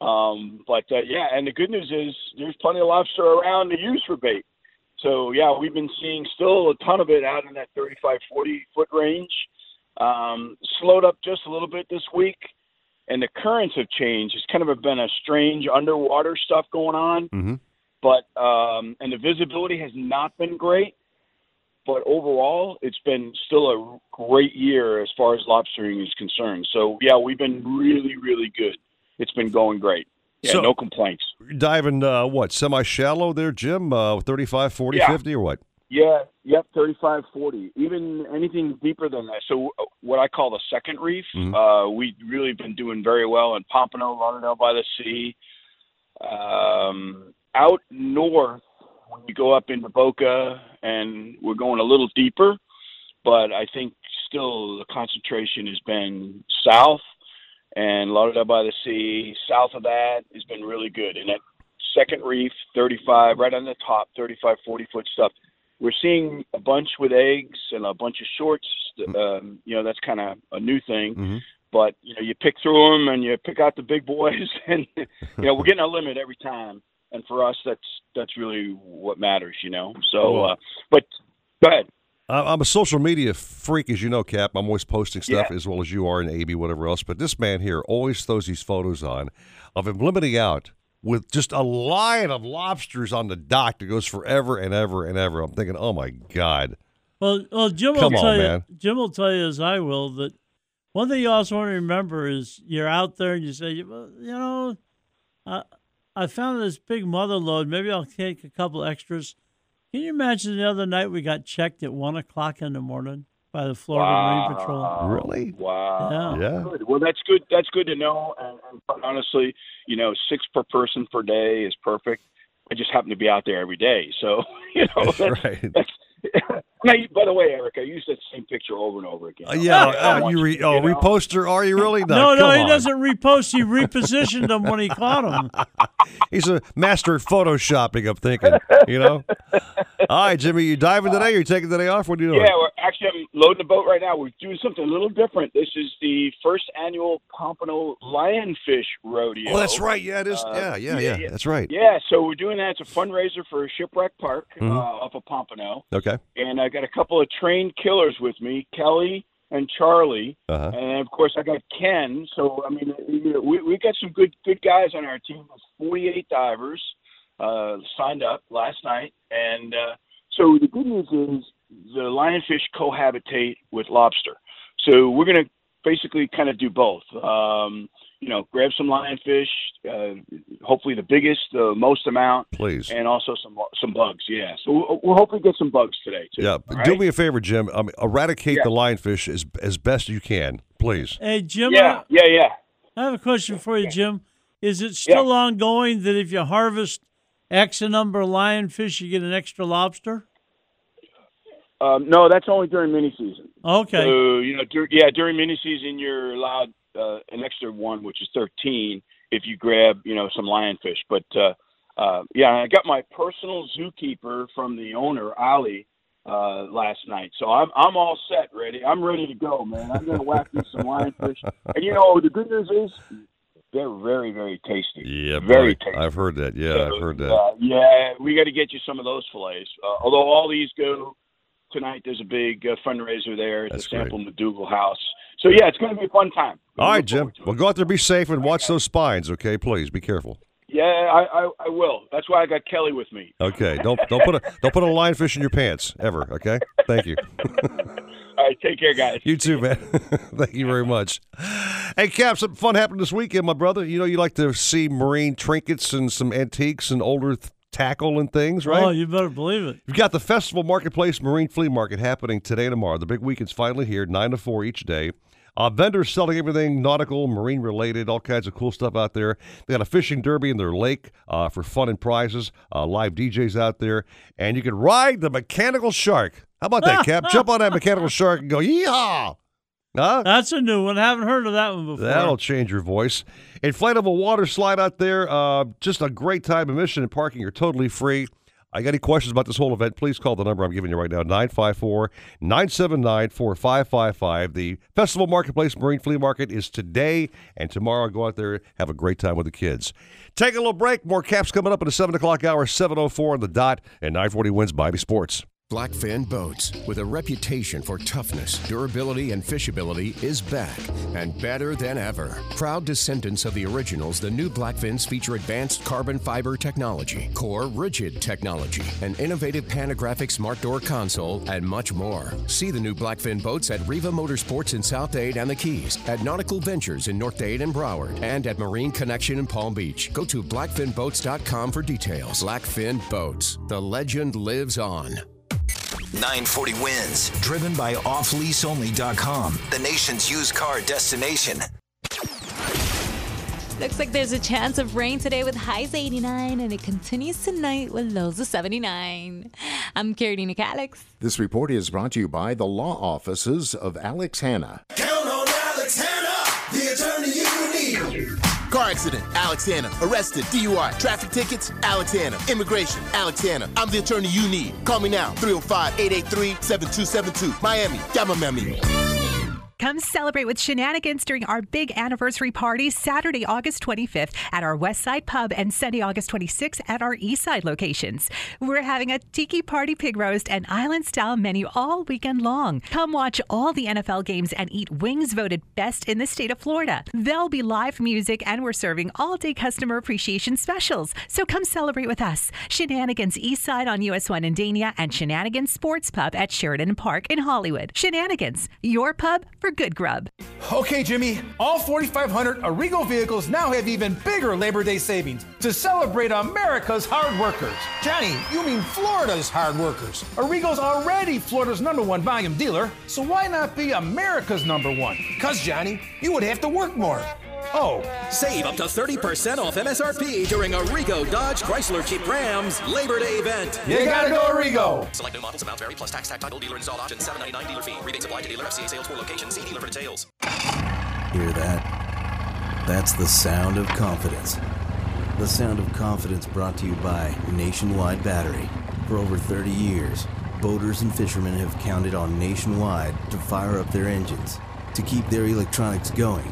Speaker 47: Um, but uh, yeah, and the good news is there's plenty of lobster around to use for bait. So yeah, we've been seeing still a ton of it out in that 35, 40 foot range. Um, slowed up just a little bit this week, and the currents have changed. It's kind of been a strange underwater stuff going on
Speaker 2: Mm-hmm.
Speaker 47: but um, and the visibility has not been great. But overall, it's been still a great year as far as lobstering is concerned. So yeah, we've been really, really good. It's been going great. Yeah,
Speaker 2: So-
Speaker 47: no complaints.
Speaker 2: Diving, uh, what, semi shallow there, Jim? Uh, 35, 40,
Speaker 47: Yeah.
Speaker 2: 50, or what?
Speaker 47: Yeah, yep, 35, 40, even anything deeper than that. So uh, what I call the second reef,
Speaker 2: Mhm.
Speaker 47: uh, we've really been doing very well in Pompano, Lauderdale by the Sea. Um, out north, when you go up into Boca, and we're going a little deeper, but I think still the concentration has been south and Lauderdale by the Sea. South of that has been really good. And that second reef, 35, right on the top, 35, 40 foot stuff. We're seeing a bunch with eggs and a bunch of shorts. Um, you know, that's kind of a new thing.
Speaker 2: Mm-hmm.
Speaker 47: But you know, you pick through them and you pick out the big boys, *laughs* and you know, we're getting our limit every time. And for us, that's that's really what matters. You know. So, uh, but go ahead.
Speaker 2: I- I'm a social media freak, as you know, Cap. I'm always posting stuff
Speaker 47: Yeah.
Speaker 2: as well as you are and AB, whatever else. But this man here always throws these photos on of him limiting out with just a line of lobsters on the dock that goes forever and ever and ever. I'm thinking, oh my God.
Speaker 3: Well, well, Jim
Speaker 2: Come
Speaker 3: will
Speaker 2: on,
Speaker 3: tell
Speaker 2: man.
Speaker 3: you. Jim will tell you as I will that one thing you also want to remember is you're out there and you say, well, you know, I I found this big mother load. Maybe I'll take a couple extras. Can you imagine the other night we got checked at one o'clock in the morning by the Florida Marine Patrol?
Speaker 2: Really?
Speaker 47: Wow.
Speaker 3: Yeah.
Speaker 2: Yeah.
Speaker 47: Good. Well, that's good. That's good to know. And, and honestly, you know, six per person per day is perfect. I just happen to be out there every day, so *laughs* you know.
Speaker 2: That's
Speaker 47: That's,
Speaker 2: right.
Speaker 47: that's, *laughs* now, you- by the way, Eric, I use that same picture over and over again.
Speaker 2: Uh, yeah, uh, you re-
Speaker 47: you
Speaker 2: oh
Speaker 47: know?
Speaker 2: reposter? Are you really? *laughs*
Speaker 3: No, no,
Speaker 2: come
Speaker 3: he
Speaker 2: on.
Speaker 3: doesn't repost. He repositioned them when he *laughs* caught them.
Speaker 2: He's a master at photoshopping. I'm thinking, you know. All right, Jimmy, you diving today? Or you taking the day off? What are you doing?
Speaker 47: Yeah, we're actually I'm loading the boat right now. We're doing something a little different. This is the first annual Pompano Lionfish Rodeo.
Speaker 2: Oh, that's right. Yeah, it is.
Speaker 47: Uh,
Speaker 2: yeah, yeah, yeah, That's right.
Speaker 47: Yeah, so we're doing that. It's a fundraiser for a Shipwreck Park
Speaker 2: Mhm.
Speaker 47: uh, up at Pompano.
Speaker 2: Okay.
Speaker 47: And I got a couple of trained killers with me, Kelly and Charlie,
Speaker 2: Uh-huh.
Speaker 47: and of course I got Ken. So I mean, we we got some good good guys on our team. 48 divers uh, signed up last night, and uh, so the good news is the lionfish cohabitate with lobster. So we're going to basically kind of do both. Um, you know, grab some lionfish, uh, hopefully the biggest, the most amount,
Speaker 2: Please.
Speaker 47: and also some some bugs. Yeah, so we'll, we'll hopefully get some bugs today too.
Speaker 2: Yeah,
Speaker 47: all
Speaker 2: do
Speaker 47: right?
Speaker 2: me a favor, Jim. Um, eradicate
Speaker 47: Yeah.
Speaker 2: the lionfish as as best you can, please.
Speaker 3: Hey, Jim.
Speaker 47: Yeah, yeah, yeah.
Speaker 3: I have a question for you, Jim. Is it still ongoing that if you harvest X number of lionfish, you get an extra lobster?
Speaker 47: Um, no, that's only during mini season.
Speaker 3: Okay.
Speaker 47: So you know, dur- yeah, during mini season you're allowed uh, an extra one, which is 13, if you grab you know some lionfish. But uh, uh, yeah, I got my personal zookeeper from the owner Ali uh, last night, so I'm I'm all set, ready. I'm ready to go, man. I'm gonna whack you some lionfish. And you know, the good news is They're very, very tasty.
Speaker 2: Yeah,
Speaker 47: very tasty.
Speaker 2: I've heard that. Yeah,
Speaker 47: So,
Speaker 2: I've heard that.
Speaker 47: uh, yeah, we got to get you some of those fillets. Uh, although all these go tonight, there's a big uh, fundraiser there at
Speaker 2: That's
Speaker 47: the Sample McDougald House. So yeah, it's going to be a fun time.
Speaker 2: All right, Jim. Well, go out there, be safe, and watch those spines. Okay, please be careful.
Speaker 47: Yeah, I, I, I will. That's why I got Kelly with me.
Speaker 2: Okay, don't don't put a don't put a lionfish in your pants ever. Okay, thank you. *laughs*
Speaker 47: All right, take care, guys.
Speaker 2: You too, man. *laughs* Thank you very much. Hey, Cap, some fun happened this weekend, my brother. You know, you like to see marine trinkets and some antiques and older th- tackle and things, right?
Speaker 3: Oh, you better believe it.
Speaker 2: You've got the Festival Marketplace Marine Flea Market happening today and tomorrow. The big weekend's finally here, 9 to 4 each day. Uh, vendors selling everything nautical, marine related, all kinds of cool stuff out there. They got a fishing derby in their lake uh, for fun and prizes. Uh, live DJs out there, and you can ride the mechanical shark. How about that, Cap? *laughs* Jump on that mechanical shark and go yeehaw! Huh?
Speaker 3: That's a new one. I haven't heard of that one before.
Speaker 2: That'll change your voice. Inflatable water slide out there. Uh, just a great time. Admission and parking are totally free. I got any questions about this whole event, please call the number I'm giving you right now, 954 979 4555. The Festival Marketplace Marine Flea Market is today and tomorrow. Go out there, have a great time with the kids. Take a little break. More caps coming up at the 7 o'clock hour, 704 on the dot, and 940 wins Bobby Sports.
Speaker 32: Blackfin Boats, with a reputation for toughness, durability, and fishability, is back and better than ever. Proud descendants of the originals, the new Blackfins feature advanced carbon fiber technology, core rigid technology, an innovative panographic smart door console, and much more. See the new Blackfin boats at Riva Motorsports in South Dade and the Keys, at Nautical Ventures in North Dade and Broward, and at Marine Connection in Palm Beach. Go to blackfinboats.com for details. Blackfin Boats, the legend lives on.
Speaker 34: 940 wins, driven by offleaseonly.com, the nation's used car destination.
Speaker 48: Looks like there's a chance of rain today with highs 89 and it continues tonight with lows of 79. I'm Carolina Calix.
Speaker 49: This report is brought to you by the law offices of Alex Hanna.
Speaker 39: Count on Alex Hanna, the attorney you need.
Speaker 50: Car accident, Alex Hanna. Arrested, DUI. Traffic tickets, Alex Hanna. Immigration, Alex Hanna. I'm the attorney you need. Call me now, 305 883 7272. Miami, llama Miami.
Speaker 26: Come celebrate with shenanigans during our big anniversary party Saturday, August 25th at our West Side Pub and Sunday, August 26th at our East Side locations. We're having a tiki party pig roast and island style menu all weekend long. Come watch all the NFL games and eat wings voted best in the state of Florida. There'll be live music and we're serving all day customer appreciation specials. So come celebrate with us. Shenanigans East Side on US 1 in Dania and Shenanigans Sports Pub at Sheridan Park in Hollywood. Shenanigans, your pub for good grub.
Speaker 51: Okay, Jimmy, all 4,500 Arrigo vehicles now have even bigger Labor Day savings to celebrate America's hard workers. Johnny, you mean Florida's hard workers. Arrigo's already Florida's number one volume dealer, so why not be America's number one? Because, Johnny, you would have to work more. Oh,
Speaker 52: Save up to 30% off MSRP during Arrigo Dodge Chrysler Jeep Rams Labor Day event.
Speaker 51: You gotta go Arrigo.
Speaker 52: Select new models, amounts vary, plus tax, tax, title, dealer installed option, 799 dealer fee. Rebates applied to dealer FCA sales for location. See dealer for details.
Speaker 14: Hear that? That's the sound of confidence. The sound of confidence brought to you by Nationwide Battery. For over 30 years, boaters and fishermen have counted on Nationwide to fire up their engines, to keep their electronics going,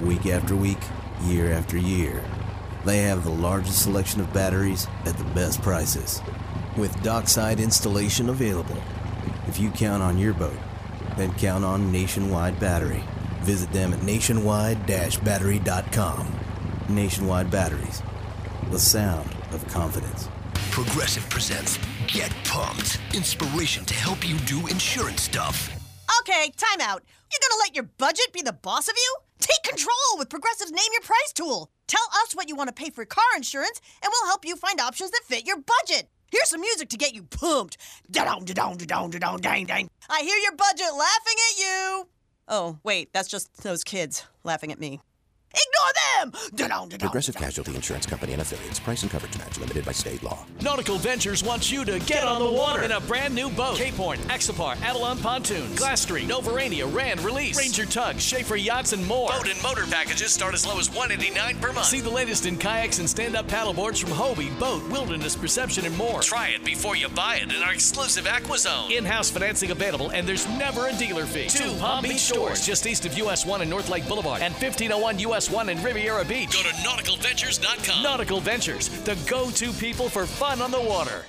Speaker 14: week after week, year after year. They have the largest selection of batteries at the best prices, with dockside installation available. If you count on your boat, then count on Nationwide Battery. Visit them at nationwide-battery.com. Nationwide Batteries, the sound of confidence.
Speaker 34: Progressive presents Get Pumped. Inspiration to help you do insurance stuff.
Speaker 53: Okay, time out. You're gonna let your budget be the boss of you? Take control with Progressive's Name Your Price tool. Tell us what you want to pay for car insurance, and we'll help you find options that fit your budget. Here's some music to get you pumped. Da-dong, da-dong, da-dong, da-dong. I hear your budget laughing at you. Oh, wait, that's just those kids laughing at me. Ignore them! Da-dong, da-dong.
Speaker 54: Progressive Casualty Insurance Company and affiliates. Price and coverage match limited by state law.
Speaker 1: Nautical Ventures wants you to get, on the water in a brand new boat. Cape Horn, Axopar, Avalon Pontoons, Glass Street, Novurania, Rand Release, Ranger Tugs, Schaefer Yachts, and more. Boat and motor packages start as low as 189 per month. See the latest in kayaks and stand-up paddleboards from Hobie, BOTE, Wilderness Perception, and more. Try it before you buy it in our exclusive AquaZone. In-house financing available, and there's never a dealer fee. Two Palm Beach stores just east of US 1 and North Lake Boulevard, and 1501 US There's one in Riviera Beach. Go to nauticalventures.com. Nautical Ventures, the go to people for fun on the water.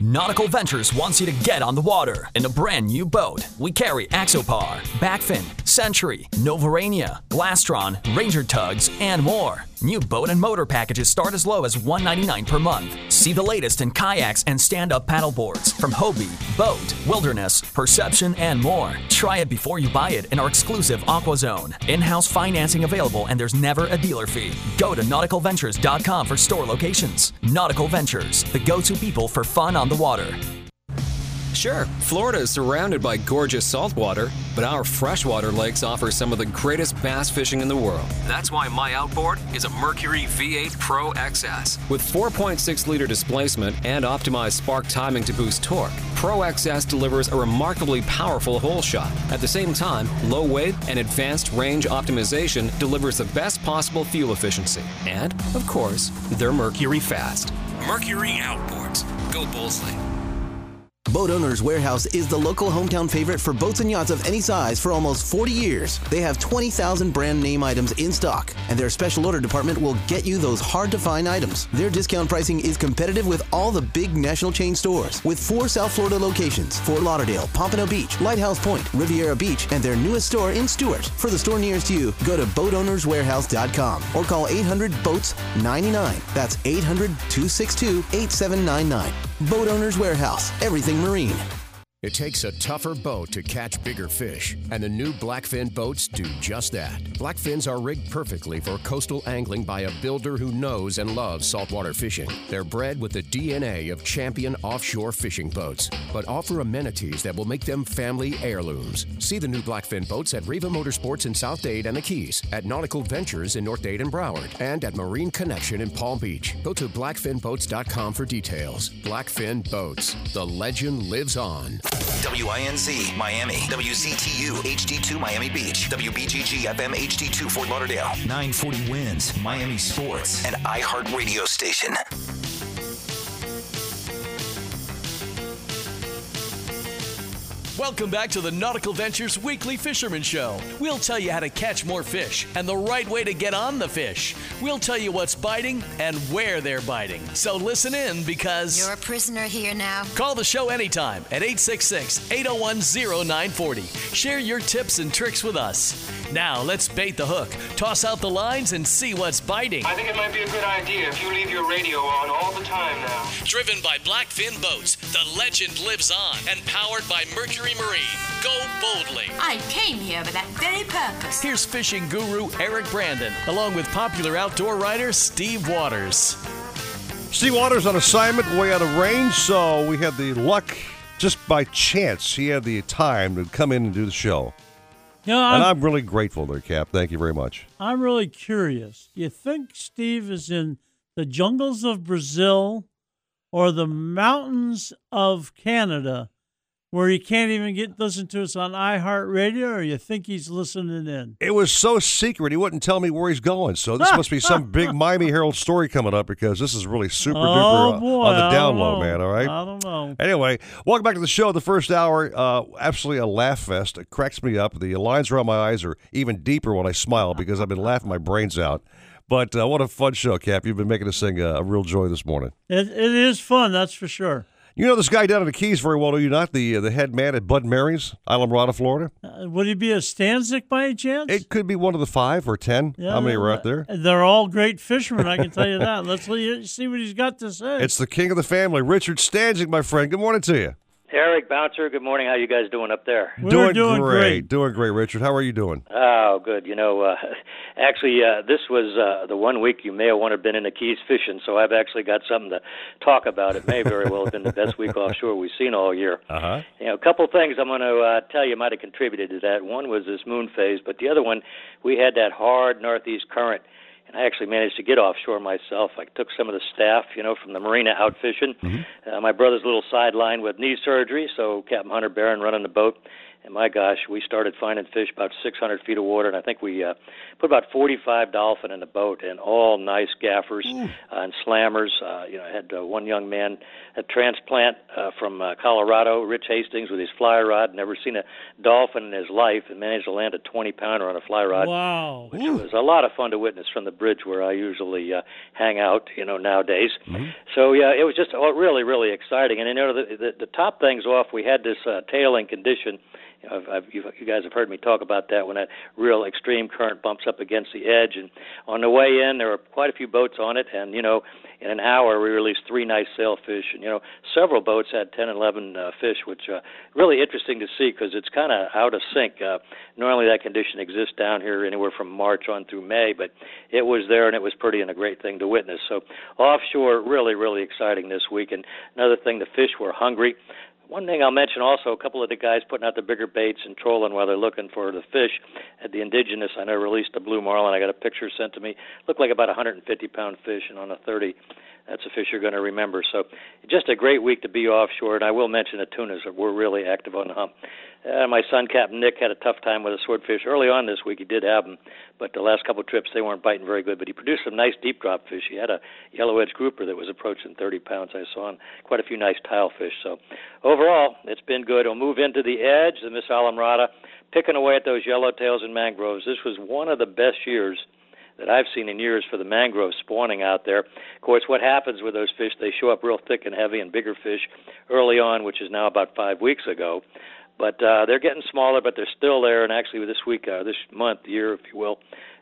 Speaker 55: Nautical Ventures wants you to get on the water in a brand new boat. We carry Axopar, Blackfin, Century, Novurania, Glastron, Ranger Tugs, and more. New boat and motor packages start as low as 199 per month. See the latest in kayaks and stand-up paddleboards from Hobie, BOTE, Wilderness, Perception, and more. Try it before you buy it in our exclusive AquaZone. In-house financing available and there's never a dealer fee. Go to nauticalventures.com for store locations. Nautical Ventures, the go-to people for fun on the water.
Speaker 56: Sure, Florida is surrounded by gorgeous saltwater, but our freshwater lakes offer some of the greatest bass fishing in the world. That's why my outboard is a Mercury V8 Pro XS. With 4.6 liter displacement and optimized spark timing to boost torque, Pro XS delivers a remarkably powerful hole shot. At the same time, low weight and advanced range optimization delivers the best possible fuel efficiency. And, of course, they're Mercury fast. Mercury Outboards. Go Boldly.
Speaker 14: Boat Owners Warehouse is the local hometown favorite for boats and yachts of any size for almost 40 years. They have 20,000 brand name items in stock, and their special order department will get you those hard to find items. Their discount pricing is competitive with all the big national chain stores, with four South Florida locations Fort Lauderdale, Pompano Beach, Lighthouse Point, Riviera Beach, and their newest store in Stuart. For the store nearest you, go to boatownerswarehouse.com or call 800 Boats 99. That's 800 262 8799. Boat Owners Warehouse, everything marine.
Speaker 32: It takes a tougher boat to catch bigger fish, and the new Blackfin boats do just that. Blackfins are rigged perfectly for coastal angling by a builder who knows and loves saltwater fishing. They're bred with the DNA of champion offshore fishing boats, but offer amenities that will make them family heirlooms. See the new Blackfin boats at Riva Motorsports in South Dade and the Keys, at Nautical Ventures in North Dade and Broward, and at Marine Connection in Palm Beach. Go to blackfinboats.com for details. Blackfin Boats. The legend lives on.
Speaker 34: WINZ Miami, WZTU HD2 Miami Beach, WBGG FM HD2 Fort Lauderdale, 940 Wins Miami Sports, and iHeart Radio Station.
Speaker 1: Welcome back to the Nautical Ventures Weekly Fisherman Show. We'll tell you how to catch more fish and the right way to get on the fish. We'll tell you what's biting and where they're biting. So listen in because
Speaker 57: You're a prisoner here now.
Speaker 1: call the show anytime at 866 801 0940. Share your tips and tricks with us. Now let's bait the hook, toss out the lines, and see what's biting.
Speaker 58: I think it might be a good idea if you leave your radio on all the time now.
Speaker 1: Driven by Blackfin Boats, the legend lives on and powered by Mercury Marine. Go boldly.
Speaker 57: I came here for that very purpose.
Speaker 1: Here's fishing guru Eric Brandon, along with popular outdoor writer Steve Waters.
Speaker 2: Steve Waters on assignment, way out of range, so we had the luck, just by chance, he had the time to come in and do the show.
Speaker 3: You know,
Speaker 2: and
Speaker 3: I'm,
Speaker 2: I'm really grateful there, Cap. Thank you very much.
Speaker 3: I'm really curious. You think Steve is in the jungles of Brazil or the mountains of Canada where he can't even get listen to us on iHeartRadio, or you think he's listening in?
Speaker 2: It was so secret, he wouldn't tell me where he's going. So this must be some big *laughs* Miami Herald story coming up because this is really super
Speaker 3: Oh,
Speaker 2: duper uh,
Speaker 3: boy,
Speaker 2: on the down low,
Speaker 3: know.
Speaker 2: man. All right.
Speaker 3: I don't know.
Speaker 2: Anyway, welcome back to the show. The first hour, uh, absolutely a laugh fest. It cracks me up. The lines around my eyes are even deeper when I smile because I've been laughing my brains out. But uh, what a fun show, Cap. You've been making us sing uh, a real joy this morning.
Speaker 3: It, it is fun, that's for sure.
Speaker 2: You know this guy down in the Keys very well, do you not? The uh, the head man at Bud Mary's, Isla Islamorada, Florida.
Speaker 3: Uh, would he be a Stanczyk by any chance?
Speaker 2: It could be one of the five or ten. How many are out there?
Speaker 3: They're all great fishermen, I can tell you that. Let's *laughs* see what he's got to say.
Speaker 2: It's the king of the family, Richard Stanczyk, my friend. Good morning to you.
Speaker 59: Eric Bouncer, good morning. How you guys doing up there?
Speaker 2: doing, great. Doing great, Richard. How are you doing?
Speaker 59: Oh, good. You know, uh, *laughs* actually, uh, this was uh, the one week you may have wanted to been in the Keys fishing, so I've actually got something to talk about. It may very well have been the best week *laughs* offshore we've seen all year.
Speaker 2: Uh huh.
Speaker 59: You know, a couple things I'm going to uh, tell you might have contributed to that. One was this moon phase, but the other one, we had that hard northeast current, and I actually managed to get offshore myself. I took some of the staff, you know, from the marina out fishing. Uh, my brother's a little sideline with knee surgery, so Captain Hunter Barron running the boat. And my gosh, we started finding fish about 600 feet of water, and I think we uh, put about 45 dolphin in the boat, and all nice gaffers uh, and slammers. Uh, you know, I had uh, one young man, a transplant uh, from uh, Colorado, Rich Hastings, with his fly rod. Never seen a dolphin in his life, and managed to land a 20 pounder on a fly rod.
Speaker 3: Wow.
Speaker 59: Which was a lot of fun to witness from the bridge where I usually uh, hang out, you know, nowadays. So yeah, it was just uh, really, really exciting. And you know, the, the, the top things off, we had this uh, tailing condition. I've, I've, you, guys have heard me talk about that when that real extreme current bumps up against the edge. And on the way in, there were quite a few boats on it, and you know, in an hour we released three nice sailfish, and you know, several boats had 10, 11 uh, fish, which uh, really interesting to see because it's kind of out of sync. Uh, normally, that condition exists down here anywhere from March on through May, but it was there, and it was pretty and a great thing to witness. So offshore, really, really exciting this week. And another thing, the fish were hungry. One thing I'll mention also, a couple of the guys putting out the bigger baits and trolling while they're looking for the fish. At the Indigenous, I know released a blue marlin. I got a picture sent to me. Looked like about a 150 pound fish, and on a 30, that's a fish you're going to remember. So, just a great week to be offshore. And I will mention the tunas We're really active on the hump. Uh, my son, Captain Nick, had a tough time with a swordfish early on this week. He did have them, but the last couple of trips they weren't biting very good. But he produced some nice deep drop fish. He had a yellow edge grouper that was approaching 30 pounds. I saw, and quite a few nice tile fish. So overall, it's been good. We'll move into the edge, the Miss Islamorada, picking away at those yellowtails and mangroves. This was one of the best years that I've seen in years for the mangrove spawning out there. Of course, what happens with those fish, they show up real thick and heavy and bigger fish early on, which is now about five weeks ago. But uh, they're getting smaller, but they're still there. And actually, this week, uh, this month, year, if you will,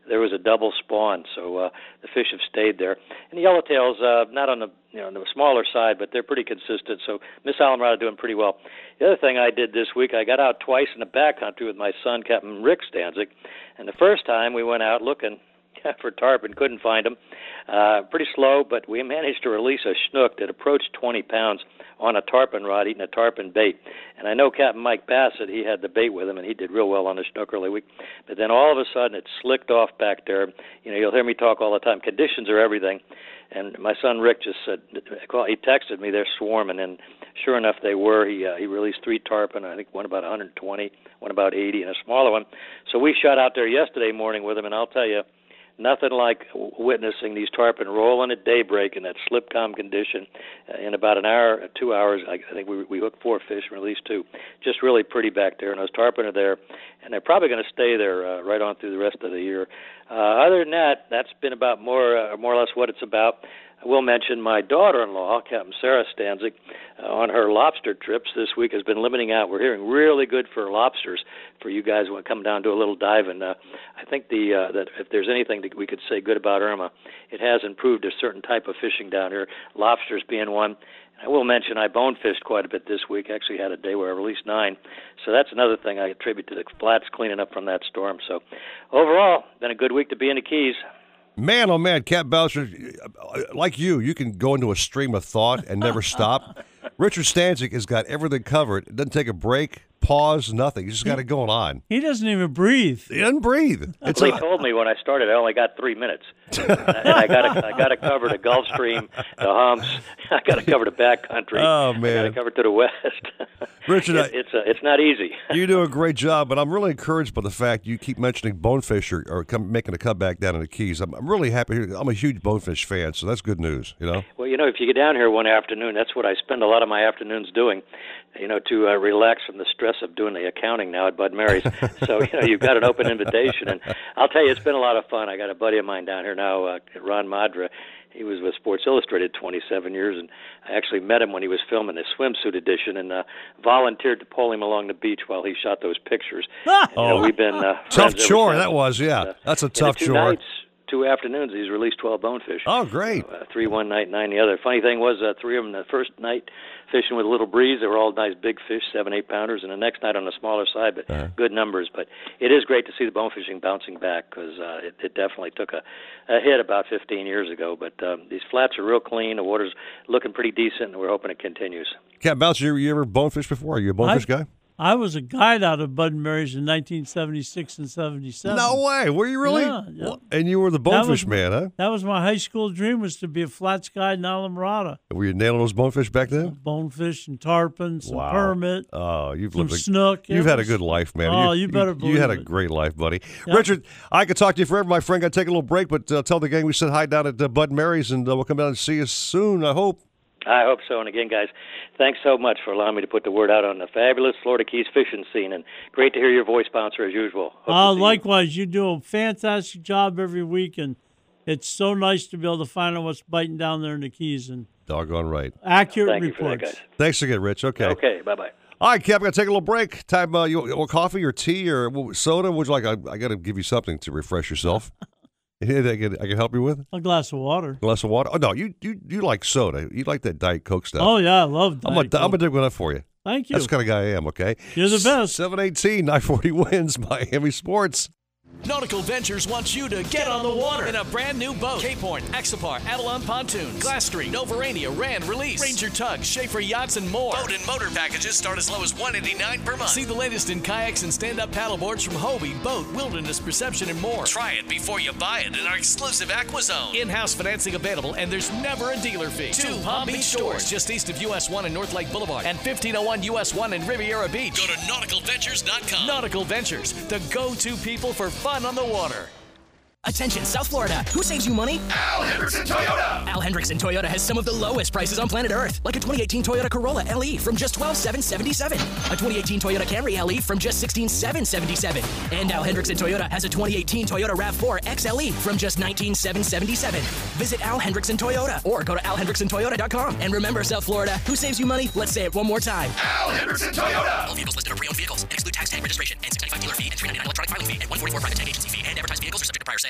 Speaker 59: there was a double spawn, so uh, the fish have stayed there. And the yellowtails, uh, not on the you know on the smaller side, but they're pretty consistent. So Miss Islamorada doing pretty well. The other thing I did this week, I got out twice in the backcountry with my son, Captain Rick Stanczyk. And the first time we went out looking for tarpon, couldn't find them. Uh, pretty slow, but we managed to release a snook that approached 20 pounds on a tarpon rod, eating a tarpon bait. And I know Captain Mike Bassett, he had the bait with him, and he did real well on the snook early week. But then all of a sudden, it slicked off back there. You know, you'll hear me talk all the time. Conditions are everything. And my son Rick just said, he texted me, they're swarming, and sure enough, they were. He uh, he released three tarpon. I think one about 120, one about 80, and a smaller one. So we shot out there yesterday morning with him, and I'll tell you nothing like witnessing these tarpon rolling at daybreak in that slip calm condition. Uh, in about an hour, two hours, I, I think we we hooked four fish and released two. Just really pretty back there, and those tarpon are there, and they're probably going to stay there uh, right on through the rest of the year. Uh, other than that, that's been about more uh, more or less what it's about. I will mention my daughter-in-law, Captain Sarah Stanczyk, uh, on her lobster trips this week has been limiting out. We're hearing really good for lobsters for you guys when come down to a little dive. And uh, I think the uh, that if there's anything that we could say good about Irma, it has improved a certain type of fishing down here. Lobsters being one. I will mention I bone fished quite a bit this week. Actually had a day where I released nine. So that's another thing I attribute to the flats cleaning up from that storm. So overall, been a good week to be in the Keys.
Speaker 2: Man, oh man, Cap Belcher, like you, you can go into a stream of thought and never *laughs* stop. Richard Stanczyk has got everything covered. It doesn't take a break, pause, nothing. He's just got it going on.
Speaker 3: He doesn't even breathe.
Speaker 2: He doesn't breathe.
Speaker 59: It's he told me when I started I only got three minutes, *laughs* and I got to, I got to cover the Gulf Stream, the humps. *laughs* I got to cover the back country.
Speaker 2: Oh
Speaker 59: I got
Speaker 2: man,
Speaker 59: to cover to the west. *laughs*
Speaker 2: Richard,
Speaker 59: it, it's uh, it's not easy.
Speaker 2: you do a great job, but I'm really encouraged by the fact you keep mentioning bonefish or, or come, making a comeback down in the Keys. I'm, I'm really happy. Here. I'm a huge bonefish fan, so that's good news. You know.
Speaker 59: Well, you know, if you get down here one afternoon, that's what I spend a lot of my afternoons doing. You know, to uh, relax from the stress of doing the accounting now at Bud Mary's. *laughs* so you know, you've got an open invitation, and I'll tell you, it's been a lot of fun. I got a buddy of mine down here now, uh, Ron Modra. He was with Sports Illustrated 27 years, and I actually met him when he was filming the swimsuit edition, and uh, volunteered to pull him along the beach while he shot those pictures. *laughs* And, you know,
Speaker 2: Oh.
Speaker 59: we've been uh,
Speaker 2: tough chore that was. Yeah, that's a tough chore.
Speaker 59: Nights, two afternoons, he's released 12 bonefish.
Speaker 2: Oh, great.
Speaker 59: Uh, three one night, nine the other. Funny thing was, uh, three of them the first night fishing with a little breeze. They were all nice big fish, seven, eight pounders, and the next night on the smaller side, but
Speaker 2: Uh-huh.
Speaker 59: good numbers. But it is great to see the bonefishing bouncing back because uh, it, it definitely took a, a hit about 15 years ago. But um, these flats are real clean. The water's looking pretty decent, and we're hoping it continues.
Speaker 2: Cap Belcher, you, you ever bonefish before? Are you a bonefish guy?
Speaker 3: I was a guide out of Bud and Mary's in 1976 and 77.
Speaker 2: No way. Were you really?
Speaker 3: Yeah, yeah.
Speaker 2: And you were the
Speaker 3: That was-
Speaker 2: bonefish man, huh?
Speaker 3: That was my high school dream was to be a flats guide in Islamorada.
Speaker 2: Were you nailing those bonefish back then?
Speaker 3: Bonefish and tarpon, some
Speaker 2: Wow.
Speaker 3: permit.
Speaker 2: Oh, you've
Speaker 3: some
Speaker 2: lived a,
Speaker 3: snook.
Speaker 2: You've had a good life, man.
Speaker 3: Oh, you better
Speaker 2: You had a great life, buddy.
Speaker 3: Yep.
Speaker 2: Richard, I could talk to you forever, my friend. Got to take a little break, but uh, tell the gang we said hi down at uh, Bud Mary's, and uh, we'll come down and see you soon. I hope.
Speaker 59: I hope so. And again, guys, thanks so much for allowing me to put the word out on the fabulous Florida Keys fishing scene. And great to hear your voice, bouncer, as usual. Hope
Speaker 3: Uh,
Speaker 59: to see you.
Speaker 3: likewise, you do a fantastic job every week, and it's so nice to be able to find out what's biting down there in the Keys and
Speaker 2: Doggone right.
Speaker 3: accurate
Speaker 59: Thank you for that, guys.
Speaker 2: Thanks again, Rich. Okay.
Speaker 59: Okay, bye bye.
Speaker 2: All right, Cap, I got to take a little break. Time, uh, you, you want coffee or tea or soda? Would you like? I, I got to give you something to refresh yourself. *laughs* *laughs* I can, I can help you with?
Speaker 3: A glass of water.
Speaker 2: glass of water? Oh no, you you you like soda? You like that Diet Coke stuff?
Speaker 3: Oh yeah, I love.
Speaker 2: I'm gonna
Speaker 3: Diet
Speaker 2: I'm
Speaker 3: Coke.
Speaker 2: gonna dig one up for you.
Speaker 3: Thank you.
Speaker 2: That's the kind of guy I am. Okay,
Speaker 3: You're the best.
Speaker 2: 718 940 *laughs* wins Miami Sports.
Speaker 1: Nautical Ventures wants you to get on the water in a brand new boat. Cape Horn, Axopar, Avalon Pontoons, Glass Street, Novurania, Rand, Release, Ranger Tugs, Schaefer Yachts, and more. Boat and motor packages start as low as 189 per month. See the latest in kayaks and stand-up paddleboards from Hobie, BOTE, Wilderness Perception, and more. Try it before you buy it in our exclusive AquaZone. In-house financing available, and there's never a dealer fee. Two Palm Beach stores just east of US 1 and North Lake Boulevard, and 1501 US 1 in Riviera Beach. Go to nauticalventures.com. Nautical Ventures, the go-to people for fun on the water.
Speaker 24: Attention, South Florida. Who saves you money?
Speaker 39: Al Hendrickson Toyota.
Speaker 24: Al Hendrickson Toyota has some of the lowest prices on planet Earth, like a 2018 Toyota Corolla LE from just 12,777, a 2018 Toyota Camry LE from just 16,777, and Al Hendrickson Toyota has a 2018 Toyota RAV4 XLE from just 19,777. Visit Al Hendrickson Toyota or go to alhendricksontoyota.com. And remember, South Florida, who saves you money? Let's say it one more time.
Speaker 39: Al Hendrickson Toyota.
Speaker 24: All vehicles listed are pre-owned vehicles and exclude tax, tag, registration, and 695 dealer fee and 399 electronic filing fee and 144 private tag agency fee and advertised vehicles are subject to prior sale.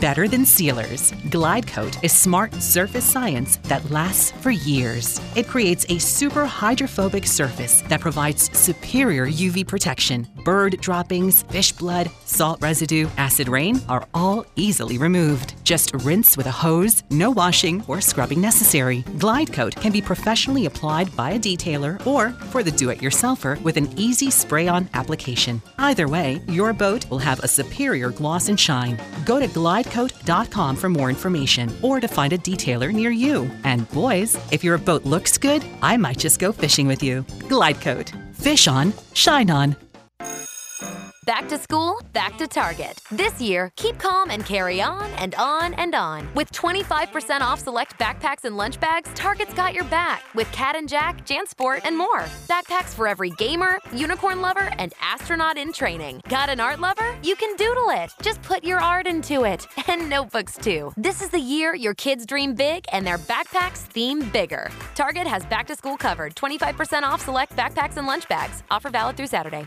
Speaker 26: better than sealers. Glide Coat is smart surface science that lasts for years. It creates a super hydrophobic surface that provides superior UV protection. Bird droppings, fish blood, salt residue, acid rain are all easily removed. Just rinse with a hose, no washing or scrubbing necessary. Glide Coat can be professionally applied by a detailer or for the do-it-yourselfer with an easy spray-on application. Either way, your boat will have a superior gloss and shine. Go to glidecoat.com for more information or to find a detailer near you. And boys, if your boat looks good, I might just go fishing with you. Glide Coat. Fish on, shine on.
Speaker 60: Back to school, back to Target. This year, keep calm and carry on and on and on. With 25% off select backpacks and lunch bags, Target's got your back with Cat and Jack, JanSport, and more. Backpacks for every gamer, unicorn lover, and astronaut in training. Got an art lover? You can doodle it. Just put your art into it. *laughs* And notebooks too. This is the year your kids dream big and their backpacks theme bigger. Target has back to school covered. 25% off select backpacks and lunch bags. Offer valid through Saturday.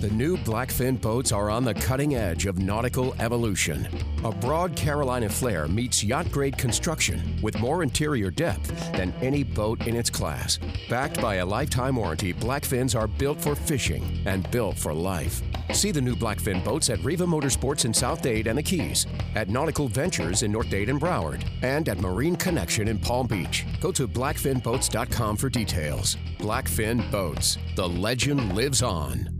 Speaker 32: The new Blackfin boats are on the cutting edge of nautical evolution. A broad Carolina flare meets yacht grade construction with more interior depth than any boat in its class. Backed by a lifetime warranty, Blackfins are built for fishing and built for life. See the new Blackfin boats at Riva Motorsports in South Dade and the Keys, at Nautical Ventures in North Dade and Broward, and at Marine Connection in Palm Beach. Go to blackfinboats.com for details. Blackfin Boats. The legend lives on.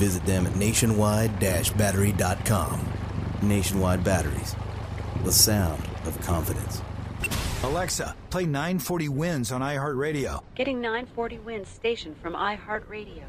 Speaker 14: Visit them at nationwide-battery.com. Nationwide Batteries. The sound of confidence.
Speaker 61: Alexa, play 940 Wins on iHeartRadio.
Speaker 62: Getting 940 wins station from iHeartRadio.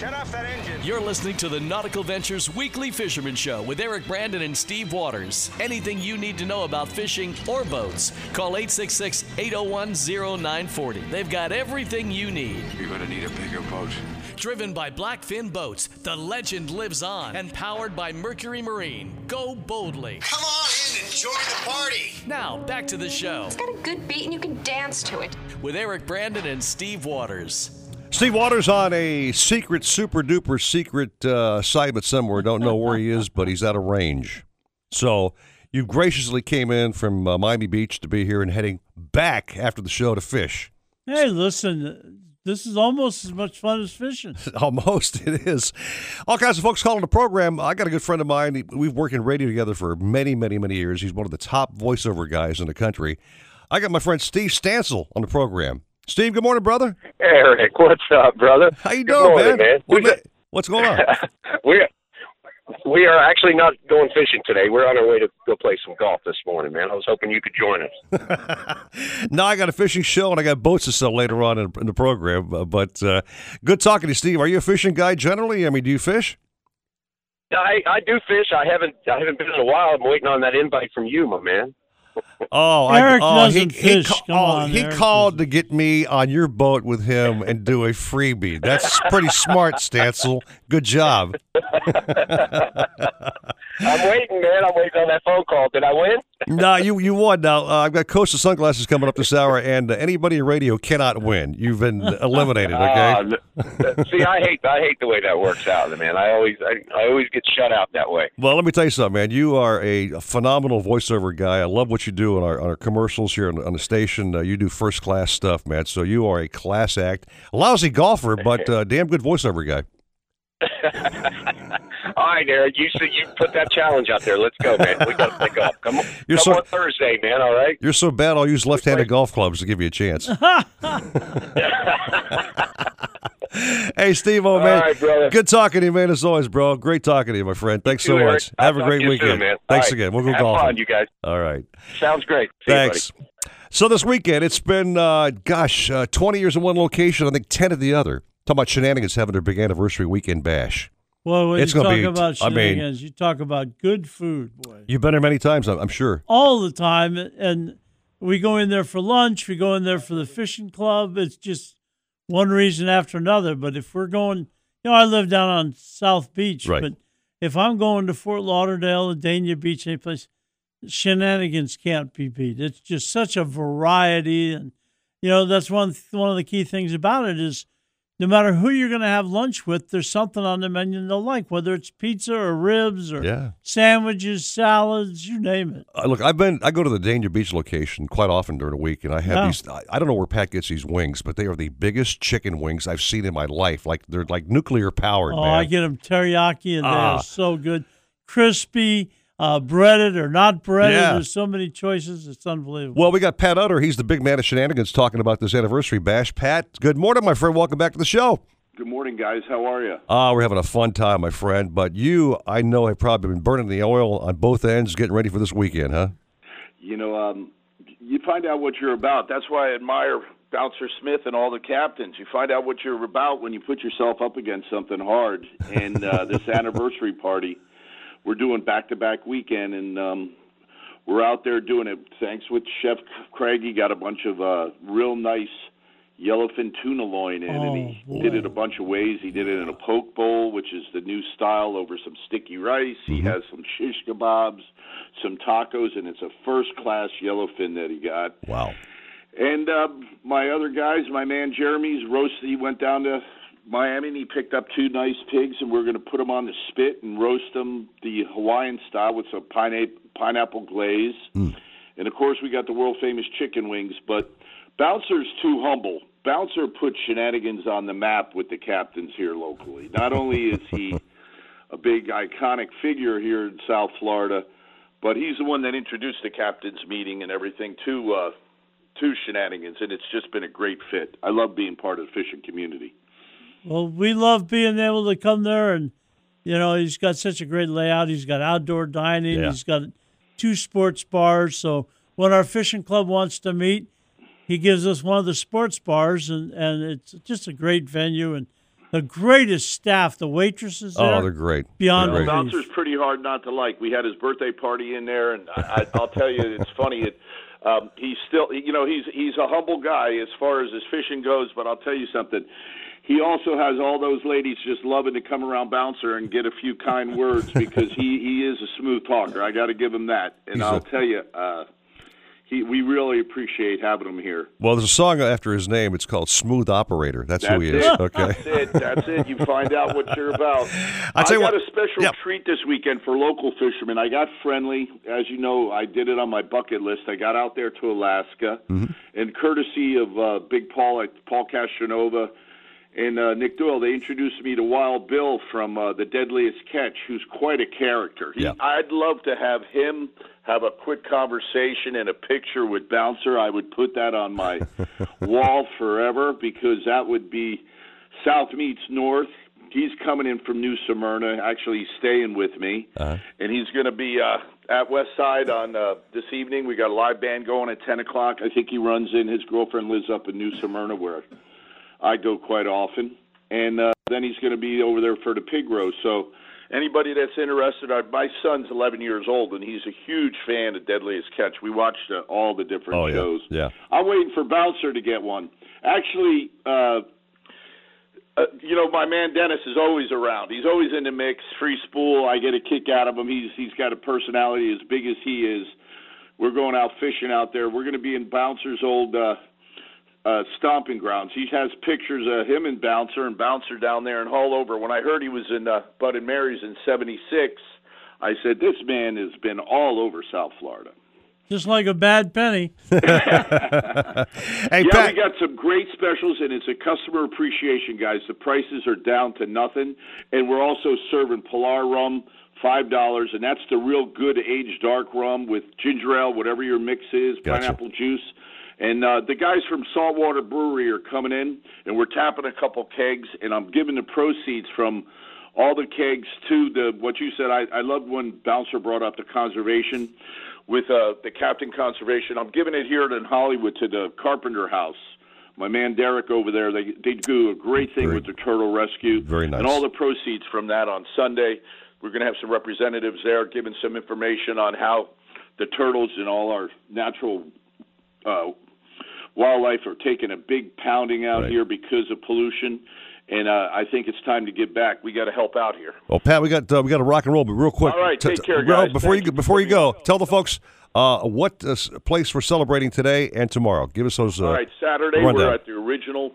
Speaker 1: Shut off that engine. You're listening to the Nautical Ventures Weekly Fisherman Show with Eric Brandon and Steve Waters. Anything you need to know about fishing or boats, call 866 801 0940. They've got everything you need.
Speaker 63: You're going to need a bigger boat.
Speaker 1: Driven by Blackfin Boats, the legend lives on. And powered by Mercury Marine. Go boldly.
Speaker 39: Come on in and join the party.
Speaker 1: Now, back to the show
Speaker 62: It's got a good beat and you can dance to it.
Speaker 1: with Eric Brandon and Steve Waters.
Speaker 2: Steve Waters on a secret, super duper secret uh, assignment somewhere. Don't know where he is, but he's out of range. So you graciously came in from uh, Miami Beach to be here and heading back after the show to fish.
Speaker 3: Hey, listen, this is almost as much fun as fishing. *laughs*
Speaker 2: Almost it is. All kinds of folks calling the program. I got a good friend of mine. We've worked in radio together for many, many, many years. He's one of the top voiceover guys in the country. I got my friend Steve Stansel on the program. Steve, good morning, brother.
Speaker 64: Eric, what's up, brother?
Speaker 2: How you doing,
Speaker 64: morning,
Speaker 2: man? What- What's going on? *laughs*
Speaker 64: we we are actually not going fishing today. We're on our way to go play some golf this morning, man. I was hoping you could join us. *laughs*
Speaker 2: now I got a fishing show and I got boats to sell later on in, in the program. Uh, but uh, good talking to you, Steve. Are you a fishing guy generally? I mean, do you fish?
Speaker 64: I I do fish. I haven't I haven't been in a while. I'm waiting on that invite from you, my man.
Speaker 2: Oh,
Speaker 64: Eric
Speaker 2: I, oh,
Speaker 64: doesn't
Speaker 2: he,
Speaker 64: fish.
Speaker 2: He, ca-
Speaker 64: Come
Speaker 2: oh,
Speaker 64: on,
Speaker 2: he
Speaker 64: Eric
Speaker 2: called to get me on your boat with him and do a freebie. That's pretty smart, Stancil. Good job. *laughs*
Speaker 64: I'm waiting, man. I'm waiting on that phone call. Did I win? *laughs*
Speaker 2: no, you you won. Now uh, I've got Costa sunglasses coming up this hour, and uh, anybody in radio cannot win. You've been *laughs* eliminated. Okay.
Speaker 64: Ah, n- see, I hate I hate the way that works out, man. I always I, I always get shut out that way.
Speaker 2: Well, let me tell you something, man. You are a phenomenal voiceover guy. I love what you do on our, on our commercials here on, on the station. Uh, you do first class stuff, man. So you are a class act. Lousy golfer, but *laughs* uh, damn good voiceover guy.
Speaker 64: All right, Eric. You see, you put that challenge out there. Let's go, man. We got to pick up. Come on,
Speaker 2: You're
Speaker 64: come
Speaker 2: so-
Speaker 64: on Thursday, man. All right.
Speaker 2: You're so bad, I'll use left-handed golf clubs to give you a chance. *laughs* *laughs* hey, Steve, oh man,
Speaker 64: right, brother.
Speaker 2: good talking to you, man. As always, bro. Great talking to you, my friend. Thanks
Speaker 64: too,
Speaker 2: so
Speaker 64: Eric.
Speaker 2: much.
Speaker 64: I'll
Speaker 2: Have a great
Speaker 64: to you soon,
Speaker 2: weekend.
Speaker 64: man.
Speaker 2: Thanks
Speaker 64: All right.
Speaker 2: again. We'll go
Speaker 64: Have
Speaker 2: golfing.
Speaker 64: fun, you guys.
Speaker 2: All right.
Speaker 64: Sounds great. See you,
Speaker 2: Thanks. so this weekend, it's been, uh, gosh, uh, 20 years in one location. I think 10 at the other. Talking about shenanigans having their big anniversary weekend bash.
Speaker 3: Well, when
Speaker 2: It's
Speaker 3: you talk
Speaker 2: be-
Speaker 3: about
Speaker 2: I mean-
Speaker 3: shenanigans, you talk about good food, boy,
Speaker 2: You've been there many times, I'm, I'm sure.
Speaker 3: all the time. And we go in there for lunch. We go in there for the fishing club. It's just one reason after another. But if we're going, you know, I live down on South Beach,
Speaker 2: Right.
Speaker 3: but if I'm going to Fort Lauderdale, Dania Beach, any place, shenanigans can't be beat. It's just such a variety, and you know that's one one of the key things about it is no matter who you're going to have lunch with, there's something on the menu they'll like, whether it's pizza or ribs or
Speaker 2: Yeah.
Speaker 3: sandwiches, salads, you name it.
Speaker 2: Uh, look, I've been. I go to the Dania Beach location quite often during the week, and I have these. I, I don't know where Pat gets these wings, but they are the biggest chicken wings I've seen in my life. Like they're like nuclear powered,
Speaker 3: Oh,
Speaker 2: man.
Speaker 3: I get them teriyaki, and
Speaker 2: Ah.
Speaker 3: they're so good, crispy, uh, breaded or not breaded.
Speaker 2: Yeah.
Speaker 3: There's so many choices; it's unbelievable.
Speaker 2: well, we got Pat Utter. He's the big man of shenanigans talking about this anniversary bash. Pat, good morning, my friend. Welcome back to the show.
Speaker 65: Good morning, guys. How are you?
Speaker 2: Ah, we're having a fun time, my friend. But you, I know, have probably been burning the oil on both ends, getting ready for this weekend, huh?
Speaker 65: You know, um, you find out what you're about. That's why I admire Bouncer Smith and all the captains. You find out what you're about when you put yourself up against something hard. And uh, this *laughs* anniversary party, we're doing back-to-back weekend, and um, we're out there doing it. Thanks with Chef Craig. He got a bunch of uh, real nice yellowfin tuna loin in, and he
Speaker 3: Oh,
Speaker 65: did it a bunch of ways. He did it in a poke bowl, which is the new style, over some sticky rice. He has some shish kebabs, some tacos, and it's a first-class yellowfin that he got.
Speaker 2: Wow.
Speaker 65: And uh, my other guys, my man Jeremy's roast. He went down to Miami and he picked up two nice pigs, and we're going to put them on the spit and roast them the Hawaiian style with some pine- pineapple glaze. And of course, we got the world famous chicken wings. But Bouncer's too humble. Bouncer put shenanigans on the map with the captains here locally. Not only is he *laughs* a big iconic figure here in South Florida. But he's the one that introduced the captain's meeting and everything to uh, to Shenanigans, and it's just been a great fit. I love being part of the fishing community.
Speaker 3: Well, we love being able to come there, and you know he's got such a great layout. He's got outdoor dining.
Speaker 2: Yeah.
Speaker 3: He's got two sports bars. So when our fishing club wants to meet, he gives us one of the sports bars, and and it's just a great venue and the greatest staff. The waitresses there,
Speaker 2: Oh, they're great.
Speaker 3: Beyond
Speaker 2: They're
Speaker 65: The
Speaker 2: great.
Speaker 3: belief.
Speaker 65: bouncer's pretty hard not to like. We had his birthday party in there, and I, I, I'll tell you, it's funny. It, um, he's still, you know, he's he's a humble guy as far as his fishing goes. But I'll tell you something. He also has all those ladies just loving to come around bouncer and get a few kind words *laughs* because he he is a smooth talker. I got to give him that, and
Speaker 2: He's
Speaker 65: I'll
Speaker 2: a-
Speaker 65: tell you, uh, he we really appreciate having him here.
Speaker 2: Well, there's a song after his name. It's called Smooth Operator. That's, who he is. Okay.
Speaker 65: That's it. That's it. You find out what you're about. *laughs*
Speaker 2: I you
Speaker 65: got
Speaker 2: what-
Speaker 65: a special treat this weekend for local fishermen. I got friendly. As you know, I did it on my bucket list. I got out there to Alaska,
Speaker 2: Mm-hmm.
Speaker 65: and courtesy of uh, Big Paul at Paul Castronova and uh, Nick Doyle, they introduced me to Wild Bill from uh, The Deadliest Catch, who's quite a character. He,
Speaker 2: Yeah.
Speaker 65: I'd love to have him have a quick conversation and a picture with Bouncer. I would put that on my *laughs* wall forever because that would be South meets North. He's coming in from New Smyrna. Actually, he's staying with me,
Speaker 2: Uh-huh.
Speaker 65: and he's going to be uh, at West Side on uh, this evening. We got a live band going at ten o'clock. I think he runs in. His girlfriend lives up in New Smyrna, where I go quite often. And uh, then he's going to be over there for the pig roast. So anybody that's interested, uh, my son's 11 years old, and he's a huge fan of Deadliest Catch. We watched uh, all the different
Speaker 2: Oh, yeah.
Speaker 65: shows.
Speaker 2: Yeah.
Speaker 65: I'm waiting for Bouncer to get one. Actually, uh, uh, you know, my man Dennis is always around. He's always in the mix. Free spool. I get a kick out of him. He's he's got a personality as big as he is. We're going out fishing out there. We're going to be in Bouncer's old uh, uh, stomping grounds. He has pictures of him and Bouncer and Bouncer down there and all over. When I heard he was in uh, Bud and Mary's in '76, I said this man has been all over South Florida.
Speaker 3: Just like a bad penny. *laughs* *laughs*
Speaker 2: Hey,
Speaker 65: yeah,
Speaker 2: Pat.
Speaker 65: we got some great specials, and it's a customer appreciation, guys. The prices are down to nothing, and we're also serving Pilar rum, five dollars, and that's the real good aged dark rum with ginger ale, whatever your mix is,
Speaker 2: Gotcha.
Speaker 65: pineapple juice. And uh, the guys from Saltwater Brewery are coming in, and we're tapping a couple kegs, and I'm giving the proceeds from all the kegs to the what you said. I, I loved when Bouncer brought up the conservation with uh, the Captain Conservation. I'm giving it here in Hollywood to the Carpenter House. My man Derek over there, they they do a great thing with the turtle rescue.
Speaker 2: Very nice.
Speaker 65: And all the proceeds from that on Sunday, we're going to have some representatives there giving some information on how the turtles and all our natural uh, wildlife are taking a big pounding out
Speaker 2: Right.
Speaker 65: here because of pollution. And uh, I think it's time to get back. We got to help out here.
Speaker 2: Well, Pat, we got uh, we got to rock and roll, but real quick.
Speaker 65: All right, take
Speaker 2: t-
Speaker 65: care, guys.
Speaker 2: Before
Speaker 65: Thank
Speaker 2: you before you go, tell the folks uh, what uh, place we're celebrating today and tomorrow. Give us those. Uh,
Speaker 65: All right, Saturday
Speaker 2: rundown.
Speaker 65: we're at the original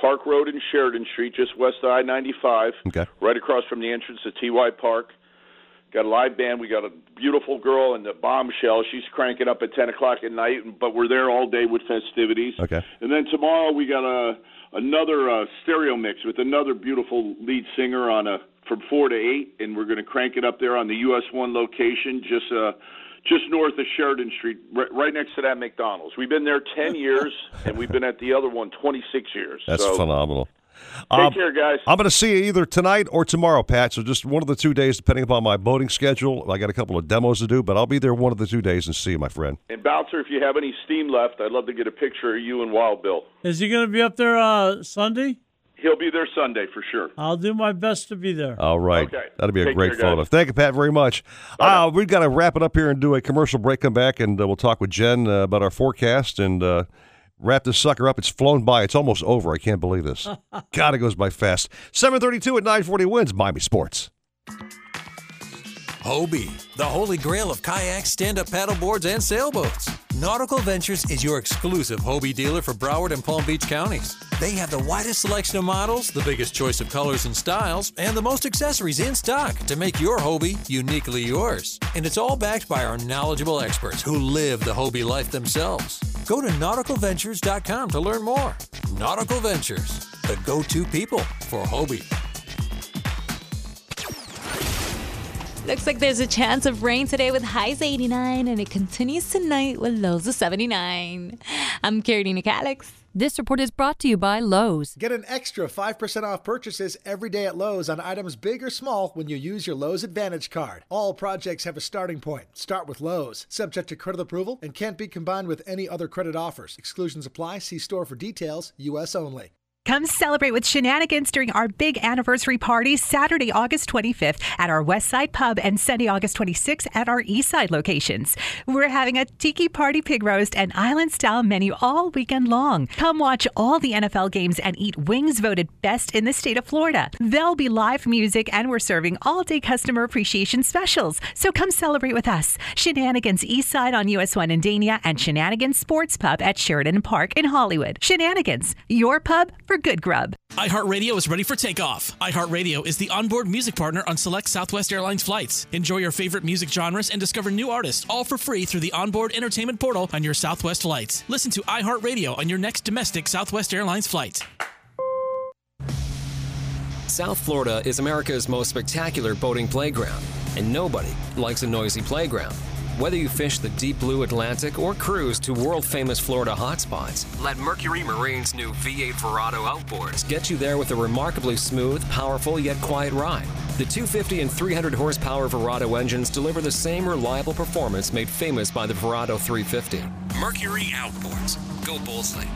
Speaker 65: Park Road in Sheridan Street, just west of I-95,
Speaker 2: Okay.
Speaker 65: right across from the entrance to TY Park. Got a live band. We got a beautiful girl in the bombshell. She's cranking up at 10 o'clock at night, but we're there all day with festivities.
Speaker 2: Okay.
Speaker 65: And then tomorrow we got a another uh, stereo mix with another beautiful lead singer on a from four to eight, and we're going to crank it up there on the US One location, just uh, just north of Sheridan Street, right, right next to that McDonald's. We've been there ten *laughs* years, and we've been at the other one 26 years.
Speaker 2: That's
Speaker 65: so,
Speaker 2: phenomenal.
Speaker 65: Take
Speaker 2: Um,
Speaker 65: care, guys.
Speaker 2: I'm going to see you either tonight or tomorrow, Pat. So just one of the two days, depending upon my boating schedule. I got a couple of demos to do, but I'll be there one of the two days and see you, my friend.
Speaker 65: And Bouncer, if you have any steam left, I'd love to get a picture of you and Wild Bill.
Speaker 3: Is he going to be up there uh, Sunday?
Speaker 65: He'll be there Sunday for sure.
Speaker 3: I'll do my best to be there.
Speaker 2: All right.
Speaker 65: Okay.
Speaker 2: That'll be a
Speaker 65: Take
Speaker 2: great
Speaker 65: care, guys.
Speaker 2: photo. Thank you, Pat, very much. Uh, we've got to wrap it up here and do a commercial break, come back, and uh, we'll talk with Jen uh, about our forecast and uh, wrap this sucker up. It's flown by. It's almost over. I can't believe this. *laughs* God, it goes by fast. 732 at 940 wins Miami Sports.
Speaker 33: Hobie, the holy grail of kayaks, stand up paddleboards, and sailboats. Nautical Ventures is your exclusive Hobie dealer for Broward and Palm Beach counties. They have the widest selection of models, the biggest choice of colors and styles, and the most accessories in stock to make your Hobie uniquely yours. And it's all backed by our knowledgeable experts who live the Hobie life themselves. Go to nauticalventures.com to learn more. Nautical Ventures, the go to people for Hobie.
Speaker 22: Looks like there's a chance of rain today with highs 89, and it continues tonight with lows of 79. I'm Carolina Calix.
Speaker 66: This report is brought to you by Lowe's.
Speaker 67: Get an extra 5% off purchases every day at Lowe's on items big or small when you use your Lowe's Advantage card. All projects have a starting point. Start with Lowe's, subject to credit approval, and can't be combined with any other credit offers. Exclusions apply. See store for details, U.S. only.
Speaker 26: Come celebrate with shenanigans during our big anniversary party Saturday, August 25th at our West Side Pub and Sunday, August 26th at our East Side locations. We're having a tiki party pig roast and island style menu all weekend long. Come watch all the NFL games and eat wings voted best in the state of Florida. There'll be live music and we're serving all day customer appreciation specials. So come celebrate with us. Shenanigans East Side on US 1 in Dania and Shenanigans Sports Pub at Sheridan Park in Hollywood. Shenanigans, your pub for good grub.
Speaker 10: iHeartRadio is ready for takeoff. iHeartRadio is the onboard music partner on select Southwest Airlines flights. Enjoy your favorite music genres and discover new artists all for free through the onboard entertainment portal on your Southwest flights. Listen to iHeartRadio on your next domestic Southwest Airlines flight.
Speaker 63: South Florida is America's most spectacular boating playground, and nobody likes a noisy playground. Whether you fish the deep blue Atlantic or cruise to world famous Florida hotspots, let Mercury Marine's new V8 Verado outboards get you there with a remarkably smooth, powerful, yet quiet ride. The 250 and 300 horsepower Verado engines deliver the same reliable performance made famous by the Verado 350. Mercury Outboards. Go Bullseye.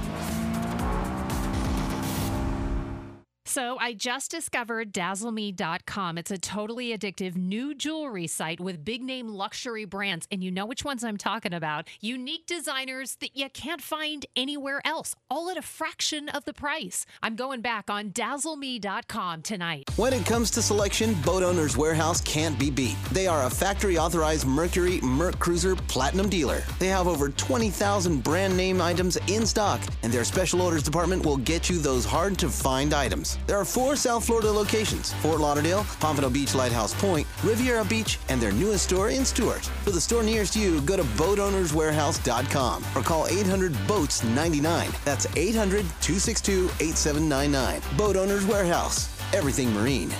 Speaker 68: So I just discovered dazzleme.com. It's a totally addictive new jewelry site with big name luxury brands. And you know which ones I'm talking about. Unique designers that you can't find anywhere else, all at a fraction of the price. I'm going back on dazzleme.com tonight.
Speaker 14: When it comes to selection, Boat Owners Warehouse can't be beat. They are a factory authorized Mercury MerCruiser Platinum dealer. They have over 20,000 brand name items in stock, and their special orders department will get you those hard to find items. There are four South Florida locations Fort Lauderdale, Pompano Beach, Lighthouse Point, Riviera Beach, and their newest store in Stuart. For the store nearest you, go to boatownerswarehouse.com or call 800 Boats 99. That's 800 262 8799. Boat Owners Warehouse. Everything marine.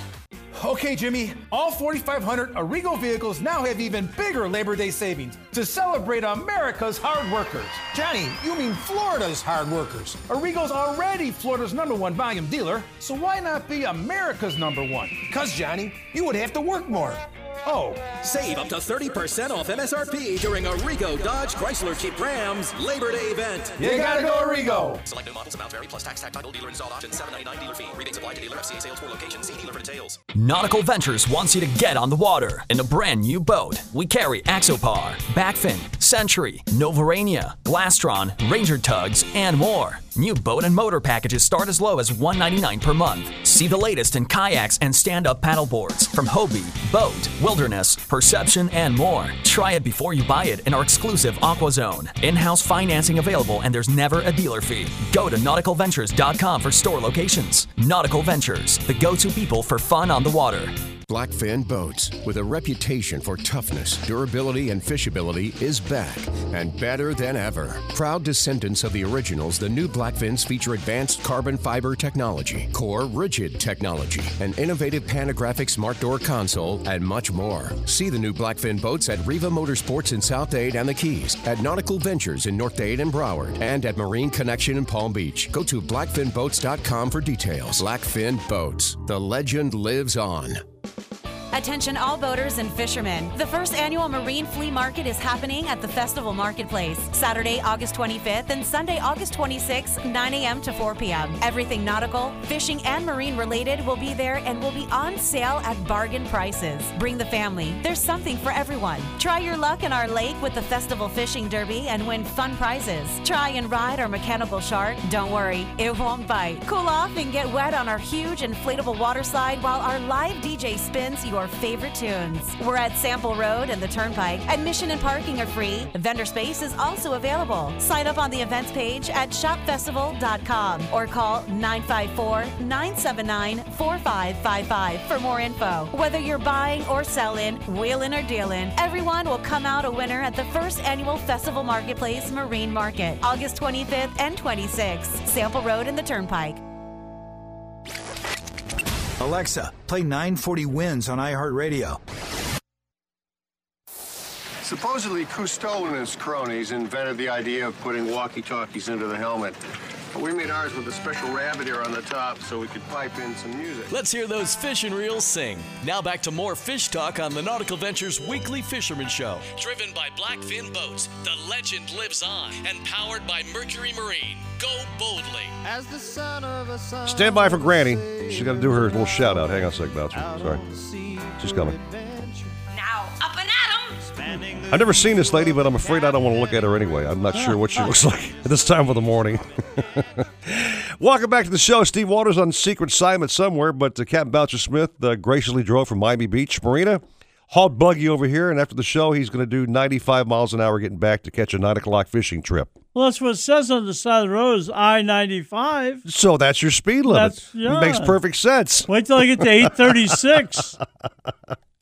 Speaker 69: Okay, Jimmy, all 4,500 Arrigo vehicles now have even bigger Labor Day savings to celebrate America's hard workers. Johnny, you mean Florida's hard workers. Arrigo's already Florida's number one volume dealer, so why not be America's number one? Because, Johnny, you would have to work more. Oh.
Speaker 24: Save up to 30% off MSRP during Arrigo Dodge Chrysler Jeep Rams Labor Day event.
Speaker 69: You gotta go Arrigo.
Speaker 24: Select new models, amount vary, plus tax, tax, title, dealer installed option, 799 dealer fee. Rebates apply to dealer FCA sales for location. See dealer for details.
Speaker 11: Nautical Ventures wants you to get on the water in a brand new boat. We carry Axopar, Blackfin, Century, Novurania, Glasstream, Ranger Tugs, and more. New boat and motor packages start as low as 199 per month. See the latest in kayaks and stand-up paddleboards from Hobie, BOTE, Wilderness, Perception, and more. Try it before you buy it in our exclusive Aqua Zone. In-house financing available and there's never a dealer fee. Go to nauticalventures.com for store locations. Nautical Ventures, the go-to people for fun on the water.
Speaker 32: Blackfin Boats, with a reputation for toughness, durability, and fishability, is back and better than ever. Proud descendants of the originals, the new Blackfins feature advanced carbon fiber technology, core rigid technology, an innovative panographic smart door console, and much more. See the new Blackfin boats at Riva Motorsports in South Dade and the Keys, at Nautical Ventures in North Dade and Broward, and at Marine Connection in Palm Beach. Go to blackfinboats.com for details. Blackfin Boats, the legend lives on.
Speaker 6: Attention all boaters and fishermen. The first annual Marine Flea Market is happening at the Festival Marketplace, Saturday, August 25th and Sunday, August 26th, 9 a.m. to 4 p.m. Everything nautical, fishing, and marine related will be there and will be on sale at bargain prices. Bring the family. There's something for everyone. Try your luck in our lake with the Festival Fishing Derby and win fun prizes. Try and ride our mechanical shark. Don't worry, it won't bite. Cool off and get wet on our huge inflatable water slide while our live DJ spins your favorite tunes. We're at Sample Road and the Turnpike. Admission and parking are free. Vendor space is also available. Sign up on the events page at shopfestival.com or call 954 979 4555 for more info. Whether you're buying or selling, wheeling or dealing, everyone will come out a winner at the first annual Festival Marketplace Marine Market, August 25th and 26th. Sample Road and the Turnpike.
Speaker 34: Alexa, play 940 Wins on iHeartRadio.
Speaker 67: Supposedly, Cousteau and his cronies invented the idea of putting walkie talkies into the helmet. But we made ours with a special rabbit ear on the top so we could pipe in some music.
Speaker 70: Let's hear those fish and reels sing. Now back to more fish talk on the Nautical Ventures Weekly Fisherman Show. Driven by Blackfin Boats, the legend lives on, and powered by Mercury Marine. Go boldly.
Speaker 71: As the son of a son
Speaker 2: Stand by for Granny. She's got to do her little shout out. Hang on a sec, Bouncer. Sorry. She's coming. I've never seen this lady, but I'm afraid I don't want to look at her anyway. I'm not sure what she looks like *laughs* at this time of the morning. *laughs* Welcome back to the show. Steve Waters on secret assignment somewhere, but uh, Captain Bouncer Smith uh, graciously drove from Miami Beach Marina, hauled Buggy over here, and after the show, he's going to do 95 miles an hour getting back to catch a 9 o'clock fishing trip.
Speaker 3: Well, that's what it says on the side of the road is I 95.
Speaker 2: So that's your speed limit.
Speaker 3: That's- yeah.
Speaker 2: Makes perfect sense.
Speaker 3: Wait till I get to 836. *laughs*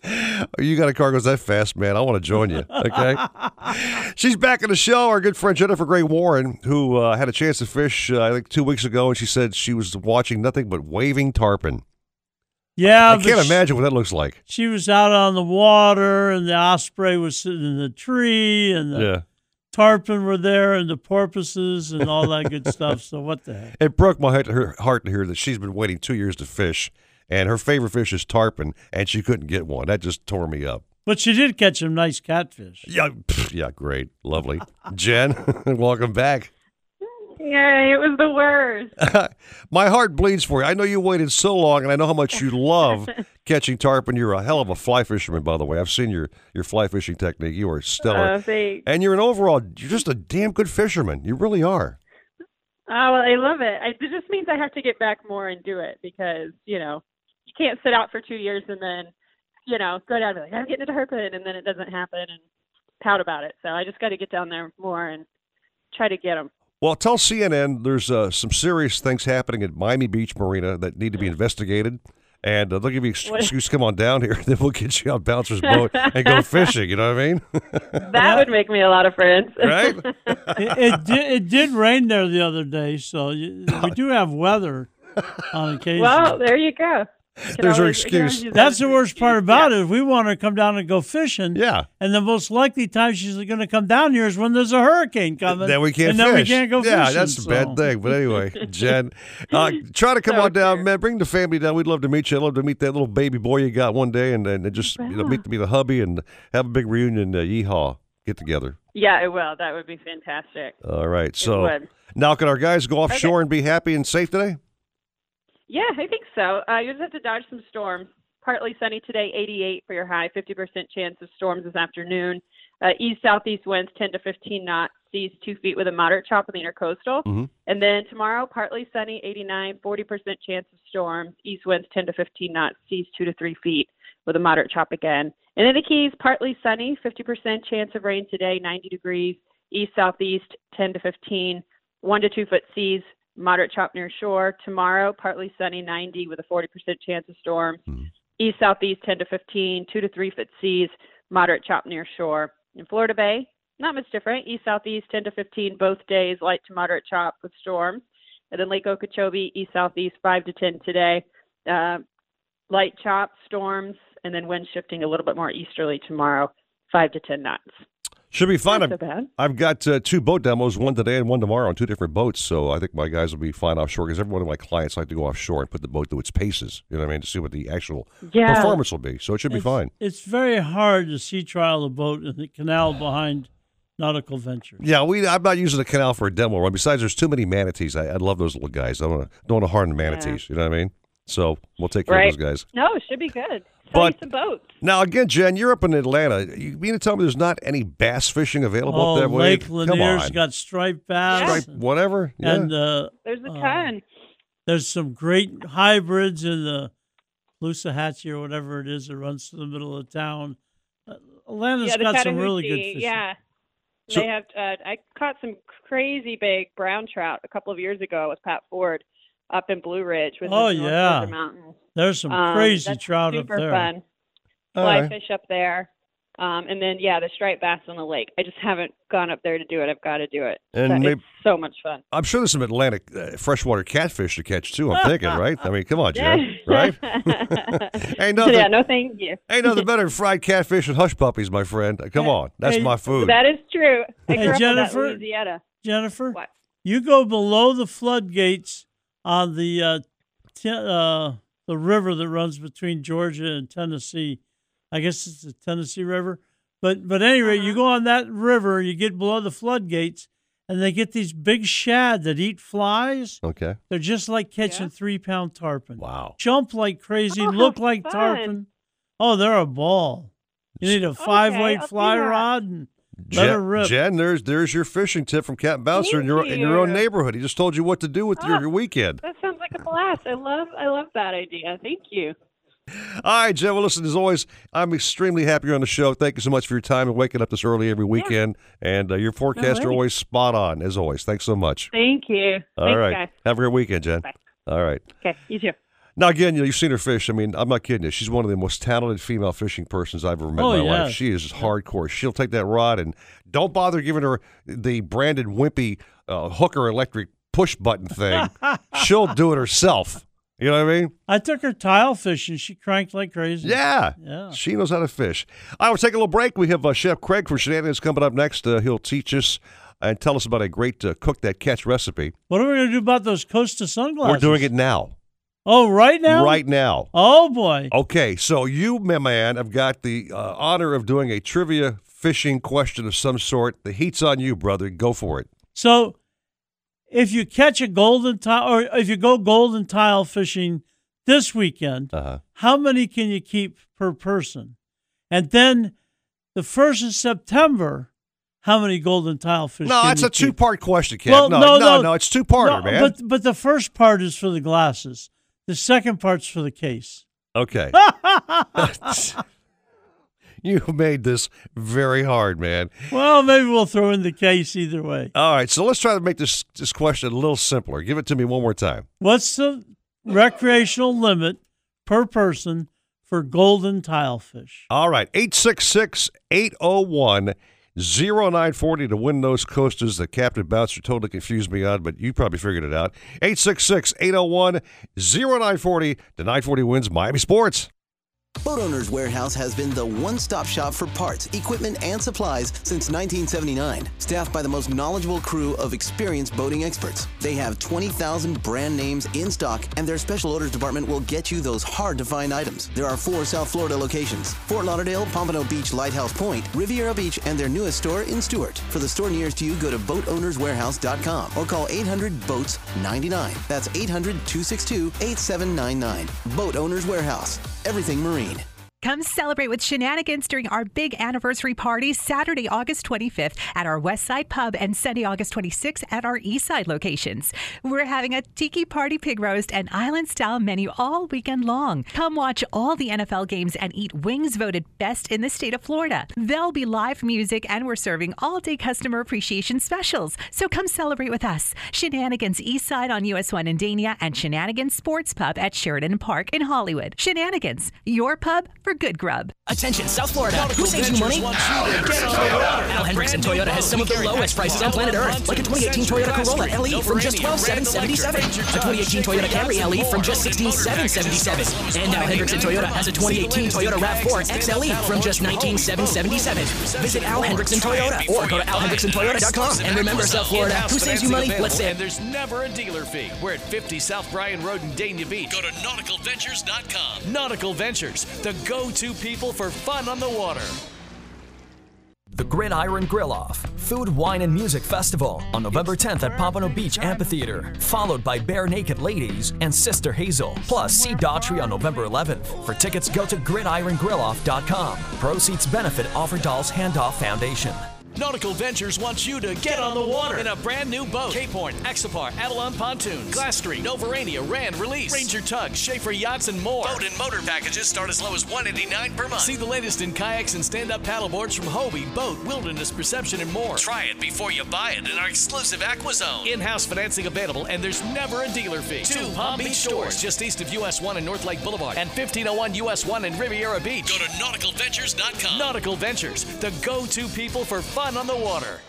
Speaker 2: You got a car goes that fast, man. I want to join you. Okay. *laughs* She's back in the show. Our good friend Jennifer Gray Warren, who uh, had a chance to fish, uh, I think two weeks ago, and she said she was watching nothing but waving tarpon.
Speaker 3: Yeah,
Speaker 2: I
Speaker 3: but
Speaker 2: can't imagine what that looks like.
Speaker 3: She was out on the water, and the osprey was sitting in the tree, and the
Speaker 2: Yeah.
Speaker 3: tarpon were there, and the porpoises, and all that good *laughs* stuff. So what the heck?
Speaker 2: It broke my her heart to hear that she's been waiting two years to fish, and her favorite fish is tarpon, and she couldn't get one. That just tore me up.
Speaker 3: But she did catch some nice catfish.
Speaker 2: Yeah, pff, yeah, great, lovely. Jen, *laughs* welcome back.
Speaker 37: Yay, it was the worst. *laughs*
Speaker 2: My heart bleeds for you. I know you waited so long, and I know how much you love *laughs* catching tarpon. You're a hell of a fly fisherman, by the way. I've seen your, your fly fishing technique. You are stellar.
Speaker 37: Oh, thanks.
Speaker 2: and you're an overall, you're just a damn good fisherman. You really are.
Speaker 37: Oh, well, I love it. I, it just means I have to get back more and do it because, you know, you can't sit out for two years and then, you know, go down and be like, I'm getting a tarpon, and then it doesn't happen and pout about it. So I just got to get down there more and try to get them.
Speaker 2: Well, tell CNN there's uh, some serious things happening at Miami Beach Marina that need to be investigated. And uh, they'll give you ex-
Speaker 37: What-
Speaker 2: excuse to come on down here. *laughs* Then we'll get you on Bouncer's boat and go *laughs* fishing. You know what I mean?
Speaker 37: That would make me a lot of friends. *laughs*
Speaker 2: Right?
Speaker 3: it, it, did, it did rain there the other day, so you, we do have weather on occasion.
Speaker 37: well, there you go. You can
Speaker 2: There's her
Speaker 37: always- you
Speaker 2: excuse.
Speaker 37: use that
Speaker 3: That's the
Speaker 37: an
Speaker 3: worst part
Speaker 37: excuse.
Speaker 3: about it. If we want her to come down and go fishing,
Speaker 2: yeah,
Speaker 3: and the most likely time she's going to come down here is when there's a hurricane coming.
Speaker 2: then we can't
Speaker 3: and
Speaker 2: fish.
Speaker 3: then we can't go
Speaker 2: yeah,
Speaker 3: fishing.
Speaker 2: that's the
Speaker 3: so.
Speaker 2: bad thing. But anyway, *laughs* Jen, uh, try to come on down, man. Bring the family down. We'd love to meet you. I'd love to meet that little baby boy you got one day, and, and just you know, meet, meet the hubby and have a big reunion. Uh, yeehaw, get together.
Speaker 37: Yeah, it will. That would be fantastic.
Speaker 2: All right. So
Speaker 37: would.
Speaker 2: now, can our guys go offshore and be happy and safe today?
Speaker 37: Yeah, I think so. Uh, you just have to dodge some storms. Partly sunny today, 88 for your high, 50% chance of storms this afternoon. Uh, east southeast winds 10 to 15 knots, seas 2 feet with a moderate chop in the intercoastal.
Speaker 2: Mhm.
Speaker 37: And then tomorrow, partly sunny, 89, 40% chance of storms, east winds 10 to 15 knots, seas 2 to 3 feet with a moderate chop again. And in the Keys, partly sunny, 50% chance of rain today, 90 degrees, east southeast 10 to 15, 1 to 2 foot seas, moderate chop near shore. Tomorrow, partly sunny, 90 with a 40% chance of storms. East southeast 10 to 15, 2 to 3 foot seas, moderate chop near shore. In Florida Bay, not much different. East southeast 10 to 15 both days, light to moderate chop with storms. And then Lake Okeechobee, east southeast 5 to 10 today, uh, light chop, storms, and then wind shifting a little bit more easterly tomorrow, 5 to 10 knots.
Speaker 2: Should be fine.
Speaker 37: Not
Speaker 2: I've,
Speaker 37: so bad.
Speaker 2: I've got uh, two boat demos, one today and one tomorrow on two different boats. So I think my guys will be fine offshore because every one of my clients like to go offshore and put the boat to its paces. You know what I mean? To see what the actual
Speaker 3: Yeah.
Speaker 2: performance will be. So it should be
Speaker 3: It's-
Speaker 2: fine.
Speaker 3: It's very hard to sea trial a boat in the canal behind Nautical Ventures.
Speaker 2: Yeah, we. I'm not using the canal for a demo run. Besides, there's too many manatees. I, I love those little guys. I don't want to don't want to harm the manatees. You know what I mean? So we'll take care
Speaker 37: Right.
Speaker 2: of those guys.
Speaker 37: No, it should be good. Sell you
Speaker 2: But-
Speaker 37: some boats.
Speaker 2: Now again, Jen, you're up in Atlanta. You mean to tell me there's not any bass fishing available
Speaker 3: Oh,
Speaker 2: up that way?
Speaker 3: Lake
Speaker 2: Come
Speaker 3: Lanier's
Speaker 2: on.
Speaker 3: got striped bass.
Speaker 2: Stripe,
Speaker 3: and-
Speaker 2: whatever. Yeah.
Speaker 3: And uh,
Speaker 37: There's a
Speaker 3: uh,
Speaker 37: ton.
Speaker 3: There's some great hybrids in the Lusahatchee or whatever it is that runs through the middle of town. Uh, Atlanta's
Speaker 37: yeah,
Speaker 3: got some really good
Speaker 37: Chattahoochee,
Speaker 3: fishing.
Speaker 37: Yeah.
Speaker 3: So-
Speaker 37: they have. Uh, I caught some crazy big brown trout a couple of years ago with Pat Ford up in Blue Ridge. With
Speaker 3: Oh,
Speaker 37: his North
Speaker 3: yeah.
Speaker 37: Georgia Mountains.
Speaker 3: There's some
Speaker 37: Um,
Speaker 3: crazy
Speaker 37: that's
Speaker 3: trout up
Speaker 37: super
Speaker 3: there.
Speaker 37: fun.
Speaker 2: All
Speaker 37: Fly
Speaker 2: right.
Speaker 37: fish up there. Um, and then yeah, the striped bass on the lake. I just haven't gone up there to do it. I've got to do it.
Speaker 2: And
Speaker 37: But
Speaker 2: maybe-
Speaker 37: it's so much fun.
Speaker 2: I'm sure there's some Atlantic uh, freshwater catfish to catch too. I'm thinking, *laughs* right? I mean, come on, Jen, *laughs* right? *laughs* ain't nothing.
Speaker 37: yeah, no, thank you.
Speaker 2: Ain't nothing better than fried catfish and hush puppies, my friend. Come on, that's
Speaker 3: hey,
Speaker 2: my food.
Speaker 37: That is true. I
Speaker 3: Hey,
Speaker 37: grew up in that
Speaker 3: Jennifer?
Speaker 37: Louisiana.
Speaker 3: Jennifer, you go below the floodgates on the uh, te- uh, the river that runs between Georgia and Tennessee. I guess it's the Tennessee River. But but anyway,
Speaker 37: Uh-huh.
Speaker 3: you go on that river, you get below the floodgates, and they get these big shad that eat flies.
Speaker 2: Okay.
Speaker 3: They're just like catching three pound tarpon.
Speaker 2: Wow.
Speaker 3: Jump like crazy,
Speaker 37: Oh,
Speaker 3: look like
Speaker 37: fun.
Speaker 3: tarpon. Oh, they're a ball. You need a five weight
Speaker 37: I'll
Speaker 3: fly rod and let her
Speaker 2: Jen,
Speaker 3: rip.
Speaker 2: Jen, there's there's your fishing tip from Captain Bouncer in your in your own neighborhood. He just told you what to do with your,
Speaker 37: Oh.
Speaker 2: your weekend.
Speaker 37: That sounds like a blast. I love I love that idea. Thank you.
Speaker 2: All right, Jen. Well, listen, as always, I'm extremely happy you're on the show. Thank you so much for your time and waking up this early every weekend. And uh, your forecasts are always spot on, as always. Thanks so much.
Speaker 37: Thank you.
Speaker 2: All
Speaker 37: Thanks,
Speaker 2: right.
Speaker 37: guys.
Speaker 2: Have a great weekend, Jen.
Speaker 37: Bye.
Speaker 2: All right.
Speaker 37: Okay, you too.
Speaker 2: Now, again, you know, you've seen her fish. I mean, I'm not kidding you. She's one of the most talented female fishing persons I've ever met
Speaker 3: Oh,
Speaker 2: in my
Speaker 3: yeah.
Speaker 2: life. She is hardcore. She'll take that rod and don't bother giving her the branded wimpy uh, hooker electric push button thing. *laughs* She'll do it herself. You know what I mean?
Speaker 3: I took her tile fishing. She cranked like crazy.
Speaker 2: Yeah.
Speaker 3: Yeah.
Speaker 2: She knows how to fish. All right, we'll take a little break. We have uh, Chef Craig from Shenanigans coming up next. Uh, he'll teach us and tell us about a great uh, cook that catch recipe.
Speaker 3: What are we going to do about those Costa sunglasses?
Speaker 2: We're doing it now.
Speaker 3: Oh, right now?
Speaker 2: Right now.
Speaker 3: Oh, boy.
Speaker 2: Okay, so you, my man, have got the uh, honor of doing a trivia fishing question of some sort. The heat's on you, brother. Go for it.
Speaker 3: So, if you catch a golden tile, or if you go golden tile fishing this weekend,
Speaker 2: Uh-huh.
Speaker 3: how many can you keep per person? And then the first of September, how many golden tile fish?
Speaker 2: No, it's a two-part question, Cap.
Speaker 3: Well,
Speaker 2: no,
Speaker 3: no,
Speaker 2: no,
Speaker 3: no,
Speaker 2: it's two-parter,
Speaker 3: No,
Speaker 2: man.
Speaker 3: But but the first part is for the glasses. The second part's for the case.
Speaker 2: Okay. *laughs* *laughs* you made this very hard, man.
Speaker 3: Well, maybe we'll throw in the case either way.
Speaker 2: All right, so let's try to make this this question a little simpler. Give it to me one more time.
Speaker 3: What's the recreational limit per person for golden tilefish?
Speaker 2: All right, 866 801 0940 to win those Costas that Captain Bouncer totally confused me on, but you probably figured it out. 866 801 0940 to 940 wins Miami Sports.
Speaker 14: Boat Owners Warehouse has been the one stop shop for parts, equipment, and supplies since 1979. Staffed by the most knowledgeable crew of experienced boating experts. They have 20,000 brand names in stock, and their special orders department will get you those hard to find items. There are four South Florida locations Fort Lauderdale, Pompano Beach, Lighthouse Point, Riviera Beach, and their newest store in Stuart. For the store nearest to you, go to boatownerswarehouse.com or call 800 Boats 99. That's 800 262 8799. Boat Owners Warehouse. Everything Marine.
Speaker 26: Come celebrate with shenanigans during our big anniversary party Saturday, August 25th at our West Side Pub and Sunday, August 26th at our East Side locations. We're having a tiki party pig roast and island style menu all weekend long. Come watch all the NFL games and eat wings voted best in the state of Florida. There'll be live music and we're serving all day customer appreciation specials. So come celebrate with us. Shenanigans East Side on US 1 in Dania and Shenanigans Sports Pub at Sheridan Park in Hollywood. Shenanigans, your pub for good grub.
Speaker 10: Attention, South Florida. Who saves you money? Al Hendrickson Toyota has some of the lowest prices on planet Earth, like a 2018 Toyota Corolla LE from just $12,777, a 2018 Toyota Camry LE from just $16,777, and Al Hendrickson Toyota has a 2018 Toyota RAV4 XLE from just 19,777. Visit Al Hendrickson Toyota or go to alhendricksontoyota.com. And remember, South Florida, who saves you money? Let's say
Speaker 1: And there's never a dealer fee. We're at 50 South Bryan Road in Dania Beach. Go to nauticalventures.com. Nautical Ventures, the go-to people for fun on the water.
Speaker 11: The Gridiron Grill Off, Food, Wine, and Music Festival on November 10th at Pompano Beach Amphitheater, followed by Barenaked Ladies and Sister Hazel, plus see Daughtry on November 11th. For tickets, go to gridirongrilloff.com. Proceeds benefit Offerdahl's Hand-Off Foundation.
Speaker 1: Nautical Ventures wants you to get on the water in a brand new boat. Cape Horn, Axopar, Avalon Pontoons, Glass Street, Novurania, Rand, Release, Ranger Tugs, Schaefer Yachts, and more. BOTE and motor packages start as low as 189 per month. See the latest in kayaks and stand-up paddleboards from Hobie, Boat, Wilderness, Perception, and more. Try it before you buy it in our exclusive AquaZone. In-house financing available, and there's never a dealer fee. Two Palm Beach stores just east of US 1 and North Lake Boulevard, and 1501 US 1 in Riviera Beach. Go to nauticalventures.com. Nautical Ventures, the go-to people for fun on the water.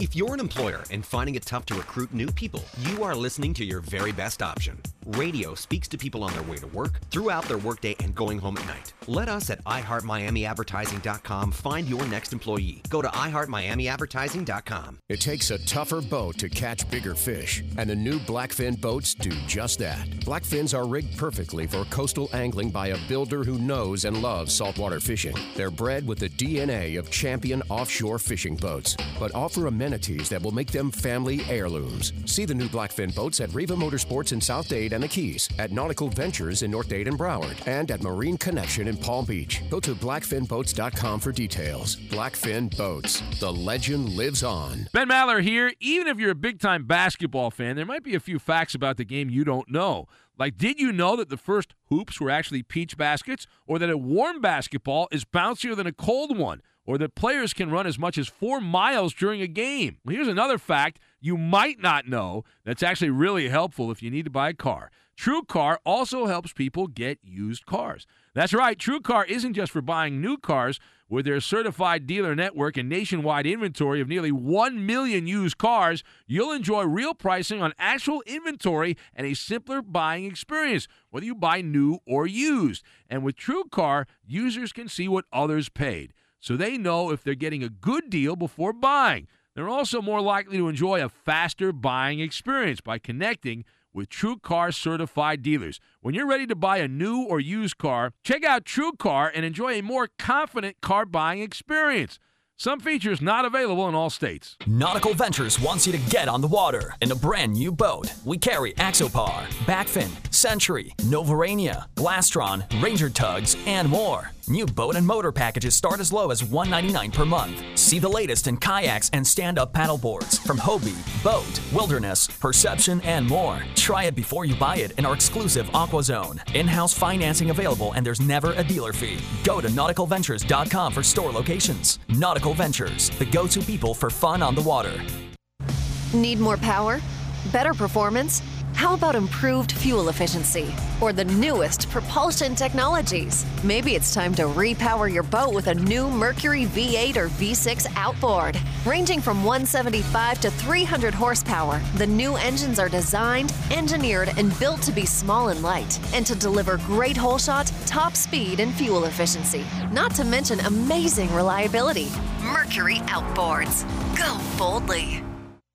Speaker 72: If you're an employer and finding it tough to recruit new people, you are listening to your very best option. Radio speaks to people on their way to work, throughout their workday, and going home at night. Let us at iHeartMiamiAdvertising.com find your next employee. Go to iHeartMiamiAdvertising.com.
Speaker 32: It takes a tougher boat to catch bigger fish, and the new Blackfin boats do just that. Blackfins are rigged perfectly for coastal angling by a builder who knows and loves saltwater fishing. They're bred with the DNA of champion offshore fishing boats, but offer amenities that will make them family heirlooms. See the new Blackfin boats at Riva Motorsports in South Dade and the Keys, at Nautical Ventures in North Dade and Broward, and at Marine Connection in Palm Beach. Go to blackfinboats.com for details. Blackfin Boats. The legend lives on.
Speaker 73: Ben Maller here. Even if you're a big time basketball fan, there might be a few facts about the game you don't know. Like, did you know that the first hoops were actually peach baskets? Or that a warm basketball is bouncier than a cold one? Or that players can run as much as four miles during a game? Well, here's another fact you might not know that's actually really helpful if you need to buy a car. True Car also helps people get used cars. That's right, True Car isn't just for buying new cars. With their certified dealer network and nationwide inventory of nearly 1 million used cars, you'll enjoy real pricing on actual inventory and a simpler buying experience, whether you buy new or used. And with True Car, users can see what others paid, so they know if they're getting a good deal before buying. They're also more likely to enjoy a faster buying experience by connecting with True Car certified dealers. When you're ready to buy a new or used car, check out True Car and enjoy a more confident car buying experience. Some features not available in all states.
Speaker 11: Nautical Ventures wants you to get on the water in a brand new boat. We carry Axopar, Blackfin, Century, Novurania, Glasstream, Ranger Tugs, and more. New boat and motor packages start as low as 199 per month. See the latest in kayaks and stand-up paddleboards from Hobie, BOTE, Wilderness, Perception, and more. Try it before you buy it in our exclusive AquaZone. In-house financing available and there's never a dealer fee. Go to nauticalventures.com for store locations. Nautical Ventures, the go-to people for fun on the water.
Speaker 21: Need more power? Better performance? How about improved fuel efficiency? Or the newest propulsion technologies? Maybe it's time to repower your boat with a new Mercury V8 or V6 outboard. Ranging from 175 to 300 horsepower, the new engines are designed, engineered, and built to be small and light, and to deliver great hole shot, top speed, and fuel efficiency. Not to mention amazing reliability. Mercury Outboards. Go boldly.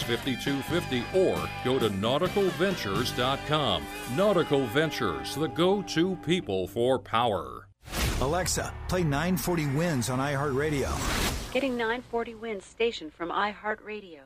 Speaker 74: 5250 or go to nauticalventures.com. Nautical Ventures, the go to people for power.
Speaker 61: Alexa, play 940 Wins on iHeartRadio.
Speaker 75: Getting 940 Wins station from iHeartRadio.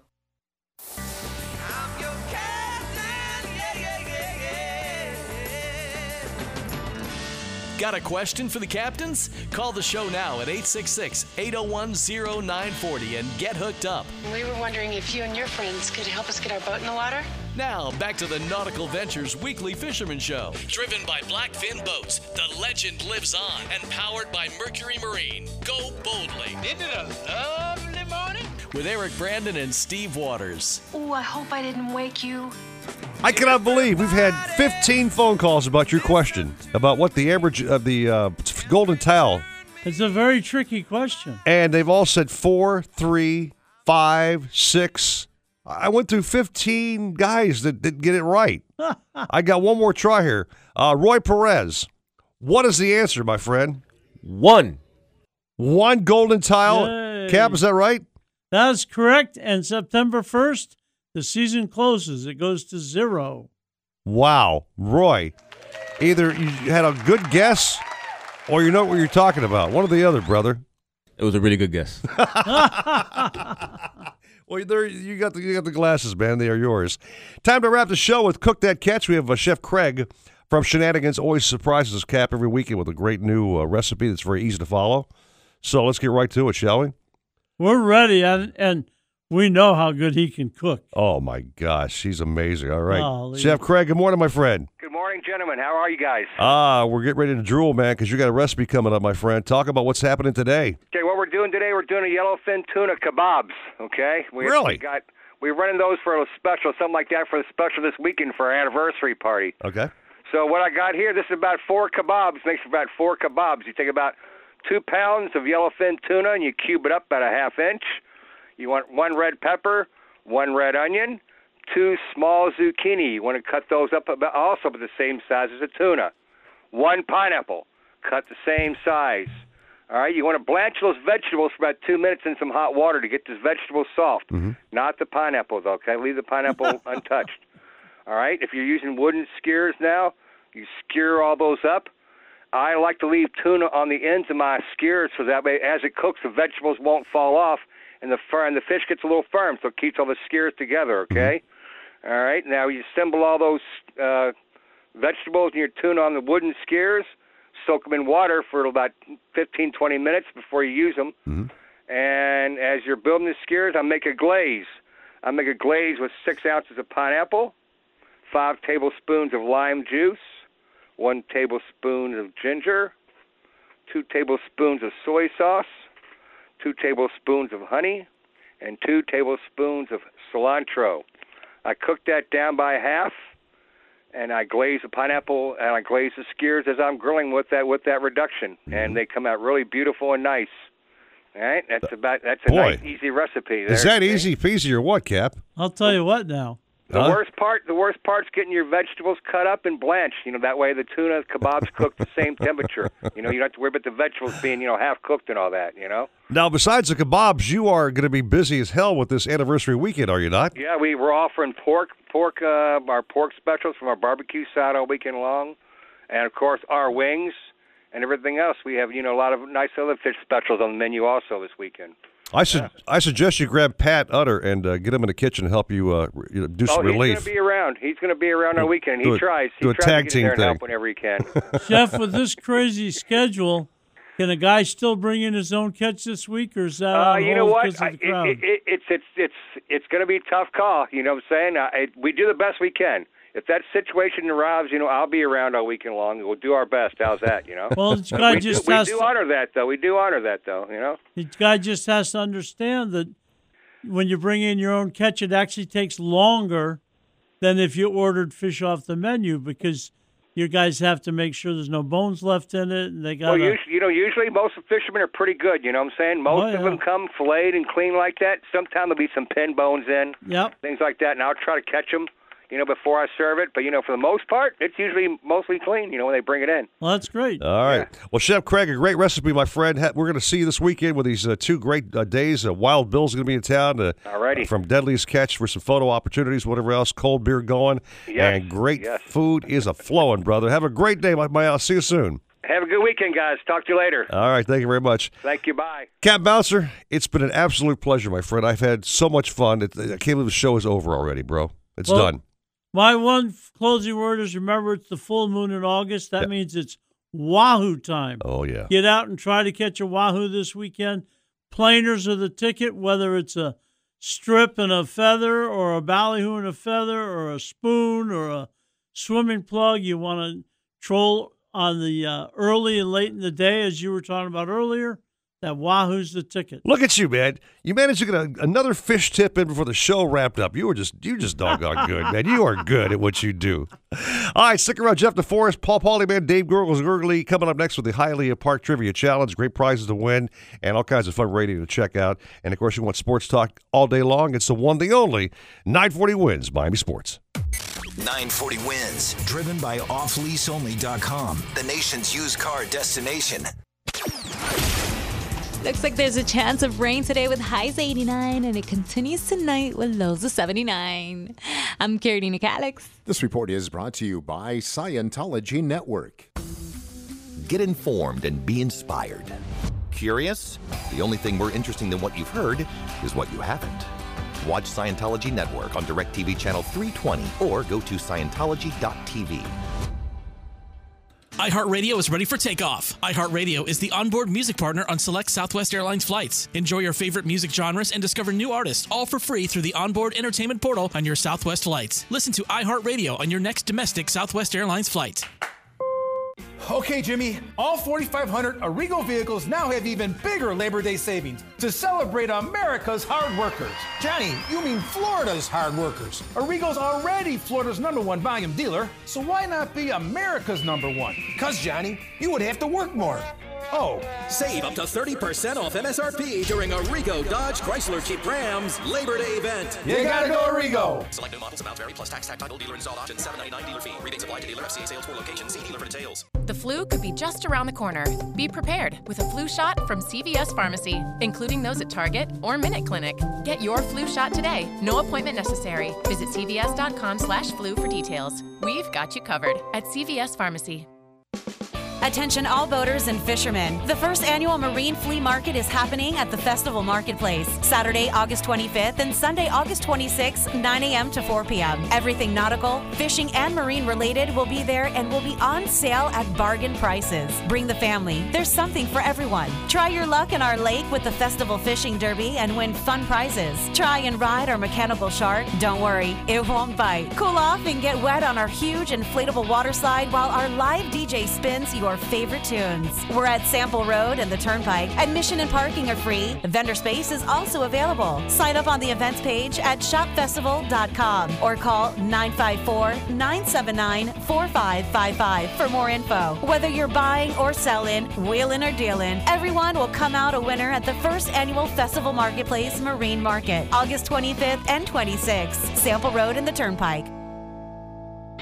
Speaker 1: Got a question for the captains? Call the show now at 866 801 0940 and get hooked up.
Speaker 76: We were wondering if you and your friends could help us get our boat in the water?
Speaker 1: Now, back to the Nautical Ventures Weekly Fisherman Show. Driven by Blackfin Boats, the legend lives on, and powered by Mercury Marine. Go boldly.
Speaker 76: Isn't it a lovely morning?
Speaker 1: With Eric Brandon and Steve Waters.
Speaker 76: Oh, I hope I didn't wake you.
Speaker 2: I cannot believe we've had 15 phone calls about your question about what the average of the uh, golden tile.
Speaker 3: It's a very tricky question.
Speaker 2: And they've all said four, three, five, six. I went through 15 guys that didn't get it right. *laughs* I got one more try here. Uh, Roy Perez. What is the answer, my friend?
Speaker 22: One.
Speaker 2: One golden tile.
Speaker 3: Yay.
Speaker 2: Cap, is that right?
Speaker 3: That is correct. And September 1st, the season closes. It goes to zero.
Speaker 2: Wow, Roy, either you had a good guess or you know what you're talking about. One or the other, brother.
Speaker 22: It was a really good guess. *laughs* *laughs*
Speaker 2: Well, there you got the you got the glasses, man. They are yours. Time to wrap the show with Cook That Catch. We have uh, Chef Craig from Shenanigans. Always surprises us, Cap, every weekend with a great new uh, recipe that's very easy to follow. So let's get right to it, shall we?
Speaker 3: We're ready, and, and we know how good he can cook.
Speaker 2: Oh my gosh, he's amazing. All right,
Speaker 3: Golly.
Speaker 2: Chef Craig. Good morning, my friend.
Speaker 77: Good morning, gentlemen. How are you guys?
Speaker 2: Ah, we're getting ready to drool, man, because you got a recipe coming up, my friend. Talk about what's happening today.
Speaker 77: Okay, what we're doing today, we're doing a yellowfin tuna kebabs. Okay, we,
Speaker 2: Really?
Speaker 77: We got we're running those for a special, something like that, for the special this weekend for our anniversary party.
Speaker 2: Okay.
Speaker 77: So what I got here, this is about four kebabs. Makes about four kebabs. You take about two pounds of yellowfin tuna and you cube it up about a half inch. You want one red pepper, one red onion, two small zucchini. You want to cut those up about also about the same size as a tuna. One pineapple, cut the same size. All right, you want to blanch those vegetables for about two minutes in some hot water to get this vegetable soft. Mm-hmm. Not the pineapple, though. Okay, leave the pineapple *laughs* untouched. All right, if you're using wooden skewers now, you skewer all those up. I like to leave tuna on the ends of my skewers so that way, as it cooks, the vegetables won't fall off, and the fir- and the fish gets a little firm, so it keeps all the skewers together. Okay. All right. Now you assemble all those uh, vegetables and your tuna on the wooden skewers. Soak them in water for about 15, 20 minutes before you use them. And as you're building the skewers, I make a glaze. I make a glaze with six ounces of pineapple, five tablespoons of lime juice, one tablespoon of ginger, two tablespoons of soy sauce, two tablespoons of honey, and two tablespoons of cilantro. I cook that down by half, and I glaze the pineapple and I glaze the skewers as I'm grilling with that with that reduction, and mm-hmm. they come out really beautiful and nice. All right, that's about that's a
Speaker 2: Boy.
Speaker 77: nice easy recipe.
Speaker 2: Is that easy peasy or what, Cap?
Speaker 3: I'll tell you what now.
Speaker 77: The
Speaker 2: Huh?
Speaker 77: worst part, the worst part's getting your vegetables cut up and blanched. You know that way the tuna kebabs cook the same temperature. You know you don't have to worry about the vegetables being you know half cooked and all that. You know.
Speaker 2: Now, besides the kebabs, you are going to be busy as hell with this anniversary weekend, are you not?
Speaker 77: Yeah, we were offering pork, pork, uh, our pork specials from our barbecue side all weekend long, and of course our wings and everything else. We have you know a lot of nice other fish specials on the menu also this weekend.
Speaker 2: I su- I suggest you grab Pat Utter and uh, get him in the kitchen and help you, uh, re- you know, do
Speaker 77: oh,
Speaker 2: some
Speaker 77: he's
Speaker 2: relief.
Speaker 77: going to be around. He's going to be around all weekend. He
Speaker 2: a-
Speaker 77: tries. He
Speaker 2: do a
Speaker 77: tries
Speaker 2: tag
Speaker 77: to get
Speaker 2: team
Speaker 77: in there and help
Speaker 2: thing.
Speaker 77: whenever he can. *laughs*
Speaker 3: Chef, with this crazy schedule, can a guy still bring in his own catch this week, or is that
Speaker 77: Uh,
Speaker 3: on
Speaker 77: you know what?
Speaker 3: because
Speaker 77: I,
Speaker 3: of
Speaker 77: it,
Speaker 3: the crowd?
Speaker 77: it, it, it's it's it's it's going to be a tough call. You know what I'm saying? I, it, we do the best we can. If that situation arrives, you know, I'll be around all weekend long. We'll do our best. How's that? You know.
Speaker 3: Well, guy
Speaker 77: we,
Speaker 3: just
Speaker 77: do, we do
Speaker 3: to-
Speaker 77: honor that, though. We do honor that, though. You know.
Speaker 3: The guy just has to understand that when you bring in your own catch, it actually takes longer than if you ordered fish off the menu because you guys have to make sure there's no bones left in it, and they got
Speaker 77: Well, usually, you know, usually most of the fishermen are pretty good. You know what I'm saying? Most
Speaker 3: Oh,
Speaker 77: of them come filleted and clean like that. Sometimes there'll be some pin bones in,
Speaker 3: Yep.
Speaker 77: things like that, and I'll try to catch them, you know, before I serve it. But you know, for the most part, it's usually mostly clean. You know, when they bring it in.
Speaker 3: Well, that's great.
Speaker 2: All right. Well, Chef Craig, a great recipe, my friend. We're going to see you this weekend with these uh, two great uh, days. Uh, Wild Bill's going to be in town. Uh,
Speaker 77: Alrighty.
Speaker 2: From Deadliest Catch for some photo opportunities, whatever else. Cold beer going.
Speaker 77: Yes,
Speaker 2: And great
Speaker 77: yes.
Speaker 2: food is a flowing, brother. Have a great day, my, my I'll see you soon.
Speaker 77: Have a good weekend, guys. Talk to you later.
Speaker 2: All right. Thank you very much.
Speaker 77: Thank you. Bye.
Speaker 2: Cap Bouncer, it's been an absolute pleasure, my friend. I've had so much fun. It, I can't believe the show is over already, bro. It's
Speaker 3: Well,
Speaker 2: done.
Speaker 3: My one closing word is remember it's the full moon in August. That means it's Wahoo time.
Speaker 2: Oh, yeah.
Speaker 3: Get out and try to catch a Wahoo this weekend. Planers are the ticket, whether it's a strip and a feather, or a ballyhoo and a feather, or a spoon, or a swimming plug. You want to troll on the uh, early and late in the day, as you were talking about earlier. That Wahoo's the ticket.
Speaker 2: Look at you, man. You managed to get a, another fish tip in before the show wrapped up. You were just you just doggone good, man. You are good at what you do. All right, stick around. Jeff DeForest, Paul Paulyman, Dave Gurgles Gurgley coming up next with the Hialeah Park Trivia Challenge. Great prizes to win and all kinds of fun radio to check out. And of course, you want sports talk all day long. It's the one, the only 940 wins Miami Sports.
Speaker 61: 940 wins, driven by offleaseonly.com, the nation's used car destination.
Speaker 10: Looks like there's a chance of rain today with highs 89, and it continues tonight with lows of 79. I'm Carolina Calix.
Speaker 78: This report is brought to you by Scientology Network.
Speaker 72: Get informed and be inspired. Curious? The only thing more interesting than what you've heard is what you haven't. Watch Scientology Network on DirecTV Channel 320 or go to Scientology.tv.
Speaker 10: iHeartRadio is ready for takeoff. iHeartRadio is the onboard music partner on select Southwest Airlines flights. Enjoy your favorite music genres and discover new artists all for free through the onboard entertainment portal on your Southwest flights. Listen to iHeartRadio on your next domestic Southwest Airlines flight.
Speaker 78: Okay, Jimmy, all 4,500 Arrigo vehicles now have even bigger Labor Day savings to celebrate America's hard workers.
Speaker 79: Johnny, you mean Florida's hard workers.
Speaker 78: Arrigo's already Florida's number one volume dealer, so why not be America's number one?
Speaker 79: Because, Johnny, you would have to work more.
Speaker 78: Oh.
Speaker 24: Save up to 30% off MSRP during Arrigo Dodge Chrysler Jeep Rams Labor Day event.
Speaker 78: You gotta go Arrigo.
Speaker 24: Select new models, amounts vary, plus tax, tax, title, dealer installed option, 799 dealer fee. Rebates apply to dealer FCA sales for location. See dealer for details.
Speaker 80: The flu could be just around the corner. Be prepared with a flu shot from CVS Pharmacy, including those at Target or Minute Clinic. Get your flu shot today. No appointment necessary. Visit cvs.com slash flu for details. We've got you covered at CVS Pharmacy.
Speaker 6: Attention all boaters and fishermen. The first annual Marine Flea Market is happening at the Festival Marketplace, Saturday, August 25th and Sunday, August 26th, 9 a.m. to 4 p.m. Everything nautical, fishing, and marine related will be there and will be on sale at bargain prices. Bring the family. There's something for everyone. Try your luck in our lake with the Festival Fishing Derby and win fun prizes. Try and ride our mechanical shark. Don't worry, it won't bite. Cool off and get wet on our huge inflatable water slide while our live DJ spins your favorite tunes. We're at Sample Road and the Turnpike. Admission and parking are free. Vendor space is also available. Sign up on the events page at shopfestival.com or call 954 979 4555 for more info. Whether you're buying or selling, wheeling or dealing, everyone will come out a winner at the first annual Festival Marketplace Marine Market, August 25th and 26th. Sample Road and the Turnpike.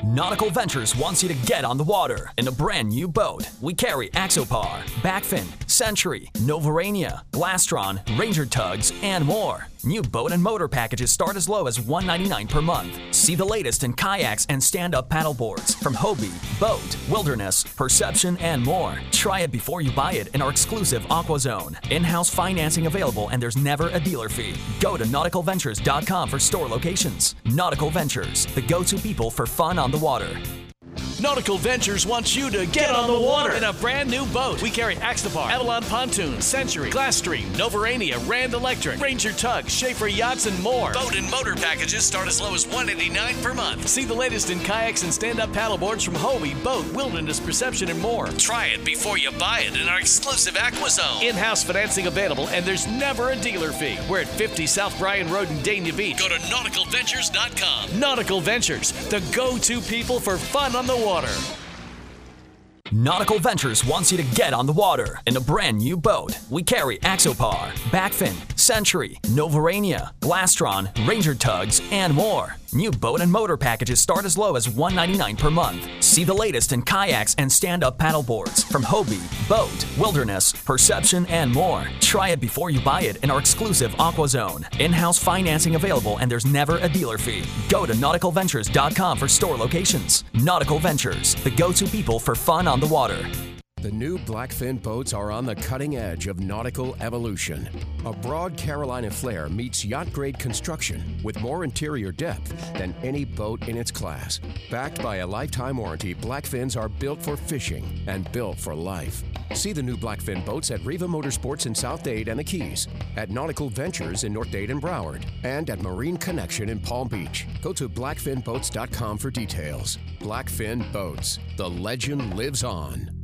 Speaker 11: Nautical Ventures wants you to get on the water in a brand new boat. We carry Axopar, Blackfin, Century, Novurania, Glasstream, Ranger Tugs, and more. New boat and motor packages start as low as 199 per month. See the latest in kayaks and stand-up paddleboards from Hobie, BOTE, Wilderness, Perception, and more. Try it before you buy it in our exclusive AquaZone. In-house financing available and there's never a dealer fee. Go to nauticalventures.com for store locations. Nautical Ventures, the go-to people for fun on the water.
Speaker 1: Nautical Ventures wants you to get, on the water in a brand new boat. We carry Axopar, Avalon Pontoons, Century, Glasstream, Novurania, Rand Electric, Ranger Tug, Schaefer Yachts, and more. BOTE and motor packages start as low as $189 per month. See the latest in kayaks and stand-up paddleboards from Hobie, Boat, Wilderness, Perception, and more. Try it before you buy it in our exclusive AquaZone. In-house financing available, and there's never a dealer fee. We're at 50 South Bryan Road in Dania Beach. Go to nauticalventures.com. Nautical Ventures, the go-to people for fun on the water.
Speaker 11: Nautical Ventures wants you to get on the water in a brand new boat. We carry Axopar, Blackfin, Century, Novurania, Glastron, Ranger Tugs, and more. New boat and motor packages start as low as 199 per month. See the latest in kayaks and stand-up paddleboards from Hobie, BOTE, Wilderness, Perception, and more. Try it before you buy it in our exclusive AquaZone. In-house financing available and there's never a dealer fee. Go to nauticalventures.com for store locations. Nautical Ventures, the go-to people for fun on the water.
Speaker 32: The new Blackfin boats are on the cutting edge of nautical evolution. A broad Carolina flare meets yacht grade construction with more interior depth than any boat in its class. Backed by a lifetime warranty, Blackfins are built for fishing and built for life. See the new Blackfin boats at Riva Motorsports in South Dade and the Keys, at Nautical Ventures in North Dade and Broward, and at Marine Connection in Palm Beach. Go to blackfinboats.com for details. Blackfin Boats. The legend lives on.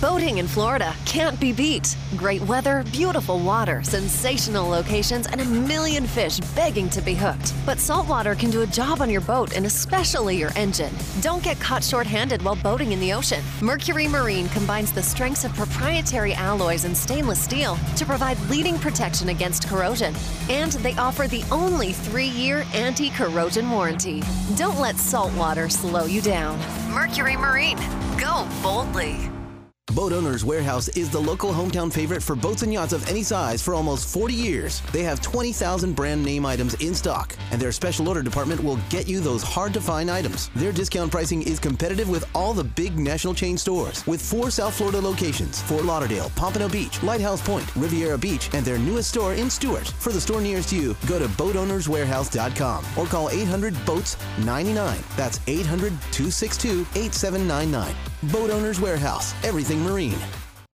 Speaker 21: Boating in Florida can't be beat. Great weather, beautiful water, sensational locations, and a million fish begging to be hooked. But saltwater can do a job on your boat and especially your engine. Don't get caught short handed while boating in the ocean. Mercury Marine combines the strengths of proprietary alloys and stainless steel to provide leading protection against corrosion. And they offer the only three year anti corrosion warranty. Don't let saltwater slow you down. Mercury Marine. Go boldly.
Speaker 14: Boat Owners Warehouse is the local hometown favorite for boats and yachts of any size for almost 40 years. They have 20,000 brand name items in stock, and their special order department will get you those hard to find items. Their discount pricing is competitive with all the big national chain stores, with four South Florida locations Fort Lauderdale, Pompano Beach, Lighthouse Point, Riviera Beach, and their newest store in Stuart. For the store nearest you, go to boatownerswarehouse.com or call 800 Boats 99. That's 800 262 8799. Boat Owners Warehouse, everything marine.